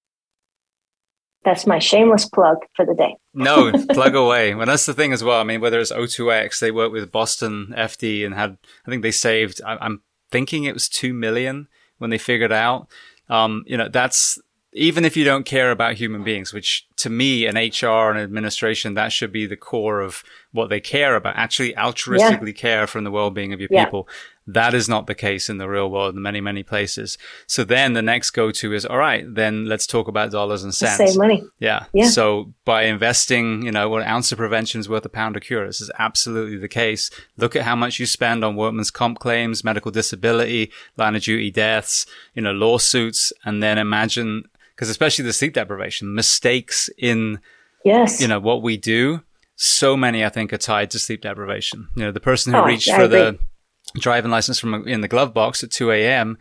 B: that's my shameless plug for the day.
A: no, plug away. Well, that's the thing as well. I mean, whether it's O2X, they work with Boston FD and had, I think they saved, I, am thinking it was 2 million when they figured out. Um, you know, that's, even if you don't care about human beings, which to me an HR and administration, that should be the core of what they care about, actually altruistically yeah. care from the well-being of your yeah. people. That is not the case in the real world in many, many places. So then the next go to is, all right, then let's talk about dollars and cents.
B: Save money.
A: Yeah. yeah. So by investing, you know, an ounce of prevention is worth a pound of cure. This is absolutely the case. Look at how much you spend on workman's comp claims, medical disability, line of duty deaths, you know, lawsuits, and then imagine, because especially the sleep deprivation, mistakes in,
B: yes,
A: you know, what we do. So many, I think, are tied to sleep deprivation. You know, the person who oh, reached for the driving license from in the glove box at 2 a.m.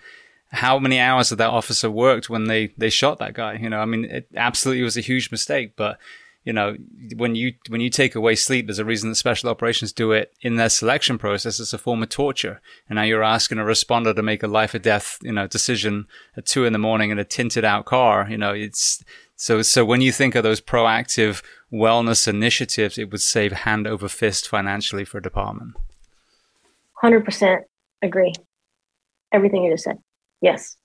A: How many hours had that officer worked when they, they shot that guy? You know, I mean, it absolutely was a huge mistake, but you know, when you, when you take away sleep, there's a reason that special operations do it in their selection process. It's a form of torture. And now you're asking a responder to make a life or death, you know, decision at two in the morning in a tinted out car. You know, it's, so, so when you think of those proactive wellness initiatives, it would save hand over fist financially for a department.
B: 100% agree. Everything you just said. Yes.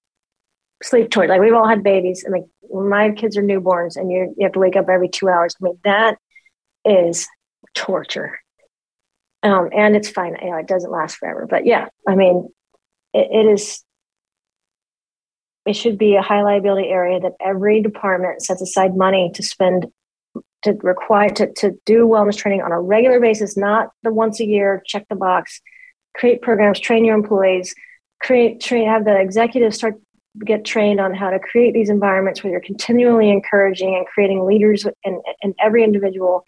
B: Sleep torture. Like we've all had babies and like my kids are newborns and you you have to wake up every two hours. I mean, that is torture. Um, and it's fine. You know, it doesn't last forever, but yeah, I mean, it, it is, it should be a high liability area that every department sets aside money to spend to require to, to do wellness training on a regular basis, not the once a year, check the box create programs, train your employees, create, train, have the executives start get trained on how to create these environments where you're continually encouraging and creating leaders in, in every individual.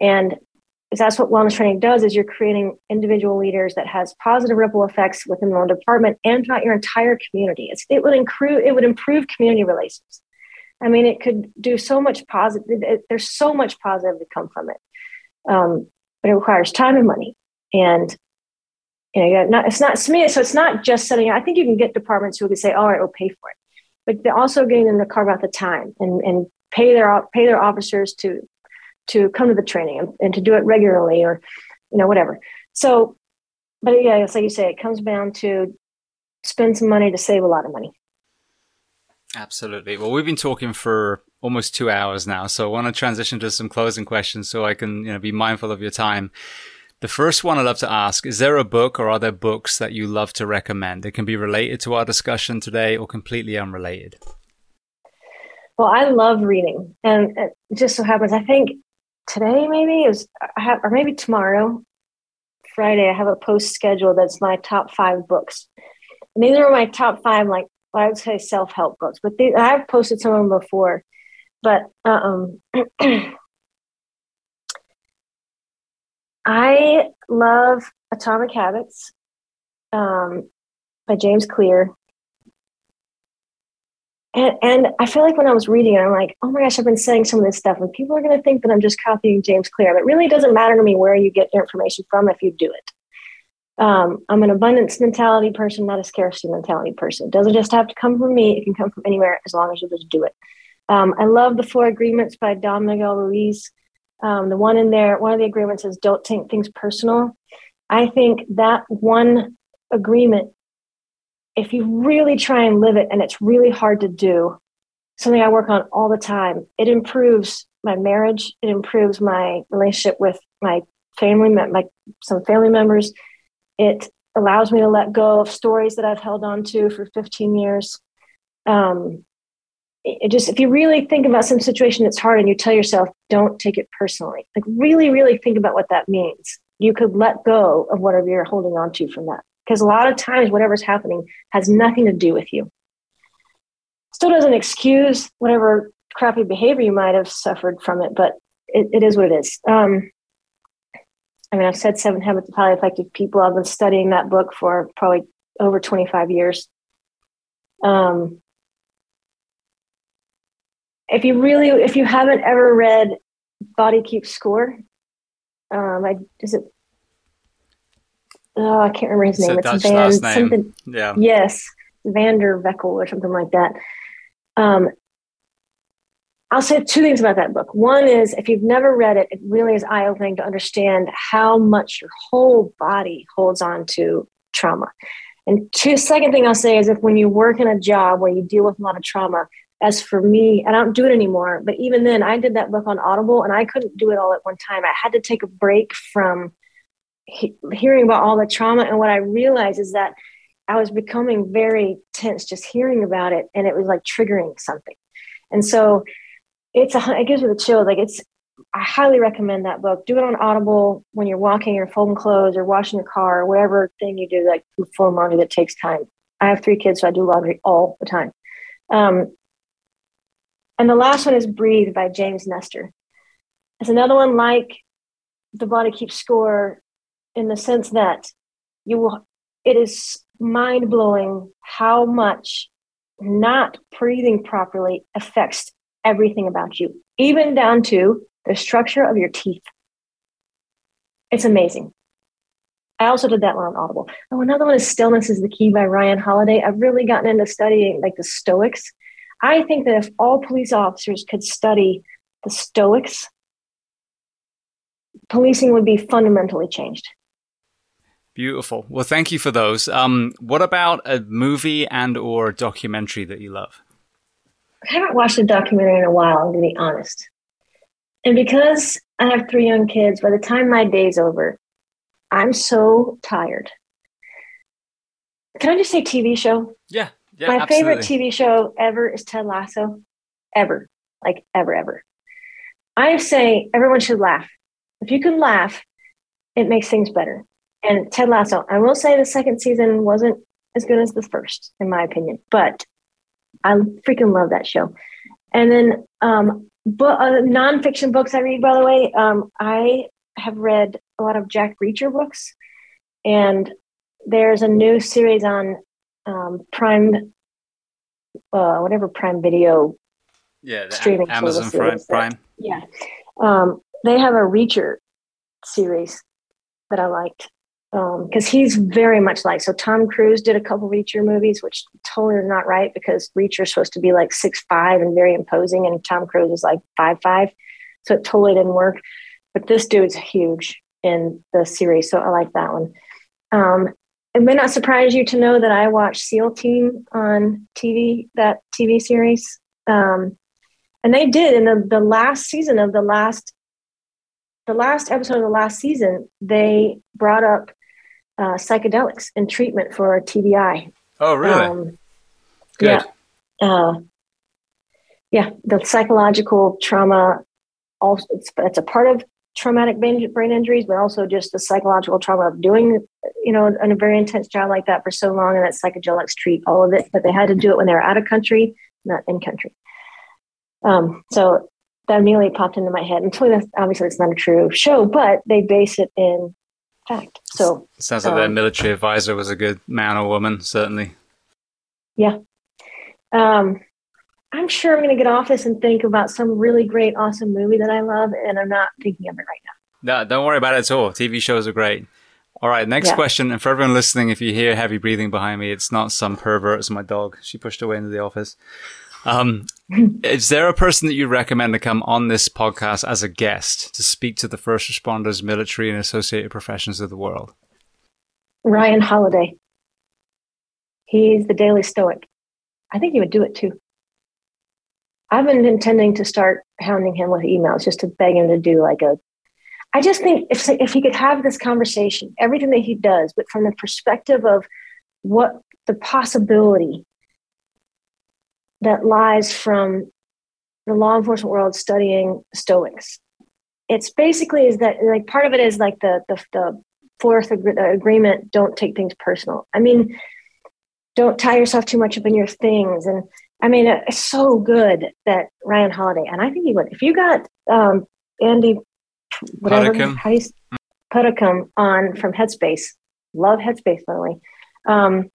B: And that's what wellness training does is you're creating individual leaders that has positive ripple effects within the department and throughout your entire community. It's, it would improve it would improve community relations. I mean, it could do so much positive. It, there's so much positive to come from it, um, but it requires time and money. And you know, not, it's not to me. So it's not just setting. I think you can get departments who can say, "All right, we'll pay for it," but they're also getting them to carve out the time and and pay their pay their officers to to come to the training and, and to do it regularly or you know whatever. So, but yeah, it's like you say, it comes down to spend some money to save a lot of money.
A: Absolutely. Well, we've been talking for almost two hours now, so I want to transition to some closing questions so I can you know be mindful of your time. The first one I'd love to ask is there a book or are there books that you love to recommend? It can be related to our discussion today or completely unrelated.
B: Well, I love reading. And it just so happens, I think today maybe is I or maybe tomorrow, Friday, I have a post schedule that's my top five books. And these are my top five, like I would say self help books, but these, I've posted some of them before. But um, I love Atomic Habits um, by James Clear. And, and I feel like when I was reading it, I'm like, oh my gosh, I've been saying some of this stuff, and people are going to think that I'm just copying James Clear. But really, it really doesn't matter to me where you get your information from if you do it. Um, I'm an abundance mentality person, not a scarcity mentality person. It doesn't just have to come from me, it can come from anywhere as long as you just do it. Um, I love The Four Agreements by Don Miguel Ruiz. Um, the one in there, one of the agreements is don't take things personal. I think that one agreement, if you really try and live it, and it's really hard to do, something I work on all the time, it improves my marriage. It improves my relationship with my family, my some family members. It allows me to let go of stories that I've held on to for 15 years. Um, it just if you really think about some situation that's hard and you tell yourself don't take it personally like really really think about what that means. You could let go of whatever you're holding on to from that because a lot of times whatever's happening has nothing to do with you. Still doesn't excuse whatever crappy behavior you might have suffered from it but it, it is what it is. Um, i mean i've said seven habits of highly effective people. I've been studying that book for probably over 25 years. Um, if you really if you haven't ever read body keeps score um i is it oh i can't remember his name
A: it's, it's van something
B: yeah yes vander veckel or something like that um I'll say two things about that book. One is if you've never read it, it really is eye opening to understand how much your whole body holds on to trauma. And two, second thing I'll say is if when you work in a job where you deal with a lot of trauma, as for me, I don't do it anymore, but even then, I did that book on Audible and I couldn't do it all at one time. I had to take a break from he- hearing about all the trauma. And what I realized is that I was becoming very tense just hearing about it, and it was like triggering something. And so it's a, it gives me the chills. Like it's, I highly recommend that book. Do it on Audible when you're walking or folding clothes or washing the car or whatever thing you do, like fold laundry that takes time. I have three kids, so I do laundry all the time. Um, and the last one is Breathe by James Nestor. It's another one like The Body Keeps Score in the sense that you will, it is mind blowing how much not breathing properly affects everything about you, even down to the structure of your teeth. It's amazing. I also did that one on Audible. Oh, another one is Stillness is the Key by Ryan Holiday. I've really gotten into studying like the Stoics I think that if all police officers could study the Stoics, policing would be fundamentally changed.
A: Beautiful. Well, thank you for those. Um, what about a movie and or documentary that you love?
B: I haven't watched a documentary in a while, I'm going to be honest. And because I have three young kids, by the time my day's over, I'm so tired. Can I just say TV show?
A: Yeah. Yeah,
B: My
A: absolutely.
B: favorite TV show ever is Ted Lasso. Ever. Like ever, ever. I say everyone should laugh. If you can laugh, it makes things better. And Ted Lasso, I will say the second season wasn't as good as the first, in my opinion, but I freaking love that show. And then, um, but uh, nonfiction books I read, by the way, um, I have read a lot of Jack Reacher books, and there's a new series on um, Prime, uh, whatever Prime Video
A: yeah,
B: streaming
A: Amazon Prime. Prime.
B: Yeah, um, they have a Reacher series that I liked um because um, he's very much like so. Tom Cruise did a couple Reacher movies, which totally is not right because Reacher's supposed to be like six five and very imposing, and Tom Cruise is like five five, so it totally didn't work. But this dude's huge in the series, so I like that one. Um, it may not surprise you to know that I watched SEAL Team on TV, that TV series. Um, and they did in the, the last season of the last the last episode of the last season, they brought up uh, psychedelics in treatment for TBI.
A: Oh, really? Um,
B: Good. Yeah. Uh, yeah, the psychological trauma. Also, it's, it's a part of traumatic brain, injuries, but also just the psychological trauma of doing, you know, a very intense job like that for so long, and that psychedelics treat all of it. But they had to do it when they were out of country, not in country. Um, so that immediately popped into my head. And totally, obviously, it's not a true show, but they base it in fact. So
A: sounds like um, their military advisor was a good man or woman, certainly.
B: Yeah. Um, I'm sure I'm going to get off this and think about some really great, awesome movie that I love, and I'm not thinking of it right now.
A: No, don't worry about it at all. TV shows are great. All right, next yeah. question. And for everyone listening, if you hear heavy breathing behind me, it's not some pervert, it's my dog. She pushed away into the office. Um, is there a person that you recommend to come on this podcast as a guest to speak to the first responders, military, and associated professions of the world?
B: Ryan Holiday. He's the Daily Stoic. I think he would do it too. I've been intending to start hounding him with emails just to beg him to do like a. I just think if if he could have this conversation, everything that he does, but from the perspective of what the possibility that lies from the law enforcement world studying Stoics. It's basically is that like part of it is like the the, the fourth ag- uh, agreement: don't take things personal. I mean, don't tie yourself too much up in your things. And I mean, it's so good that Ryan Holiday, and I think he would. If you got um, Andy, whatever, how you, on from Headspace, love Headspace by the way. Um,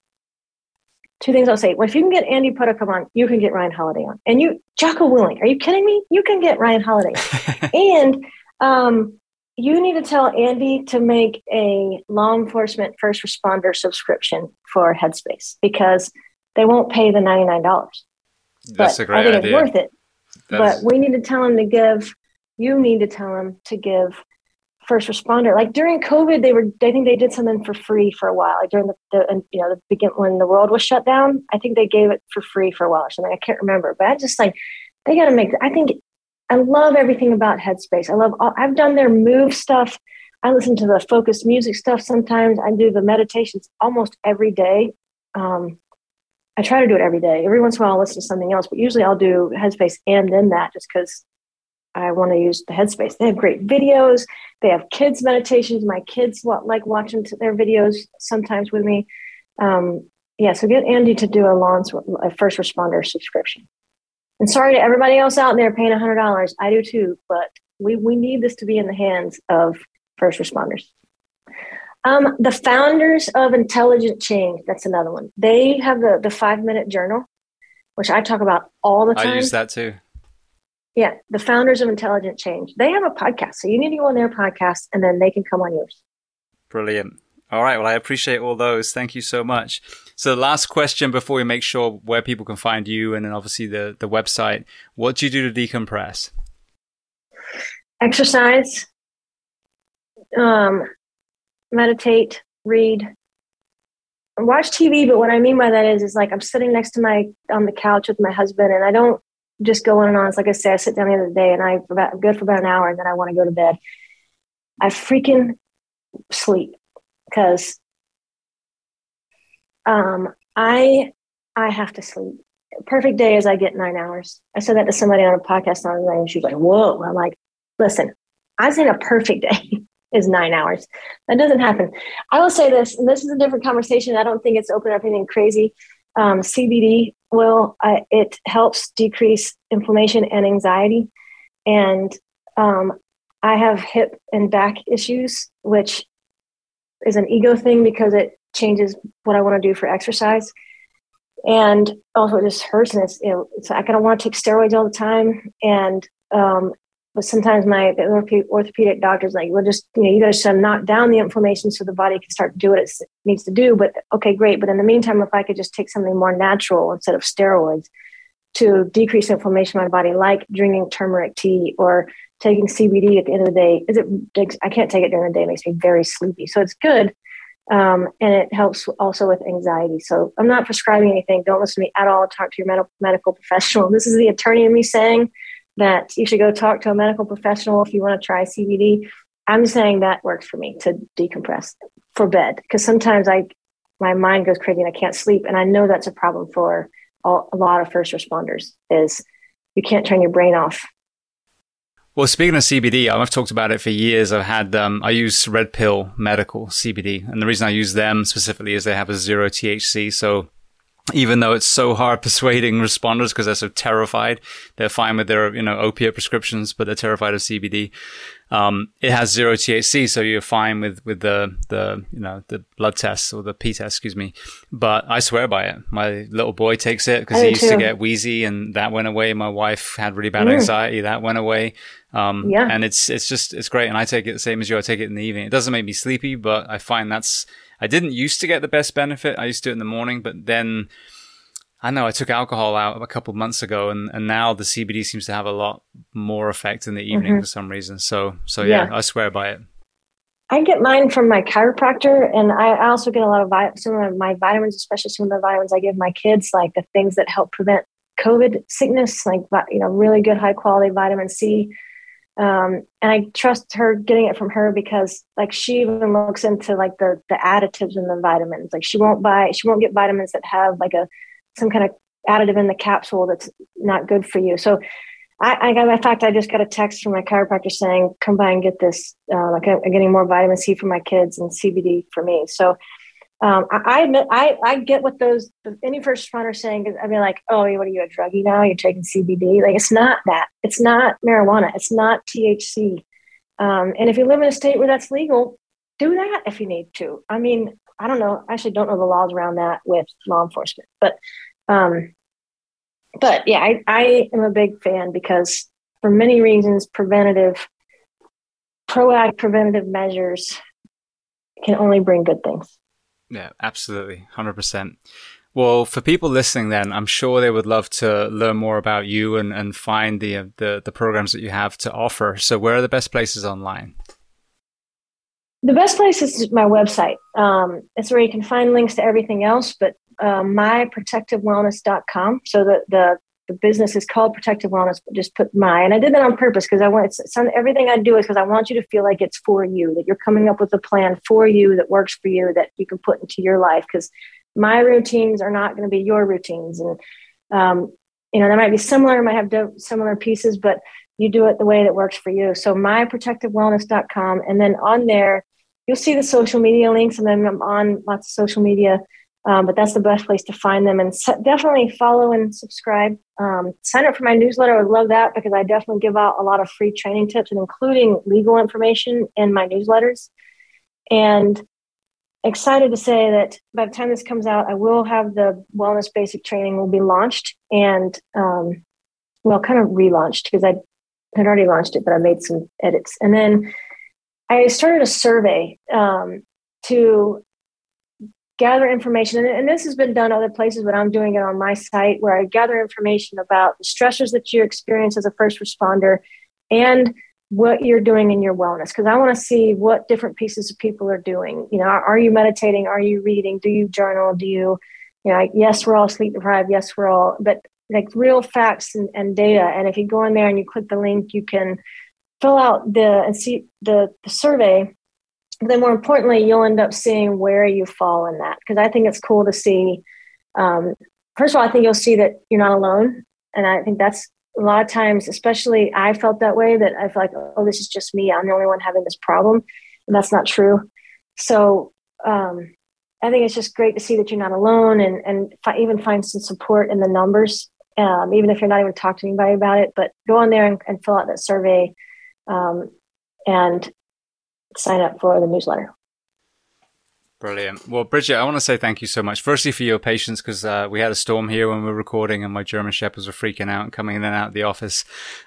B: two things I'll say. Well, if you can get Andy Puddicombe on, you can get Ryan Holiday on. And you, Jocko Willink, are you kidding me? You can get Ryan Holiday. and um, you need to tell Andy to make a law enforcement first responder subscription for Headspace because they won't pay the $99.
A: That's
B: but
A: a great
B: I think
A: idea.
B: it's worth it. That's... But we need to tell him to give, you need to tell him to give first responder. Like during COVID, they were. I think they did something for free for a while. Like during the, the you know the begin when the world was shut down. I think they gave it for free for a while or something. I can't remember, but I just like they got to make. I think I love everything about Headspace. I love. All, I've done their move stuff. I listen to the focused music stuff sometimes. I do the meditations almost every day. Um, I try to do it every day. Every once in a while, I'll listen to something else, but usually I'll do Headspace and then that just because I want to use the Headspace. They have great videos. They have kids meditations. My kids like watching their videos sometimes with me. Um, yeah, so get Andy to do a law a first responder subscription. And sorry to everybody else out there paying hundred dollars. I do too, but we we need this to be in the hands of first responders. Um, the founders of Intelligent Change. That's another one. They have the the five minute journal, which I talk about all the time.
A: I use that too.
B: Yeah, the founders of Intelligent Change. They have a podcast. So you need to go on their podcast and then they can come on yours.
A: Brilliant. All right. Well, I appreciate all those. Thank you so much. So, the last question before we make sure where people can find you and then obviously the, the website what do you do to decompress?
B: Exercise, um, meditate, read, watch TV. But what I mean by that is, is like I'm sitting next to my on the couch with my husband, and I don't just go on and on. It's like I say, I sit down the other day and I am good for about an hour and then I want to go to bed. I freaking sleep because um, I I have to sleep. Perfect day is I get nine hours. I said that to somebody on a podcast on and she's like, "Whoa!" I'm like, "Listen, I saying a perfect day is nine hours. That doesn't happen." I will say this, and this is a different conversation. I don't think it's open up anything crazy. Um, CBD well, I, it helps decrease inflammation and anxiety. And um, I have hip and back issues, which is an ego thing because it changes what I want to do for exercise. And also, it just hurts, and it's, you know, it's I don't want to take steroids all the time. And um, but sometimes my orthopedic doctor's like, well, just, you know, you got to knock down the inflammation so the body can start to do what it needs to do. But okay, great. But in the meantime, if I could just take something more natural instead of steroids to decrease inflammation in my body, like drinking turmeric tea or taking CBD at the end of the day, is it, I can't take it during the day. It makes me very sleepy. So it's good Um, and it helps also with anxiety. So I'm not prescribing anything. Don't listen to me at all. Talk to your med- medical professional. This is the attorney in me saying that you should go talk to a medical professional if you want to try CBD. I'm saying that works for me to decompress for bed because sometimes I my mind goes crazy and I can't sleep, and I know that's a problem for all, a lot of first responders. Is you can't turn your brain off
A: well, speaking of CBD, I've talked about it for years. I've had, um, I use Red Pill Medical CBD. And the reason I use them specifically is they have a zero THC. So even though it's so hard persuading responders because they're so terrified, they're fine with their, you know, opiate prescriptions, but they're terrified of CBD. Um, it has zero THC, so you're fine with, with the, the, you know, the blood test or the P test, excuse me. But I swear by it. My little boy takes it because he used too. to get wheezy and that went away. My wife had really bad mm. anxiety. That went away. Um, yeah. and it's, it's just, it's great. And I take it the same as you. I take it in the evening. It doesn't make me sleepy, but I find that's, I didn't used to get the best benefit. I used to do it in the morning, but then I know I took alcohol out a couple of months ago, and, and now the CBD seems to have a lot more effect in the evening mm-hmm. for some reason. So so yeah, yeah, I swear by it.
B: I get mine from my chiropractor, and I also get a lot of vi- some of my vitamins, especially some of the vitamins I give my kids, like the things that help prevent COVID sickness, like you know, really good high quality vitamin C. Um, and I trust her getting it from her because like she even looks into like the the additives and the vitamins. Like she won't buy, she won't get vitamins that have like a some kind of additive in the capsule that's not good for you. So I, I got, in fact, I just got a text from my chiropractor saying, come by and get this. Uh, like I'm getting more vitamin C for my kids and CBD for me. So um, I, I, admit, I, I get what those, any first responder saying, I mean, like, oh, what are you, a druggie now? You're taking CBD. Like, it's not that. It's not marijuana. It's not THC. Um, and if you live in a state where that's legal, do that if you need to. I mean, I don't know. I actually don't know the laws around that with law enforcement, but um, but yeah, I, I am a big fan because for many reasons, preventative, proactive preventative measures can only bring good things.
A: Yeah, absolutely. 100%. Well, for people listening, then I'm sure they would love to learn more about you and, and find the, the the programs that you have to offer. So, where are the best places online?
B: The best place is my website. Um, it's where you can find links to everything else, but uh, myprotectivewellness.com. So the, the, the business is called Protective Wellness, but just put my. And I did that on purpose because I want it's, it's everything I do is because I want you to feel like it's for you, that you're coming up with a plan for you that works for you, that you can put into your life. Because my routines are not going to be your routines, and um, you know they might be similar, might have similar pieces, but you do it the way that works for you. So myprotectivewellness.com, and then on there you'll see the social media links, and then I'm on lots of social media um, but that's the best place to find them. And so definitely follow and subscribe. Um, sign up for my newsletter. I would love that because I definitely give out a lot of free training tips and including legal information in my newsletters. And excited to say that by the time this comes out, I will have the wellness basic training will be launched and um, well, kind of relaunched because I had already launched it, but I made some edits. And then I started a survey um, to gather information and, this has been done other places but i'm doing it on my site where i gather information about the stressors that you experience as a first responder and what you're doing in your wellness. Because i want to see what different pieces of people are doing. You know are, are you meditating? Are you reading? Do you journal? Do you you know yes we're all sleep deprived yes we're all but like real facts and, and data. And if you go in there and you click the link you can fill out the and see the, the survey then more importantly, you'll end up seeing where you fall in that because I think it's cool to see. Um, first of all, I think you'll see that you're not alone, and I think that's a lot of times, especially I felt that way that I feel like, oh, this is just me. I'm the only one having this problem, and that's not true. So um, I think it's just great to see that you're not alone, and and fi- even find some support in the numbers, um, even if you're not even talking to anybody about it. But go on there and, and fill out that survey. Um, and sign up for the newsletter.
A: Brilliant. Well, Bridget, I want to say thank you so much. Firstly, for your patience, because uh, we had a storm here when we were recording, and my German shepherds were freaking out and coming in and out of the office.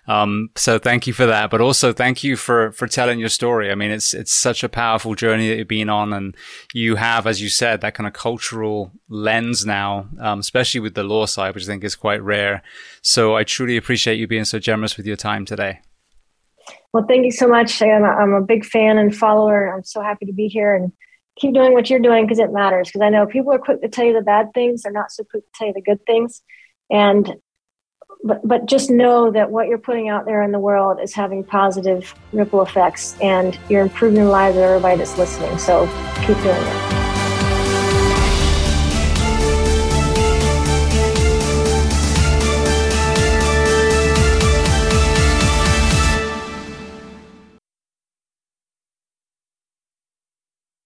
A: Um, so thank you for that, but also thank you for for telling your story. I mean, it's it's such a powerful journey that you've been on, and you have, as you said, that kind of cultural lens now, um, especially with the law side, which I think is quite rare. So I truly appreciate you being so generous with your time today.
B: Well, thank you so much. I'm a, I'm a big fan and follower. I'm so happy to be here and keep doing what you're doing because it matters. Because I know people are quick to tell you the bad things; they're not so quick to tell you the good things. And but but just know that what you're putting out there in the world is having positive ripple effects, and you're improving the lives of everybody that's listening. So keep doing it.